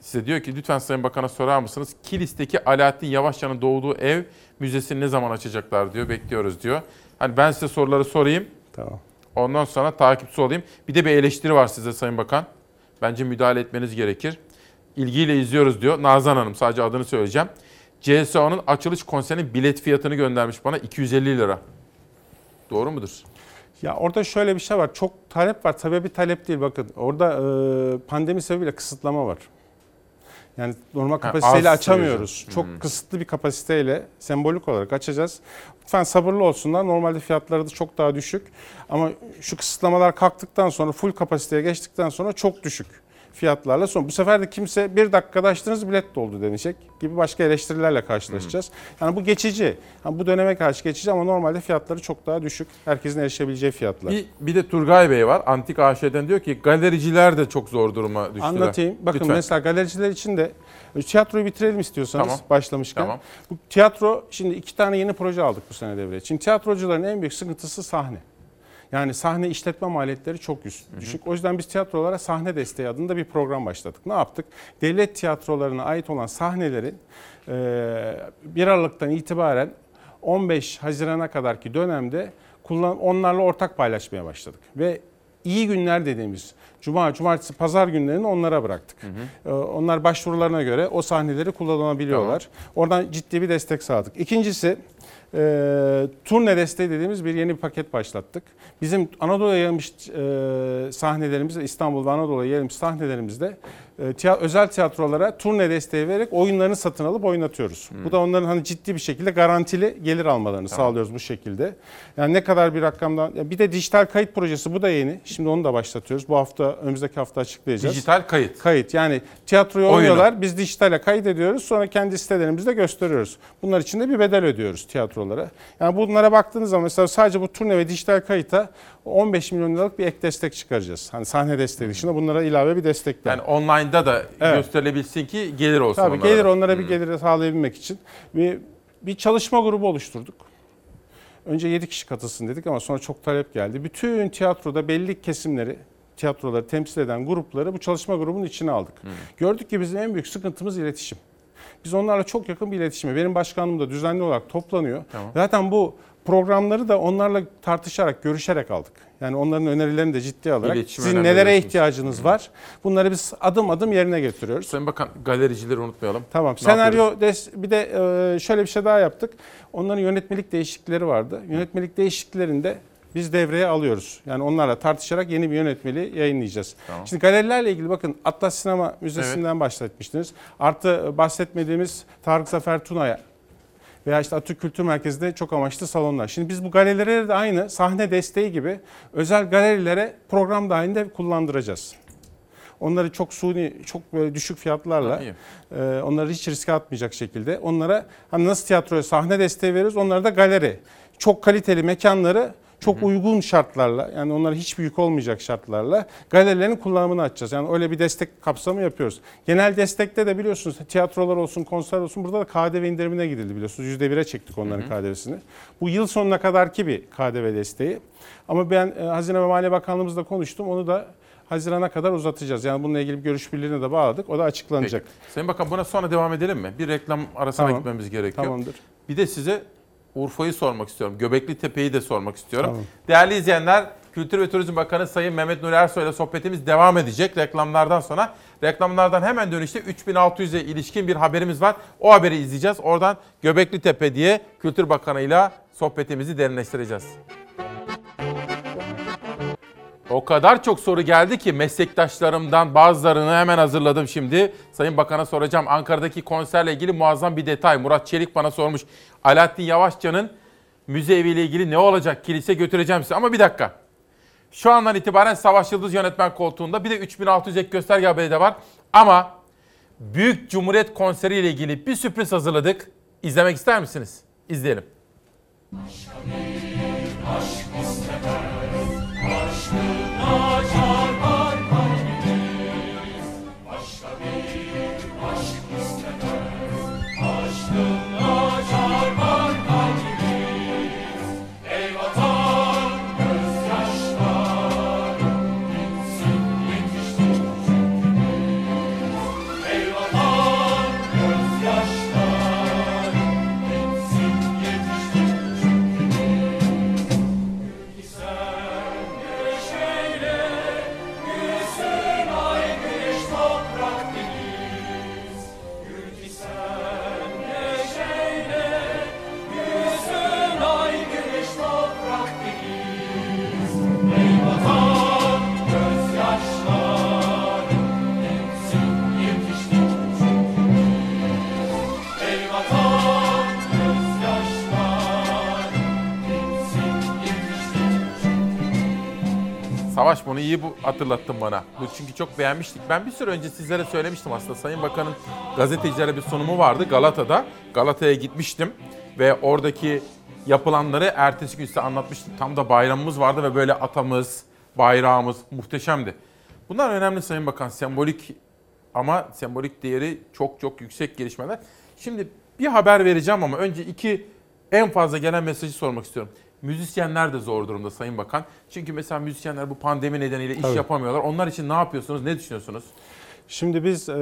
Size diyor ki lütfen Sayın Bakan'a sorar mısınız? Kilis'teki Alaaddin Yavaşcan'ın doğduğu ev müzesini ne zaman açacaklar diyor. Bekliyoruz diyor. Hani ben size soruları sorayım. Tamam. Ondan sonra takipçi olayım. Bir de bir eleştiri var size Sayın Bakan. Bence müdahale etmeniz gerekir. İlgiyle izliyoruz diyor. Nazan Hanım sadece adını söyleyeceğim. CSO'nun açılış konserinin bilet fiyatını göndermiş bana 250 lira. Doğru mudur? Ya orada şöyle bir şey var. Çok talep var. Tabii bir talep değil. Bakın orada e, pandemi sebebiyle kısıtlama var. Yani normal kapasiteyle az açamıyoruz. sayıca. Çok Hmm. kısıtlı bir kapasiteyle sembolik olarak açacağız. Lütfen sabırlı olsunlar. Normalde fiyatları da çok daha düşük. Ama şu kısıtlamalar kalktıktan sonra full kapasiteye geçtikten sonra çok düşük fiyatlarla son. Bu sefer de kimse bir dakikada açtınız bilet doldu denecek gibi başka eleştirilerle karşılaşacağız. Yani bu geçici. Yani bu döneme karşı geçici ama normalde fiyatları çok daha düşük. Herkesin erişebileceği fiyatlar. Bir, bir de Turgay Bey var. Antik AŞ'den diyor ki galericiler de çok zor duruma düştüler. Anlatayım. Bakın Lütfen. mesela galericiler için de Tiyatroyu bitirelim istiyorsanız Tamam. başlamışken. Tamam. Bu tiyatro şimdi iki tane yeni proje aldık bu sene devreye. Şimdi tiyatrocuların en büyük sıkıntısı sahne. Yani sahne işletme maliyetleri çok düşük. O yüzden biz tiyatrolara sahne desteği adında bir program başladık. Ne yaptık? Devlet tiyatrolarına ait olan sahnelerin e, 1 Aralık'tan itibaren 15 Haziran'a kadarki dönemde kullan onlarla ortak paylaşmaya başladık. Ve iyi günler dediğimiz cuma, cumartesi, pazar günlerini onlara bıraktık. Ee, Onlar başvurularına göre o sahneleri kullanabiliyorlar. Oradan ciddi bir destek sağladık. İkincisi e, turne desteği dediğimiz bir yeni bir paket başlattık. Bizim Anadolu'ya yayılmış e, sahnelerimizde, İstanbul ve Anadolu'ya yayılmış sahnelerimizde e, özel tiyatrolara turne desteği vererek oyunlarını satın alıp oynatıyoruz. Bu da onların hani ciddi bir şekilde garantili gelir almalarını sağlıyoruz bu şekilde. Yani ne kadar bir rakamdan ya bir de dijital kayıt projesi bu da yeni. Şimdi onu da başlatıyoruz. Bu hafta önümüzdeki hafta açıklayacağız. Dijital kayıt. Kayıt yani tiyatroyu Oyunu. oynuyorlar. Biz dijitale kayıt ediyoruz. Sonra kendi sitelerimizde gösteriyoruz. Bunlar için de bir bedel ödüyoruz tiyatrolara. Yani bunlara baktığınız zaman mesela sadece bu turne ve dijital kayıta 15 milyon liralık bir ek destek çıkaracağız. Hani sahne desteği dışında bunlara ilave bir destek. Yani online'da da Evet. gösterilebilsin ki gelir olsun Tabii onlara. gelir onlara bir gelir sağlayabilmek için bir, bir çalışma grubu oluşturduk. Önce 7 kişi katılsın dedik ama sonra çok talep geldi. Bütün tiyatroda belli kesimleri, tiyatroları temsil eden grupları bu çalışma grubunun içine aldık. Gördük ki bizim en büyük sıkıntımız iletişim. Biz onlarla çok yakın bir iletişime, benim başkanlığım da düzenli olarak toplanıyor. Tamam. Zaten bu programları da onlarla tartışarak, görüşerek aldık. Yani onların önerilerini de ciddiye alarak İletişim sizin nelere ihtiyacınız var? Bunları biz adım adım yerine getiriyoruz. Sayın Bakan galericileri unutmayalım. Tamam. Ne? Senaryo des- bir de e, şöyle bir şey daha yaptık. Onların yönetmelik değişiklikleri vardı. Yönetmelik değişikliklerinde biz devreye alıyoruz. Yani onlarla tartışarak yeni bir yönetmeliği yayınlayacağız. Tamam. Şimdi galerilerle ilgili bakın Atlas Sinema Müzesi'nden bahsetmiştiniz. Artı bahsetmediğimiz Tarık Zafer Tuna'ya veya işte Atatürk Kültür Merkezi'nde çok amaçlı salonlar. Şimdi biz bu galerilere de aynı sahne desteği gibi özel galerilere program dahilinde kullandıracağız. Onları çok suni, çok böyle düşük fiyatlarla, e, onları hiç riske atmayacak şekilde onlara hani nasıl tiyatroya sahne desteği veriyoruz, onlara da galeri. Çok kaliteli mekanları çok uygun şartlarla yani onlara hiç büyük olmayacak şartlarla galerilerin kullanımını açacağız. Yani öyle bir destek kapsamı yapıyoruz. Genel destekte de biliyorsunuz tiyatrolar olsun, konser olsun burada da KDV indirimine gidildi biliyorsunuz. %1'e çektik onların KDV'sini. Bu yıl sonuna kadarki bir KDV desteği. Ama ben e, Hazine ve Maliye Bakanlığımızla konuştum. Onu da Haziran'a kadar uzatacağız. Yani bununla ilgili bir görüş birliğine de bağladık. O da açıklanacak. Peki. Sayın Bakan buna sonra devam edelim mi? Bir reklam arasına Tamam. gitmemiz gerekiyor. Tamamdır. Bir de size Urfa'yı sormak istiyorum. Göbekli Tepe'yi de sormak istiyorum. Tamam. Değerli izleyenler, Kültür ve Turizm Bakanı Sayın Mehmet Nuri Ersoy ile sohbetimiz devam edecek reklamlardan sonra. Reklamlardan hemen dönüşte 3600'e ilişkin bir haberimiz var. O haberi izleyeceğiz. Oradan Göbekli Tepe diye Kültür Bakanı ile sohbetimizi derinleştireceğiz. O kadar çok soru geldi ki meslektaşlarımdan bazılarını hemen hazırladım şimdi. Sayın Bakan'a soracağım. Ankara'daki konserle ilgili muazzam bir detay. Murat Çelik bana sormuş. Alaaddin Yavaşça'nın müze eviyle ilgili ne olacak? Kilise götüreceğim size. Ama bir dakika. Şu andan itibaren Savaş Yıldız yönetmen koltuğunda bir de 3600 ek gösterge haberi de var. Ama Büyük Cumhuriyet konseri ile ilgili bir sürpriz hazırladık. İzlemek ister misiniz? İzleyelim. Krishna, Ajahn. Savaş bunu iyi bu hatırlattın bana. Bu çünkü çok beğenmiştik. Ben bir süre önce sizlere söylemiştim aslında. Sayın Bakan'ın gazetecilere bir sunumu vardı Galata'da. Galata'ya gitmiştim ve oradaki yapılanları ertesi gün size anlatmıştım. Tam da bayramımız vardı ve böyle atamız, bayrağımız muhteşemdi. Bunlar önemli Sayın Bakan. Sembolik ama sembolik değeri çok çok yüksek gelişmeler. Şimdi bir haber vereceğim ama önce iki en fazla gelen mesajı sormak istiyorum. Müzisyenler de zor durumda Sayın Bakan. Çünkü mesela müzisyenler bu pandemi nedeniyle iş Tabii. yapamıyorlar. Onlar için ne yapıyorsunuz? Ne düşünüyorsunuz? Şimdi biz e,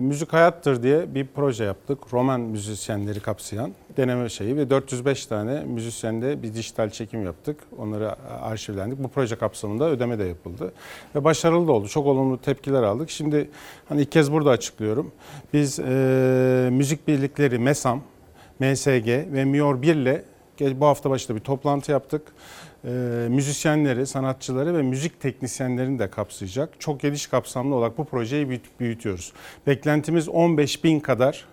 Müzik Hayattır diye bir proje yaptık. Roman müzisyenleri kapsayan deneme şeyi ve 405 tane müzisyende bir dijital çekim yaptık. Onları arşivlendik. Bu proje kapsamında ödeme de yapıldı. Ve başarılı da oldu. Çok olumlu tepkiler aldık. Şimdi hani ilk kez burada açıklıyorum. Biz e, müzik birlikleri MESAM, MSG ve MIOR 1 ile bu hafta başında bir toplantı yaptık. Ee, müzisyenleri, sanatçıları ve müzik teknisyenlerini de kapsayacak. Çok geniş kapsamlı olarak bu projeyi büyüt- büyütüyoruz. Beklentimiz 15 bin kadar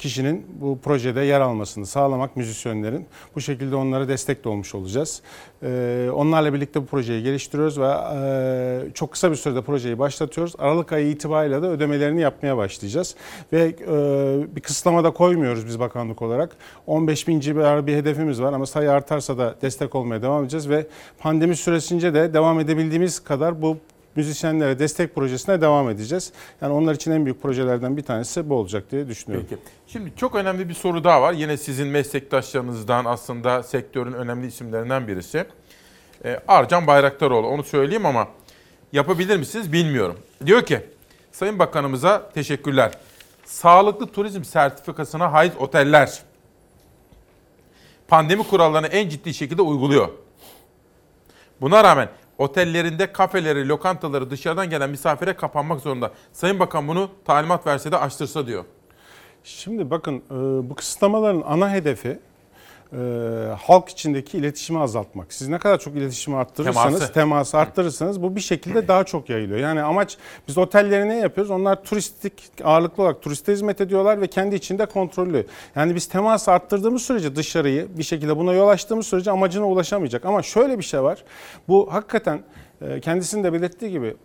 kişinin bu projede yer almasını sağlamak müzisyenlerin. Bu şekilde onlara destek de olmuş olacağız. Ee, onlarla birlikte bu projeyi geliştiriyoruz ve e, çok kısa bir sürede projeyi başlatıyoruz. Aralık ayı itibariyle de ödemelerini yapmaya başlayacağız. Ve e, bir kısıtlama da koymuyoruz biz bakanlık olarak. 15 bin civarı bir hedefimiz var ama sayı artarsa da destek olmaya devam edeceğiz ve pandemi süresince de devam edebildiğimiz kadar bu müzisyenlere destek projesine devam edeceğiz. Yani onlar için en büyük projelerden bir tanesi bu olacak diye düşünüyorum. Peki. Şimdi çok önemli bir soru daha var. Yine sizin meslektaşlarınızdan aslında sektörün önemli isimlerinden birisi. Ee, Arcan Bayraktaroğlu. Onu söyleyeyim ama yapabilir misiniz bilmiyorum. Diyor ki Sayın Bakanımıza teşekkürler. Sağlıklı turizm sertifikasına haiz oteller pandemi kurallarını en ciddi şekilde uyguluyor. Buna rağmen otellerinde kafeleri, lokantaları dışarıdan gelen misafire kapanmak zorunda. Sayın Bakan bunu talimat verse de açtırsa diyor. Şimdi bakın e, bu kısıtlamaların ana hedefi e, halk içindeki iletişimi azaltmak. Siz ne kadar çok iletişimi arttırırsanız, Teması. teması, arttırırsanız bu bir şekilde daha çok yayılıyor. Yani amaç biz otelleri ne yapıyoruz? Onlar turistik ağırlıklı olarak turiste hizmet ediyorlar ve kendi içinde kontrollü. Yani biz teması arttırdığımız sürece dışarıyı bir şekilde buna yol açtığımız sürece amacına ulaşamayacak. Ama şöyle bir şey var. Bu hakikaten kendisinin de belirttiği gibi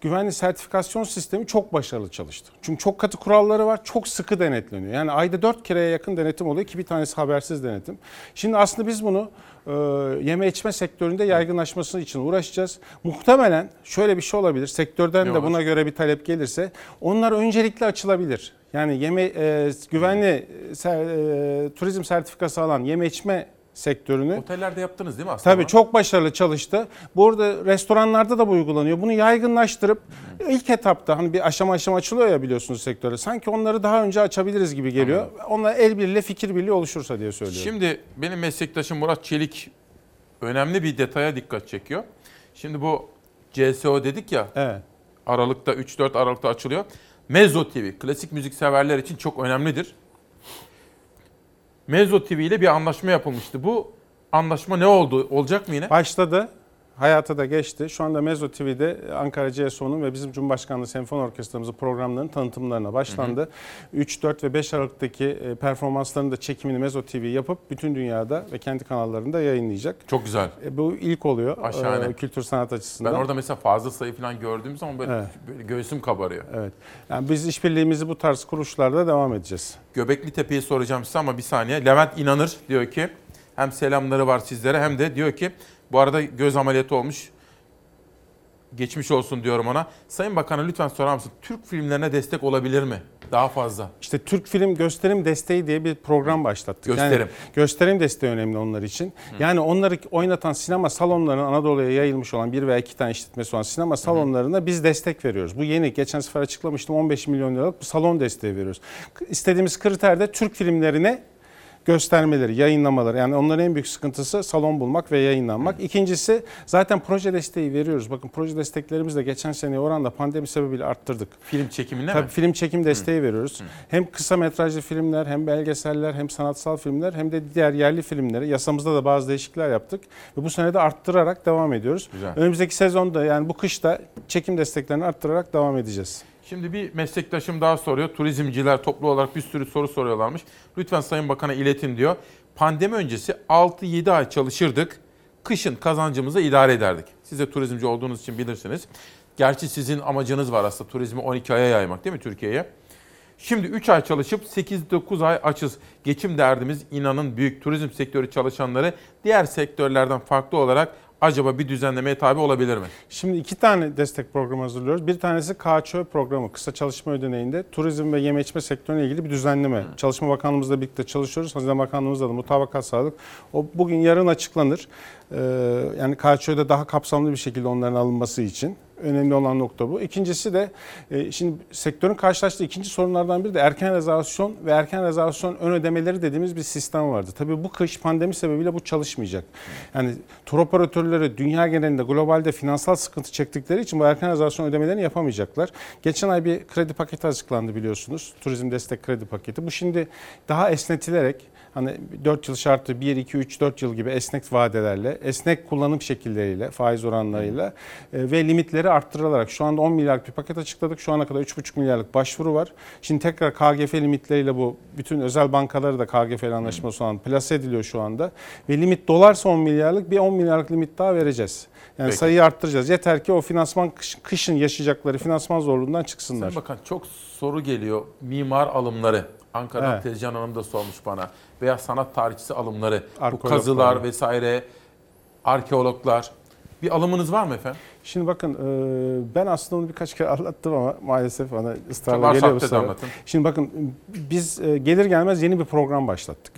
güvenli sertifikasyon sistemi çok başarılı çalıştı. Çünkü çok katı kuralları var, çok sıkı denetleniyor. Yani ayda 4 kereye yakın denetim oluyor ki bir tanesi habersiz denetim. Şimdi aslında biz bunu e, yeme içme sektöründe yaygınlaşması için uğraşacağız. Muhtemelen şöyle bir şey olabilir. Sektörden Ne de olur? buna göre bir talep gelirse onlar öncelikle açılabilir. Yani yeme e, güvenli ser- e, turizm sertifikası alan yeme içme sektörünü Otellerde yaptınız değil mi aslında? Tabii çok başarılı çalıştı. Burada restoranlarda da bu uygulanıyor. Bunu yaygınlaştırıp ilk etapta hani bir aşama aşama açılıyor ya biliyorsunuz sektöre. Sanki onları daha önce açabiliriz gibi geliyor. Onlar el birliğiyle fikir birliği oluşursa diye söylüyorum. Şimdi benim meslektaşım Murat Çelik önemli bir detaya dikkat çekiyor. Şimdi bu CSO dedik ya. Evet. Aralıkta 3-4 Aralık'ta açılıyor. Mezzo TV klasik müzik severler için çok önemlidir. Mezzo TV ile bir anlaşma yapılmıştı. Bu anlaşma ne oldu? Olacak mı yine? Başladı. Hayata da geçti. Şu anda Mezzo TV'de Ankara CSO'nun ve bizim Cumhurbaşkanlığı Senfoni Orkestramızın programlarının tanıtımlarına başlandı. 3, 4 ve 5 Aralık'taki e, performanslarının da çekimini Mezzo TV yapıp bütün dünyada ve kendi kanallarında yayınlayacak. Çok güzel. E, bu ilk oluyor Aşağıne. e, kültür sanat açısından. Ben orada mesela fazla sayı falan gördüğüm zaman böyle, Evet. böyle göğsüm kabarıyor. Evet. Yani biz işbirliğimizi bu tarz kuruluşlarda devam edeceğiz. Göbekli Tepe'yi soracağım size ama bir saniye. Levent İnanır diyor ki hem selamları var sizlere hem de diyor ki bu arada göz ameliyatı olmuş. Geçmiş olsun diyorum ona. Sayın Bakan'a lütfen sorar mısın? Türk filmlerine destek olabilir mi? Daha fazla. İşte Türk Film Gösterim Desteği diye bir program başlattık. Gösterim. Yani gösterim desteği önemli onlar için. Yani onları oynatan sinema salonlarının Anadolu'ya yayılmış olan bir veya iki tane işletmesi olan sinema salonlarına biz destek veriyoruz. Bu yeni. Geçen sefer açıklamıştım 15 milyon liralık bir salon desteği veriyoruz. İstediğimiz kriter de Türk filmlerine göstermeleri, yayınlamaları. Yani onların en büyük sıkıntısı salon bulmak ve yayınlanmak. İkincisi zaten proje desteği veriyoruz. Bakın proje desteklerimizi de geçen seneye oranla pandemi sebebiyle arttırdık. Film çekiminde Tabii mi? film çekim desteği veriyoruz. Hem kısa metrajlı filmler, hem belgeseller, hem sanatsal filmler, hem de diğer yerli filmleri. Yasamızda da bazı değişiklikler yaptık. Ve bu sene de arttırarak devam ediyoruz. Güzel. Önümüzdeki sezonda yani bu kışta çekim desteklerini arttırarak devam edeceğiz. Şimdi bir meslektaşım daha soruyor. Turizmciler toplu olarak bir sürü soru soruyorlarmış. Lütfen Sayın Bakan'a iletin diyor. Pandemi öncesi 6-7 ay çalışırdık. Kışın kazancımızı idare ederdik. Siz de turizmci olduğunuz için bilirsiniz. Gerçi sizin amacınız var aslında turizmi 12 aya yaymak değil mi Türkiye'ye? Şimdi 3 ay çalışıp 8-9 ay açız. Geçim derdimiz inanın büyük turizm sektörü çalışanları diğer sektörlerden farklı olarak acaba bir düzenlemeye tabi olabilir mi? Şimdi iki tane destek programı hazırlıyoruz. Bir tanesi KÇÖ programı, kısa çalışma ödeneğinde turizm ve yeme içme sektörüne ilgili bir düzenleme. Çalışma Bakanlığımızla birlikte çalışıyoruz. Hazine Bakanlığımızla da mutabakat sağladık. O bugün yarın açıklanır. Ee, yani KÇÖ'de daha kapsamlı bir şekilde onların alınması için. Önemli olan nokta bu. İkincisi de e, şimdi sektörün karşılaştığı ikinci sorunlardan biri de erken rezervasyon ve erken rezervasyon ön ödemeleri dediğimiz bir sistem vardı. Tabii bu kış pandemi sebebiyle bu çalışmayacak. Yani tur operatörleri dünya genelinde globalde finansal sıkıntı çektikleri için bu erken rezervasyon ödemelerini yapamayacaklar. Geçen ay bir kredi paketi açıklandı biliyorsunuz. Turizm destek kredi paketi. Bu şimdi daha esnetilerek hani 4 yıl şartı 1, 2, 3, 4 yıl gibi esnek vadelerle, esnek kullanım şekilleriyle, faiz oranlarıyla e, ve limitleri arttırılarak şu anda 10 milyarlık bir paket açıkladık. Şu ana kadar 3,5 milyarlık başvuru var. Şimdi tekrar KGF limitleriyle bu bütün özel bankaları da KGF ile anlaşması olan plase ediliyor şu anda. Ve limit dolarsa 10 milyarlık bir 10 milyarlık limit daha vereceğiz. Yani Peki. sayıyı arttıracağız. Yeter ki o finansman kış- kışın yaşayacakları finansman zorluğundan çıksınlar. Sayın Bakan çok soru geliyor. Mimar alımları. Ankara'dan Evet. Tezcan Hanım da sormuş bana. Veya sanat tarihçisi alımları. Bu kazılar vesaire. Arkeologlar. Bir alımınız var mı efendim? Şimdi bakın e, ben aslında onu birkaç kere (laughs) anlattım ama maalesef bana ısrarla geliyor. Şimdi bakın biz e, gelir gelmez yeni bir program başlattık.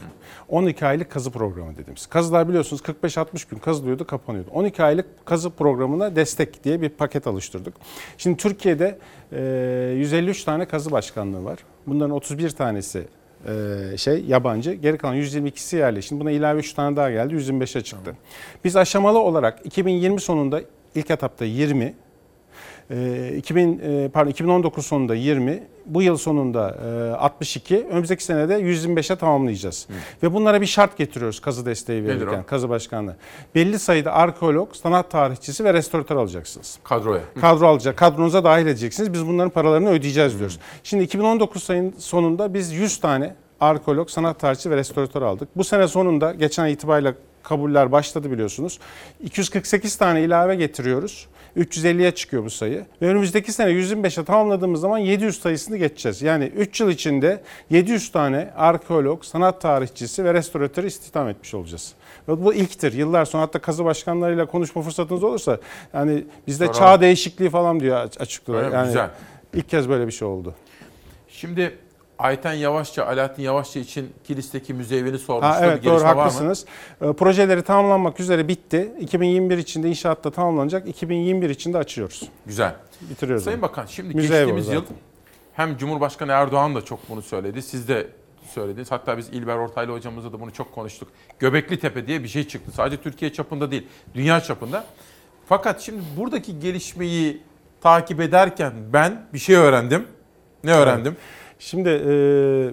12 aylık kazı programı dediğimiz. Kazılar biliyorsunuz 45-60 gün kazılıyordu kapanıyordu. 12 aylık kazı programına destek diye bir paket oluşturduk. Şimdi Türkiye'de e, 153 tane kazı başkanlığı var. Bunların 31 tanesi e, şey yabancı. Geri kalan 122'si yerli. Şimdi buna ilave 3 tane daha geldi. 125'e çıktı. Biz aşamalı olarak 2020 sonunda ilk etapta 20, e, 2000 e, pardon 2019 sonunda 20, bu yıl sonunda e, 62, önümüzdeki senede 125'e tamamlayacağız. Ve bunlara bir şart getiriyoruz kazı desteği Nedir verirken, o? kazı başkanlığı. Belli sayıda arkeolog, sanat tarihçisi ve restoratör alacaksınız. Kadroya. Kadro alacak, kadronuza dahil edeceksiniz. Biz bunların paralarını ödeyeceğiz diyoruz. Şimdi 2019 sayının sonunda biz 100 tane arkeolog, sanat tarihçisi ve restoratör aldık. Bu sene sonunda geçen itibariyle kabuller başladı biliyorsunuz. 248 tane ilave getiriyoruz. 350'ye çıkıyor bu sayı. Ve önümüzdeki sene 125'e tamamladığımız zaman 700 sayısını geçeceğiz. Yani 3 yıl içinde 700 tane arkeolog, sanat tarihçisi ve restoratörü istihdam etmiş olacağız. Ve bu ilktir. Yıllar sonra hatta kazı başkanlarıyla konuşma fırsatınız olursa yani bizde Sonra- çağ değişikliği falan diyor aç- açık Öyle olarak. mi? Yani Güzel. ilk kez böyle bir şey oldu. Şimdi Ayten Yavaşça, Alaaddin Yavaşça için Kilis'teki müzeyvini sormuştu. Ha, Bir evet doğru gelişme var mı? haklısınız. Ee, Projeleri tamamlanmak üzere bitti. 2021 içinde inşaatta tamamlanacak. 2021 içinde açıyoruz. Güzel. Bitiriyoruz. Sayın onu. Bakan şimdi Müze evi o geçtiğimiz yıl hem Cumhurbaşkanı Erdoğan da çok bunu söyledi. Siz de söylediniz. Hatta biz İlber Ortaylı hocamızla da bunu çok konuştuk. Göbekli Tepe diye bir şey çıktı. Sadece Türkiye çapında değil, dünya çapında. Fakat şimdi buradaki gelişmeyi takip ederken ben bir şey öğrendim. Ne öğrendim? Şimdi e,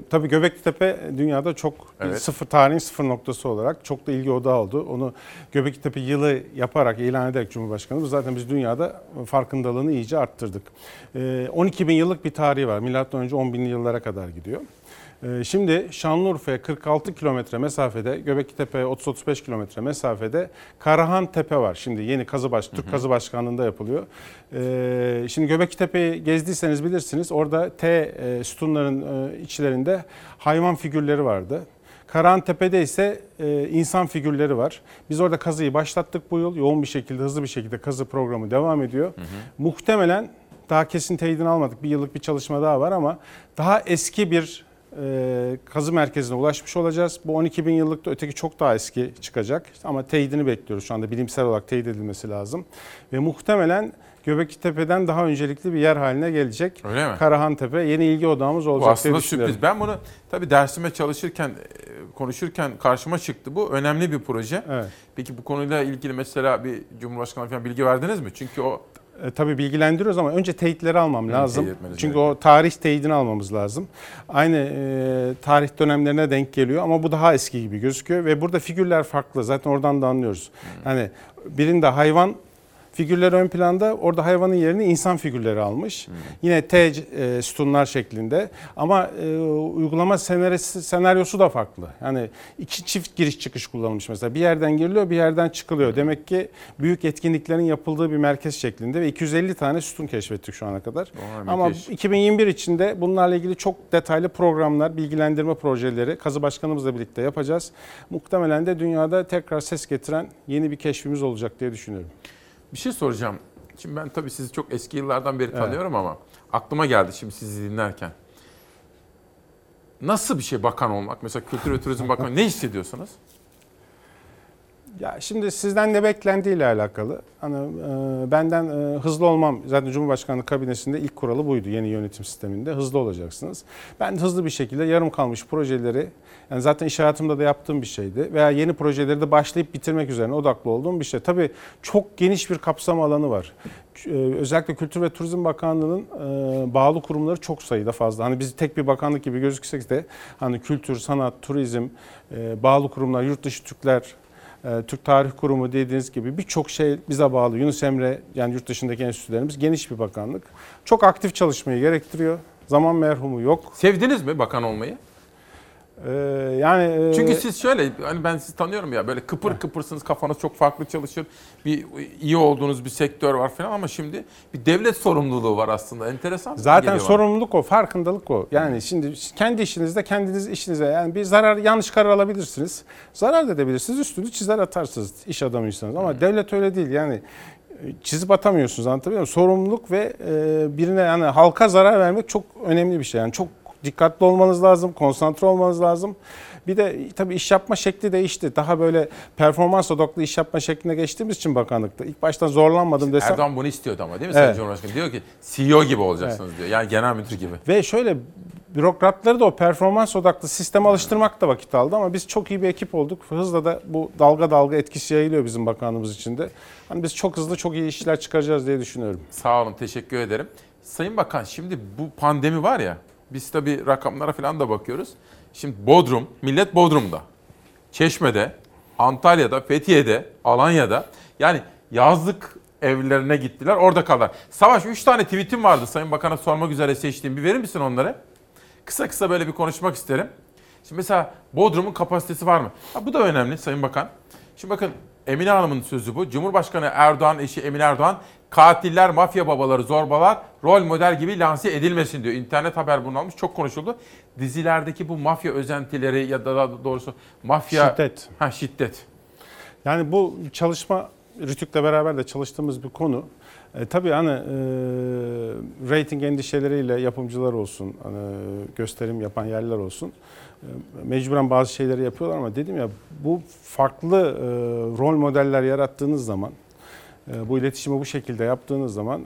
tabii Göbekli Tepe dünyada çok Evet. sıfır tarihin sıfır noktası olarak çok da ilgi odağı oldu. Onu Göbekli Tepe yılı yaparak ilan ederek Cumhurbaşkanımız zaten biz dünyada farkındalığını iyice arttırdık. E, 12 bin yıllık bir tarihi var. Milattan önce 10 binli yıllara kadar gidiyor. E, Şimdi Şanlıurfa'ya 46 kilometre mesafede, Göbekli Tepe'ye 30-35 kilometre mesafede Karahan Tepe var. Şimdi yeni kazı baş, Türk Kazı Başkanlığı'nda yapılıyor. E, Şimdi Göbekli Tepe'yi gezdiyseniz bilirsiniz. Orada T e, sütunların e, içlerinde hayvan figürleri vardı. Karahan Tepe'de ise e, insan figürleri var. Biz orada kazıyı başlattık bu yıl. Yoğun bir şekilde, hızlı bir şekilde kazı programı devam ediyor. Muhtemelen daha kesin teyidini almadık. Bir yıllık bir çalışma daha var ama daha eski bir e, kazı merkezine ulaşmış olacağız. Bu 12 bin yıllıkta öteki çok daha eski çıkacak. Ama teyidini bekliyoruz şu anda bilimsel olarak teyit edilmesi lazım. Ve muhtemelen Göbekli Tepe'den daha öncelikli bir yer haline gelecek. Öyle mi? Karahan Tepe yeni ilgi odağımız olacak Bu aslında diye sürpriz. Ben bunu tabii dersime çalışırken, e, konuşurken karşıma çıktı. Bu önemli bir proje. Evet. Peki bu konuyla ilgili mesela bir Cumhurbaşkanı falan bilgi verdiniz mi? Çünkü o E, tabii bilgilendiriyoruz ama önce teyitleri almam Hı, lazım. teyit Çünkü o tarih teyidini almamız lazım. Aynı e, tarih dönemlerine denk geliyor ama bu daha eski gibi gözüküyor ve burada figürler farklı. Zaten oradan da anlıyoruz. Yani birinde hayvan Figürler ön planda orada hayvanın yerini insan figürleri almış. Yine T e, sütunlar şeklinde ama e, uygulama senaryosu, senaryosu da farklı. Yani iki çift giriş çıkış kullanılmış mesela. Bir yerden giriliyor bir yerden çıkılıyor. Demek ki büyük etkinliklerin yapıldığı bir merkez şeklinde ve 250 tane sütun keşfettik şu ana kadar. Vay, ama müthiş. 2021 içinde bunlarla ilgili çok detaylı programlar, bilgilendirme projeleri Kazı Başkanımızla birlikte yapacağız. Muhtemelen de dünyada tekrar ses getiren yeni bir keşfimiz olacak diye düşünüyorum. Bir şey soracağım. Şimdi ben tabii sizi çok eski yıllardan beri tanıyorum ama aklıma geldi şimdi sizi dinlerken. Nasıl bir şey bakan olmak? Mesela Kültür ve Turizm Bakanı (laughs) ne hissediyorsunuz? Ya şimdi sizden ne beklendiğiyle alakalı. Hani e, benden e, hızlı olmam zaten Cumhurbaşkanlığı kabinesinde ilk kuralı buydu yeni yönetim sisteminde. Hızlı olacaksınız. Ben hızlı bir şekilde yarım kalmış projeleri yani zaten iş hayatımda da yaptığım bir şeydi veya yeni projeleri de başlayıp bitirmek üzerine odaklı olduğum bir şey. Tabii çok geniş bir kapsam alanı var. E, Özellikle Kültür ve Turizm Bakanlığı'nın e, bağlı kurumları çok sayıda fazla. Hani biz tek bir bakanlık gibi gözüksek de hani kültür, sanat, turizm, e, bağlı kurumlar, yurt dışı Türkler, Türk Tarih Kurumu dediğiniz gibi birçok şey bize bağlı. Yunus Emre yani yurt dışındaki enstitülerimiz geniş bir bakanlık. Çok aktif çalışmayı gerektiriyor. Zaman merhumu yok. Sevdiniz mi bakan olmayı? Ee, yani e, Çünkü siz şöyle hani ben sizi tanıyorum ya böyle kıpır kıpırsınız kafanız çok farklı çalışır. Bir iyi olduğunuz bir sektör var falan ama şimdi bir devlet sorumluluğu var aslında. Enteresan. Zaten geliyor bana. sorumluluk o, farkındalık o. Yani şimdi kendi işinizde kendiniz işinize yani bir zarar yanlış karar alabilirsiniz. Zarar da edebilirsiniz. Üstünü çizer atarsınız iş adamıysanız. Ama devlet öyle değil. Yani e, çizip atamıyorsunuz anlatabiliyor muyum? Sorumluluk ve e, birine yani halka zarar vermek çok önemli bir şey. Yani çok dikkatli olmanız lazım, konsantre olmanız lazım. Bir de tabii iş yapma şekli değişti. Daha böyle performans odaklı iş yapma şekline geçtiğimiz için bakanlıkta. ilk baştan zorlanmadım desem. Erdoğan bunu istiyordu ama değil mi Evet. Sayın Cumhurbaşkanı? Diyor ki CEO gibi olacaksınız diyor. Yani genel müdür gibi. Ve şöyle bürokratları da o performans odaklı sisteme alıştırmak da vakit aldı ama biz çok iyi bir ekip olduk. Hızla da bu dalga dalga etkisi yayılıyor bizim bakanlığımız içinde. Hani biz çok hızlı çok iyi işler çıkaracağız diye düşünüyorum. Sağ olun, teşekkür ederim. Sayın Bakan şimdi bu pandemi var ya, biz tabii rakamlara falan da bakıyoruz. Şimdi Bodrum, millet Bodrum'da, Çeşme'de, Antalya'da, Fethiye'de, Alanya'da yani yazlık evlerine gittiler, orada kaldılar. Savaş 3 tane tweetim vardı Sayın Bakan'a sormak üzere seçtiğim. Bir verir misin onları? Kısa kısa böyle bir konuşmak isterim. Şimdi mesela Bodrum'un kapasitesi var mı? Ha, bu da önemli Sayın Bakan. Şimdi bakın Emine Hanım'ın sözü bu. Cumhurbaşkanı Erdoğan eşi Emine Erdoğan katiller, mafya babaları, zorbalar rol model gibi lanse edilmesin diyor. İnternet haber bunu almış çok konuşuldu. Dizilerdeki bu mafya özentileri ya da daha doğrusu mafya... Şiddet. Ha şiddet. Yani bu çalışma Rütük'le beraber de çalıştığımız bir konu. E, tabii hani e, rating endişeleriyle yapımcılar olsun, hani gösterim yapan yerler olsun. e, mecburen bazı şeyleri yapıyorlar ama dedim ya bu farklı e, rol modeller yarattığınız zaman bu iletişimi bu şekilde yaptığınız zaman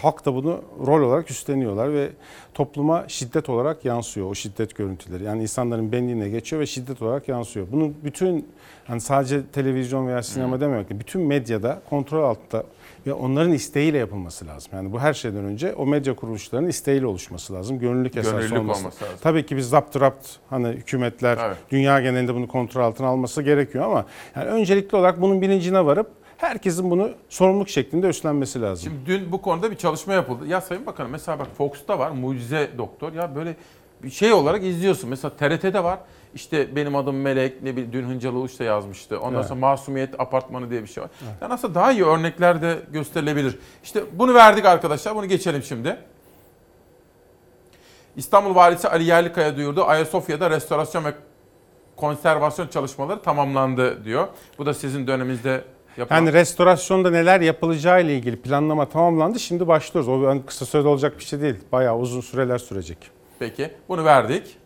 halk da bunu rol olarak üstleniyorlar ve topluma şiddet olarak yansıyor o şiddet görüntüleri. Yani insanların benliğine geçiyor ve şiddet olarak yansıyor. Bunun bütün yani sadece televizyon veya sinema dememek bütün medyada kontrol altında ve onların isteğiyle yapılması lazım. Yani bu her şeyden önce o medya kuruluşlarının isteğiyle oluşması lazım. Gönüllülük Gönüllülük olması. olması lazım. Tabii ki biz zapt rapt hani hükümetler Evet. dünya genelinde bunu kontrol altına alması gerekiyor ama yani öncelikli olarak bunun bilincine varıp herkesin bunu sorumluluk şeklinde üstlenmesi lazım. Şimdi dün bu konuda bir çalışma yapıldı. Ya Sayın Bakanım mesela bak Fox'ta var Mucize Doktor. Ya böyle bir şey olarak izliyorsun. Mesela TRT'de var. İşte benim adım Melek, ne bileyim dün Hıncalı Uluç da yazmıştı. Ondan Evet. sonra Masumiyet Apartmanı diye bir şey var. Yani aslında daha iyi örnekler de gösterilebilir. İşte bunu verdik arkadaşlar. Bunu geçelim şimdi. İstanbul Valisi Ali Yerlikaya duyurdu. Ayasofya'da restorasyon ve konservasyon çalışmaları tamamlandı diyor. Bu da sizin döneminizde yapılan... Yani restorasyonda neler yapılacağı ile ilgili planlama tamamlandı. Şimdi başlıyoruz. O yani kısa sürede olacak bir şey değil. Bayağı uzun süreler sürecek. Peki bunu verdik.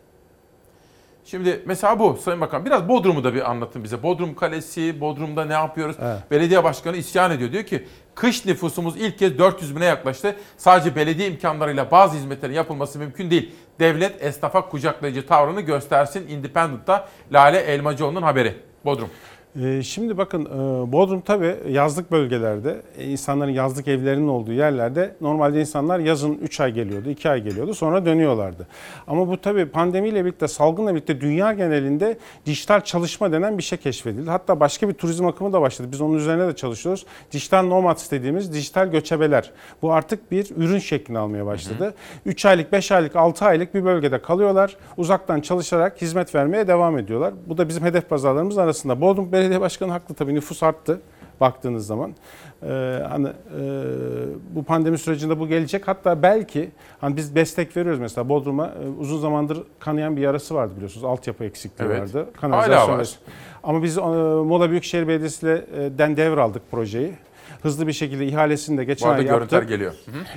Şimdi mesela bu Sayın Bakan biraz Bodrum'u da bir anlatın bize. Bodrum Kalesi, Bodrum'da ne yapıyoruz? Evet. Belediye başkanı isyan ediyor. Diyor ki kış nüfusumuz ilk kez 400 bine yaklaştı. Sadece belediye imkanlarıyla bazı hizmetlerin yapılması mümkün değil. Devlet esnafa kucaklayıcı tavrını göstersin. Independent'ta Lale Elmacıoğlu'nun haberi. Bodrum. Ee, Şimdi bakın e, Bodrum tabii yazlık bölgelerde, e, insanların yazlık evlerinin olduğu yerlerde normalde insanlar yazın 3 ay geliyordu, 2 ay geliyordu sonra dönüyorlardı. Ama bu tabii pandemiyle birlikte, salgınla birlikte dünya genelinde dijital çalışma denen bir şey keşfedildi. Hatta başka bir turizm akımı da başladı. Biz onun üzerine de çalışıyoruz. Dijital nomads dediğimiz dijital göçebeler. Bu artık bir ürün şeklini almaya başladı. 3 aylık, 5 aylık, 6 aylık bir bölgede kalıyorlar. Uzaktan çalışarak hizmet vermeye devam ediyorlar. Bu da bizim hedef pazarlarımız arasında. Bodrum Belediye Başkanı haklı tabii nüfus arttı baktığınız zaman. Ee, hani e, bu pandemi sürecinde bu gelecek. Hatta belki hani biz destek veriyoruz mesela Bodrum'a e, uzun zamandır kanayan bir yarası vardı biliyorsunuz. Altyapı eksikliği Evet. vardı. Hala var. Ama biz e, Muğla Büyükşehir Belediyesi'nden devraldık projeyi. Hızlı bir şekilde ihalesini de geçen Bu arada ay yaptık. görüntüler geliyor.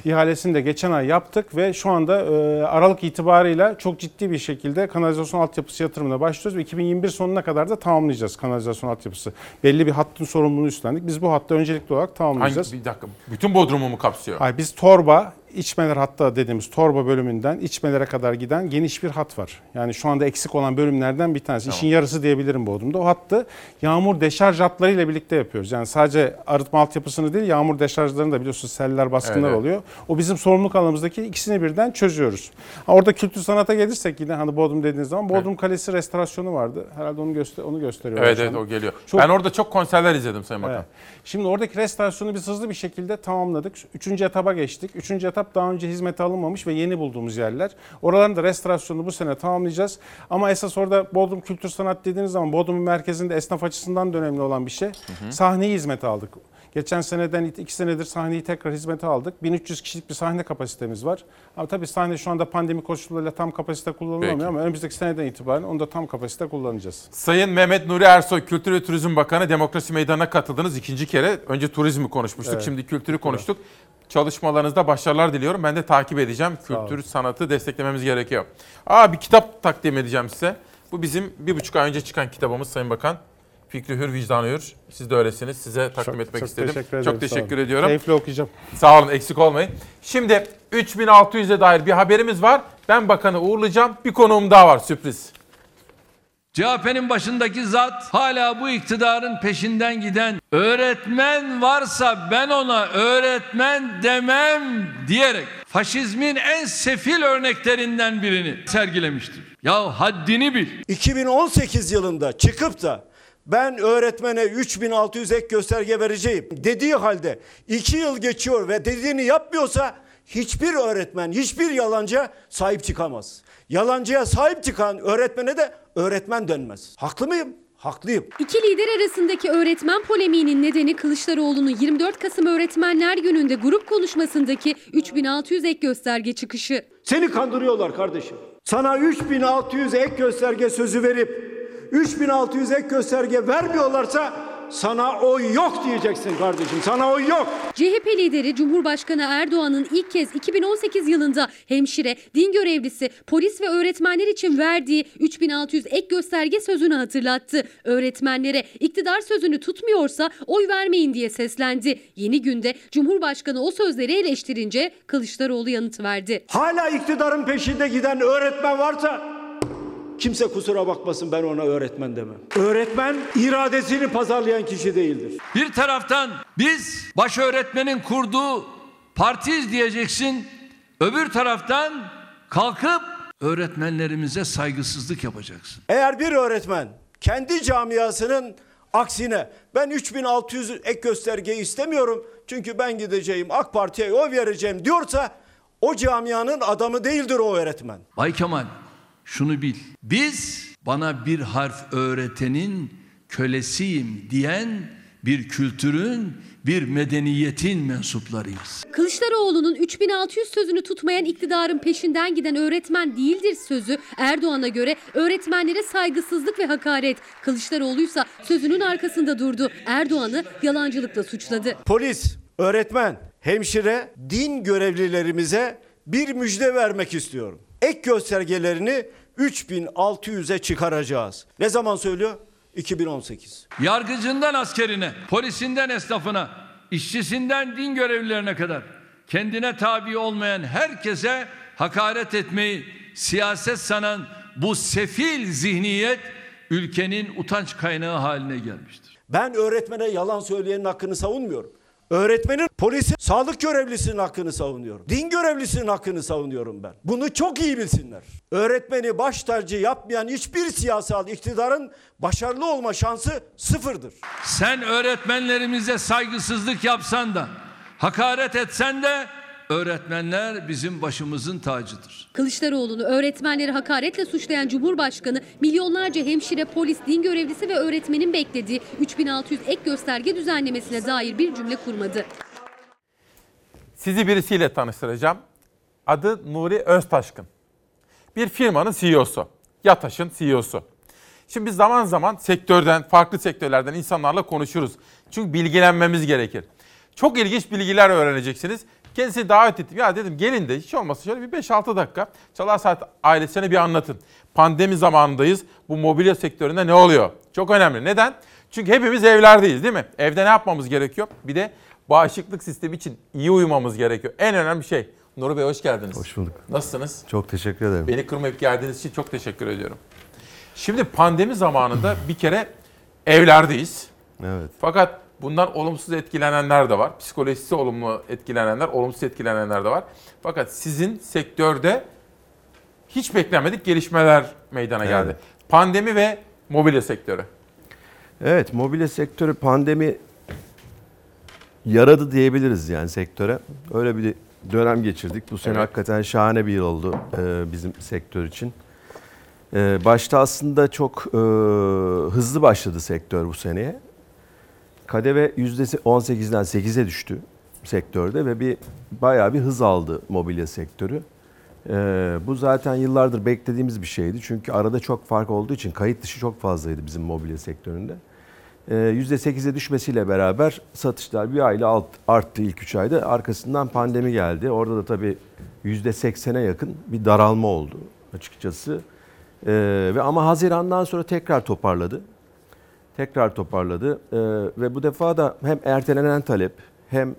İhalesini de geçen ay yaptık ve şu anda e, Aralık itibarıyla çok ciddi bir şekilde kanalizasyon altyapısı yatırımına başlıyoruz ve 2021 sonuna kadar da tamamlayacağız kanalizasyon altyapısı. Belli bir hattın sorumluluğunu üstlendik. Biz bu hattı öncelikli olarak tamamlayacağız. Hangi, bir dakika. Bütün Bodrum'u mu kapsıyor? Hayır, biz torba, içmeler hatta dediğimiz torba bölümünden içmelere kadar giden geniş bir hat var. Yani şu anda eksik olan bölümlerden bir tanesi. İşin yarısı diyebilirim Bodrum'da. O hattı yağmur deşarj hatlarıyla birlikte yapıyoruz. Yani sadece arıtma altyapısını değil yağmur deşarjlarını da biliyorsunuz seller, baskınlar Evet, evet. oluyor. O bizim sorumluluk alanımızdaki ikisini birden çözüyoruz. Ha, orada kültür sanata gelirsek yine hani Bodrum dediğiniz zaman Bodrum Kalesi restorasyonu vardı. Herhalde onu göster onu gösteriyorlar. Evet evet o geliyor. Çok- Ben orada çok konserler izledim Sayın Bakan. Evet. Şimdi oradaki restorasyonu biz hızlı bir şekilde tamamladık. Üçüncü etaba geçtik. Üçüncü etap daha önce hizmete alınmamış ve yeni bulduğumuz yerler. Oraların da restorasyonunu bu sene tamamlayacağız. Ama esas orada Bodrum Kültür Sanat dediğiniz zaman Bodrum'un merkezinde esnaf açısından da önemli olan bir şey. hı. Sahneyi hizmete aldık. Geçen seneden iki senedir sahneyi tekrar hizmete aldık. 1300 kişilik bir sahne kapasitemiz var. Ama tabii sahne şu anda pandemi koşullarıyla tam kapasite kullanılamıyor Peki. ama önümüzdeki seneden itibaren onu da tam kapasite kullanacağız. Sayın Mehmet Nuri Ersoy Kültür ve Turizm Bakanı Demokrasi Meydanı'na katıldınız ikinci kere. Önce turizmi konuşmuştuk, Evet. şimdi kültürü konuştuk. Çalışmalarınızda başarılar diliyorum. Ben de takip edeceğim. Kültür, sanatı desteklememiz gerekiyor. Aa bir kitap takdim edeceğim size. Bu bizim bir buçuk ay önce çıkan kitabımız Sayın Bakan. Fikri Hür, Vicdanı Hür. Siz de öylesiniz. Size takdim Çok- etmek çok istedim. teşekkür ederim, çok teşekkür ediyorum. Keyifle okuyacağım. Sağ olun, eksik olmayın. Şimdi 3600'e dair bir haberimiz var. Ben bakanı uğurlayacağım. Bir konuğum daha var, sürpriz. CHP'nin başındaki zat hala bu iktidarın peşinden giden öğretmen varsa ben ona öğretmen demem diyerek faşizmin en sefil örneklerinden birini sergilemiştir. Ya haddini bil. 2018 yılında çıkıp da ben öğretmene 3600 ek gösterge vereceğim dediği halde 2 yıl geçiyor ve dediğini yapmıyorsa hiçbir öğretmen, hiçbir yalancıya sahip çıkamaz. Yalancıya sahip çıkan öğretmene de öğretmen denmez. Haklı mıyım? Haklıyım. İki lider arasındaki öğretmen polemiğinin nedeni Kılıçdaroğlu'nun 24 Kasım Öğretmenler Günü'nde grup konuşmasındaki 3600 ek gösterge çıkışı. Seni kandırıyorlar kardeşim. Sana 3600 ek gösterge sözü verip 3600 ek gösterge vermiyorlarsa sana oy yok diyeceksin kardeşim. Sana oy yok. CHP lideri Cumhurbaşkanı Erdoğan'ın ilk kez 2018 yılında hemşire, din görevlisi, polis ve öğretmenler için verdiği 3600 ek gösterge sözünü hatırlattı. Öğretmenlere iktidar sözünü tutmuyorsa oy vermeyin diye seslendi. Yeni günde Cumhurbaşkanı o sözleri eleştirince Kılıçdaroğlu yanıt verdi. Hala iktidarın peşinde giden öğretmen varsa kimse kusura bakmasın ben ona öğretmen demem. Öğretmen iradesini pazarlayan kişi değildir. Bir taraftan biz baş öğretmenin kurduğu partiyiz diyeceksin. Öbür taraftan kalkıp öğretmenlerimize saygısızlık yapacaksın. Eğer bir öğretmen kendi camiasının aksine ben 3600 ek gösterge istemiyorum çünkü ben gideceğim AK Parti'ye oy vereceğim diyorsa o camianın adamı değildir o öğretmen. Bay Kemal şunu bil. Biz bana bir harf öğretenin kölesiyim diyen bir kültürün, bir medeniyetin mensuplarıyız. Kılıçdaroğlu'nun 3600 sözünü tutmayan iktidarın peşinden giden öğretmen değildir sözü Erdoğan'a göre öğretmenlere saygısızlık ve hakaret. Kılıçdaroğlu'ysa sözünün arkasında durdu. Erdoğan'ı yalancılıkla suçladı. Polis, öğretmen, hemşire, din görevlilerimize bir müjde vermek istiyorum. Ek göstergelerini 3600'e çıkaracağız. Ne zaman söylüyor? 2018. Yargıcından askerine, polisinden esnafına, işçisinden din görevlilerine kadar kendine tabi olmayan herkese hakaret etmeyi siyaset sanan bu sefil zihniyet ülkenin utanç kaynağı haline gelmiştir. Ben öğretmene yalan söyleyenin hakkını savunmuyorum. Öğretmenin, polisin, sağlık görevlisinin hakkını savunuyorum. Din görevlisinin hakkını savunuyorum ben. Bunu çok iyi bilsinler. Öğretmeni baş tacı yapmayan hiçbir siyasal iktidarın başarılı olma şansı sıfırdır. Sen öğretmenlerimize saygısızlık yapsan da, hakaret etsen de öğretmenler bizim başımızın tacıdır. Kılıçdaroğlu'nu öğretmenleri hakaretle suçlayan Cumhurbaşkanı milyonlarca hemşire, polis, din görevlisi ve öğretmenin beklediği 3600 ek gösterge düzenlemesine dair bir cümle kurmadı. Sizi birisiyle tanıştıracağım. Adı Nuri Öztaşkın. Bir firmanın CEO'su. Yataş'ın CEO'su. Şimdi biz zaman zaman sektörden, farklı sektörlerden insanlarla konuşuruz. Çünkü bilgilenmemiz gerekir. Çok ilginç bilgiler öğreneceksiniz. Kendisini davet ettim. Ya dedim gelin de hiç olmazsa şöyle bir 5-6 dakika Çalar Saat ailesine bir anlatın. Pandemi zamanındayız. Bu mobilya sektöründe ne oluyor? Çok önemli. Neden? Çünkü hepimiz evlerdeyiz değil mi? Evde ne yapmamız gerekiyor? Bir de bağışıklık sistemi için iyi uyumamız gerekiyor. En önemli şey. Nuri Bey hoş geldiniz. Hoş bulduk. Nasılsınız? Çok teşekkür ederim. Beni kırmayıp geldiğiniz için çok teşekkür ediyorum. Şimdi pandemi zamanında bir kere evlerdeyiz. Evet. Fakat bundan olumsuz etkilenenler de var. Psikolojisi olumlu etkilenenler, olumsuz etkilenenler de var. Fakat sizin sektörde hiç beklenmedik gelişmeler meydana geldi. Evet. Pandemi ve mobilya sektörü. Evet, mobilya sektörü pandemi yaradı diyebiliriz yani sektöre. Öyle bir dönem geçirdik. Bu sene Evet. hakikaten şahane bir yıl oldu e, bizim sektör için. E, başta aslında çok e, hızlı başladı sektör bu seneye. KDV %18'den 8'e düştü sektörde ve bir bayağı bir hız aldı mobilya sektörü. Ee, bu zaten yıllardır beklediğimiz bir şeydi. Çünkü arada çok fark olduğu için kayıt dışı çok fazlaydı bizim mobilya sektöründe. Ee, %8'e düşmesiyle beraber satışlar bir ayla alt, arttı ilk 3 ayda. Arkasından pandemi geldi. Orada da tabii %80'e yakın bir daralma oldu açıkçası. Ee, ve ama Haziran'dan sonra tekrar toparladı. Tekrar toparladı Ee, ve bu defa da hem ertelenen talep hem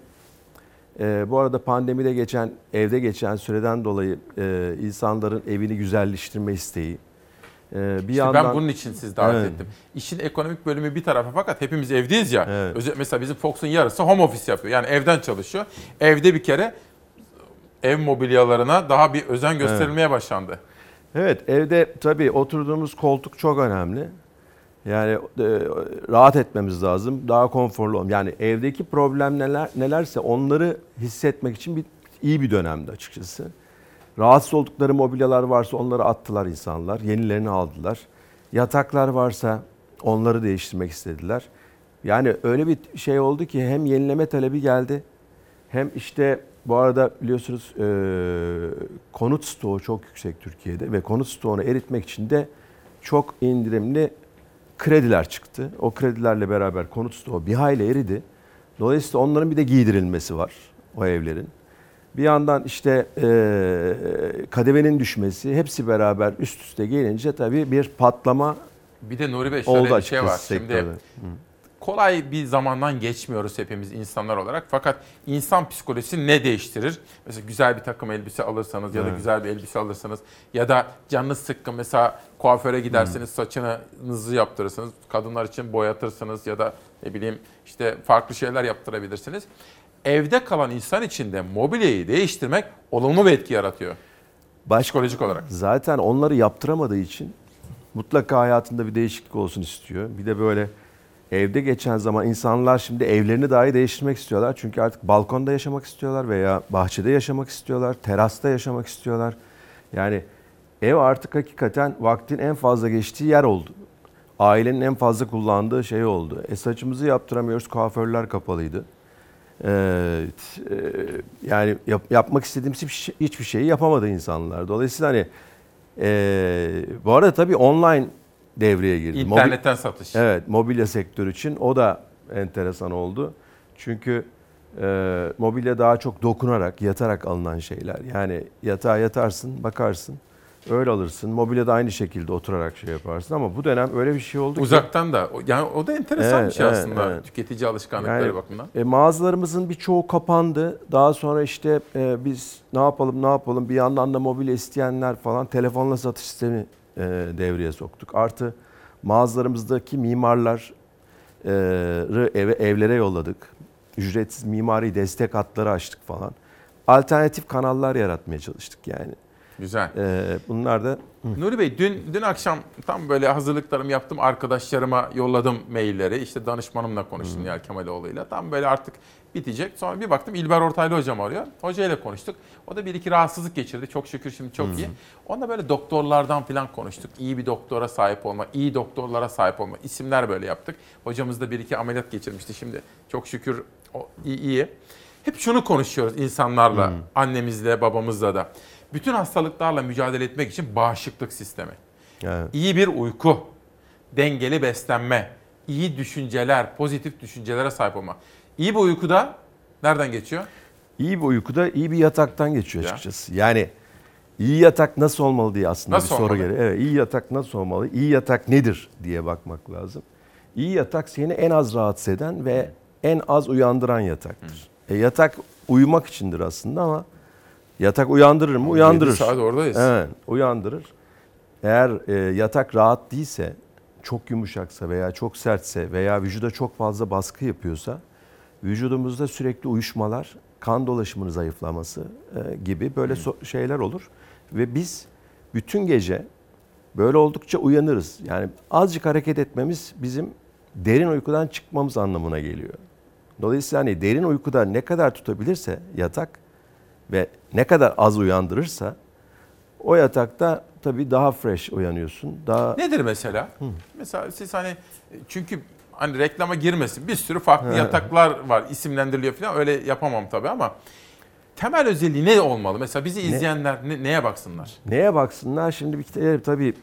e, bu arada pandemide geçen, evde geçen süreden dolayı e, insanların evini güzelleştirme isteği. E, bir İşte yandan ben bunun için sizi davet Evet. ettim. İşin ekonomik bölümü bir tarafa fakat hepimiz evdeyiz ya. Evet. Özel- mesela bizim Fox'un yarısı home office yapıyor. Yani evden çalışıyor. Evde bir kere ev mobilyalarına daha bir özen gösterilmeye başlandı. Evet evde tabii oturduğumuz koltuk çok önemli. Yani e, rahat etmemiz lazım. Daha konforlu olmam. Yani evdeki problem neler nelerse onları hissetmek için bir iyi bir dönemdi açıkçası. Rahatsız oldukları mobilyalar varsa onları attılar insanlar. Yenilerini aldılar. Yataklar varsa onları değiştirmek istediler. Yani öyle bir şey oldu ki hem yenileme talebi geldi hem işte bu arada biliyorsunuz e, konut stoğu çok yüksek Türkiye'de ve konut stoğunu eritmek için de çok indirimli krediler çıktı. O kredilerle beraber konut stoğu bir hayli eridi. Dolayısıyla onların bir de giydirilmesi var o evlerin. Bir yandan işte e, kadevenin düşmesi hepsi beraber üst üste gelince tabii bir patlama Bir de Nuri Bey şöyle oldu bir şey var. Şimdi sektörde. Hı. Kolay bir zamandan geçmiyoruz hepimiz insanlar olarak. Fakat insan psikolojisi ne değiştirir? Mesela güzel bir takım elbise alırsanız ya da Evet. güzel bir elbise alırsanız ya da canınız sıkkın mesela kuaföre giderseniz saçınızı yaptırırsınız. Kadınlar için boyatırsınız ya da ne bileyim işte farklı şeyler yaptırabilirsiniz. Evde kalan insan için de mobilyayı değiştirmek olumlu bir etki yaratıyor. Psikolojik olarak. Zaten onları yaptıramadığı için mutlaka hayatında bir değişiklik olsun istiyor. Bir de böyle evde geçen zaman insanlar şimdi evlerini dahi değiştirmek istiyorlar. Çünkü artık balkonda yaşamak istiyorlar veya bahçede yaşamak istiyorlar, terasta yaşamak istiyorlar. Yani ev artık hakikaten vaktin en fazla geçtiği yer oldu. Ailenin en fazla kullandığı şey oldu. E saçımızı yaptıramıyoruz, kuaförler kapalıydı. Ee, yani yap- yapmak istediğimiz şey- hiçbir şeyi yapamadı insanlar. Dolayısıyla hani e, bu arada tabii online devreye girdi. İnternetten satış. Evet, mobilya sektörü için o da enteresan oldu. Çünkü e, mobilya daha çok dokunarak, yatarak alınan şeyler. Yani yatağa yatarsın, bakarsın, öyle alırsın. Mobilya da aynı şekilde oturarak şey yaparsın ama bu dönem öyle bir şey oldu ki. Uzaktan da. O- Yani o da enteresan bir Evet, şey evet, aslında evet. tüketici alışkanlıkları Yani, bakımından. E, mağazalarımızın birçoğu kapandı. Daha sonra işte e, biz ne yapalım ne yapalım bir yandan da mobilya isteyenler falan telefonla satış sistemi devreye soktuk. Artı Mağazalarımızdaki mimarları eve, evlere yolladık. Ücretsiz mimari destek hatları açtık falan. Alternatif kanallar yaratmaya çalıştık yani. Güzel. Ee, bunlar da... Nuri Bey dün dün akşam tam böyle hazırlıklarımı yaptım. Arkadaşlarıma yolladım mailleri. İşte danışmanımla konuştum hmm. Nihal Kemaloğlu'yla. Tam böyle artık bitecek. Sonra bir baktım İlber Ortaylı hocam arıyor. Hocayla konuştuk. O da bir iki rahatsızlık geçirdi. Çok şükür şimdi çok iyi. Onunla böyle doktorlardan falan konuştuk. İyi bir doktora sahip olma, iyi doktorlara sahip olma. İsimler böyle yaptık. Hocamız da bir iki ameliyat geçirmişti. Şimdi çok şükür o iyi. iyi. Hep şunu konuşuyoruz insanlarla, hmm. annemizle, babamızla da bütün hastalıklarla mücadele etmek için bağışıklık sistemi. Evet. İyi bir uyku, dengeli beslenme, iyi düşünceler, pozitif düşüncelere sahip olma. İyi bir uykuda nereden geçiyor? İyi bir uykuda iyi bir yataktan geçiyor açıkçası. Ya. Yani iyi yatak nasıl olmalı diye aslında nasıl bir soru geliyor. Evet, iyi yatak nasıl olmalı? İyi yatak nedir diye bakmak lazım. İyi yatak seni en az rahatsız eden ve en az uyandıran yataktır. E, yatak uyumak içindir aslında ama Yatak uyandırır mı? Uyandırır. 7 saat oradayız. Evet, uyandırır. Eğer e, yatak rahat değilse, çok yumuşaksa veya çok sertse veya vücuda çok fazla baskı yapıyorsa vücudumuzda sürekli uyuşmalar, kan dolaşımının zayıflaması e, gibi böyle so- şeyler olur ve biz bütün gece böyle oldukça uyanırız. Yani azıcık hareket etmemiz bizim derin uykudan çıkmamız anlamına geliyor. Dolayısıyla hani derin uykuda ne kadar tutabilirse yatak ve ne kadar az uyandırırsa o yatakta tabii daha fresh uyanıyorsun. Daha Nedir mesela? Hı. Mesela siz hani çünkü hani reklama girmesin bir sürü farklı yataklar var isimlendiriliyor falan öyle yapamam tabii ama temel özelliği ne olmalı? Mesela bizi izleyenler ne? neye baksınlar? Neye baksınlar? Şimdi bir kere tabii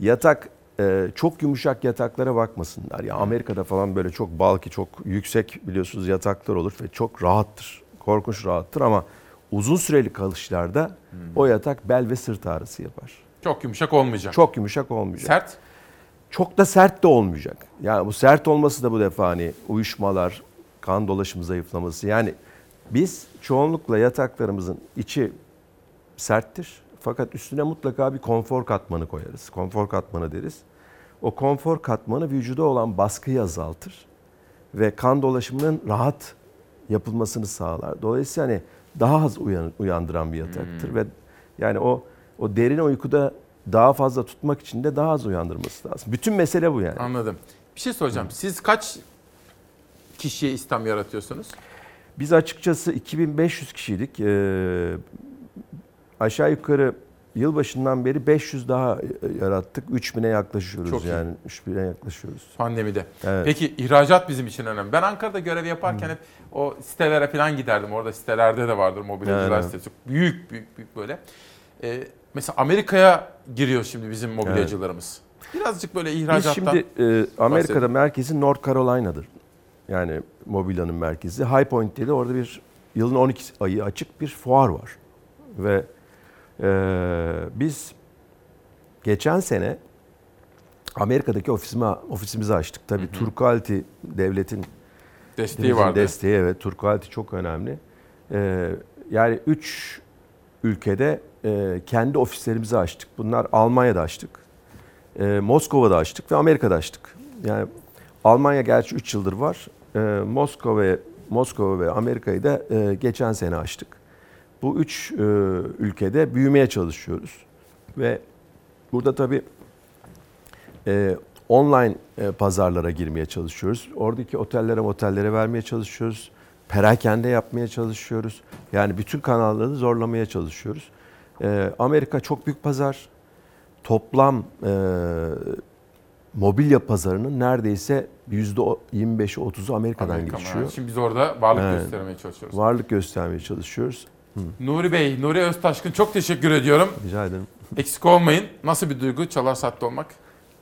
yatak e, çok yumuşak yataklara bakmasınlar. Ya Amerika'da falan böyle çok balki çok yüksek biliyorsunuz yataklar olur ve çok rahattır. Korkunç rahattır ama uzun süreli kalışlarda hmm. o yatak bel ve sırt ağrısı yapar. Çok yumuşak olmayacak. Çok yumuşak olmayacak. Sert? Çok da sert de olmayacak. Yani bu sert olması da bu defa hani uyuşmalar, kan dolaşımı zayıflaması. Yani biz çoğunlukla yataklarımızın içi serttir. Fakat üstüne mutlaka bir konfor katmanı koyarız. Konfor katmanı deriz. O konfor katmanı vücuda olan baskıyı azaltır ve kan dolaşımının rahat yapılmasını sağlar. Dolayısıyla hani daha az uyan, uyandıran bir yataktır hmm. ve yani o o derin uykuda daha fazla tutmak için de daha az uyandırması lazım. Bütün mesele bu yani. Anladım. Bir şey soracağım. Siz kaç kişiye İslam yaratıyorsunuz? Biz açıkçası 2500 kişiydik. Ee, aşağı yukarı yılbaşından beri 500 daha yarattık. 3000'e yaklaşıyoruz Çok yani. 3000'e yaklaşıyoruz. Pandemide. Evet. Peki ihracat bizim için önemli. Ben Ankara'da görev yaparken hmm. hep o sitelere falan giderdim. Orada sitelerde de vardır mobilyacılar evet. sitesi. Büyük büyük büyük böyle. Ee, mesela Amerika'ya giriyor şimdi bizim mobilyacılarımız. Evet. Birazcık böyle ihracattan Biz şimdi e, Amerika'da bahsedelim. merkezi North Carolina'dır. Yani mobilyanın merkezi. High Point diye de orada bir yılın 12 ayı açık bir fuar var. Ve ee, biz geçen sene Amerika'daki ofisimi, ofisimizi açtık. Tabii Turkalti devletin desteği vardı. Desteği evet. Turkalti çok önemli. Ee, yani üç ülkede e, kendi ofislerimizi açtık. Bunlar Almanya'da açtık. E, Moskova'da açtık ve Amerika'da açtık. Yani Almanya gerçi 3 yıldır var. E, Moskova, Moskova ve Amerika'yı da e, geçen sene açtık. Bu üç e, ülkede büyümeye çalışıyoruz. Ve burada tabii e, online e, pazarlara girmeye çalışıyoruz. Oradaki otellere otellere vermeye çalışıyoruz. Perakende yapmaya çalışıyoruz. Yani bütün kanalları zorlamaya çalışıyoruz. E, Amerika çok büyük pazar. Toplam e, mobilya pazarının neredeyse %25'i 30'u Amerika'dan Amerika geçiyor. Yani. Şimdi biz orada varlık evet. göstermeye çalışıyoruz. Varlık göstermeye çalışıyoruz. Nuri Bey, Nuri Öztaşkın çok teşekkür ediyorum. Rica ederim. Eksik olmayın. Nasıl bir duygu Çalar Saat'te olmak?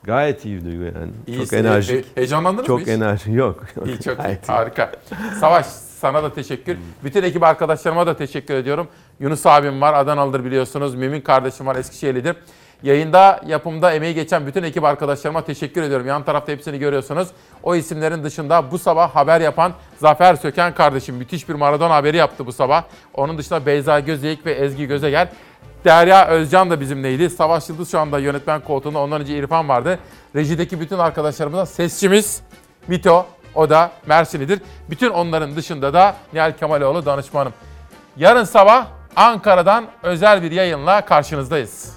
Gayet iyi bir duygu yani. İyi, çok enerjik. He, heyecanlandınız çok mı Çok enerji yok. İyi çok iyi. Harika. Savaş sana da teşekkür. Bütün ekip arkadaşlarıma da teşekkür ediyorum. Yunus abim var Adanalıdır biliyorsunuz. Mümin kardeşim var Eskişehirlidir. Yayında, yapımda emeği geçen bütün ekip arkadaşlarıma teşekkür ediyorum. Yan tarafta hepsini görüyorsunuz. O isimlerin dışında bu sabah haber yapan Zafer Söken kardeşim müthiş bir Maradona haberi yaptı bu sabah. Onun dışında Beyza Gözeyik ve Ezgi Gözegel Derya Özcan da bizimleydi. Savaş Yıldız şu anda yönetmen koltuğunda. Ondan önce İrfan vardı. Rejideki bütün arkadaşlarımıza sesçimiz Mito. O da Mersinlidir. Bütün onların dışında da Nihal Kemaloğlu danışmanım. Yarın sabah Ankara'dan özel bir yayınla karşınızdayız.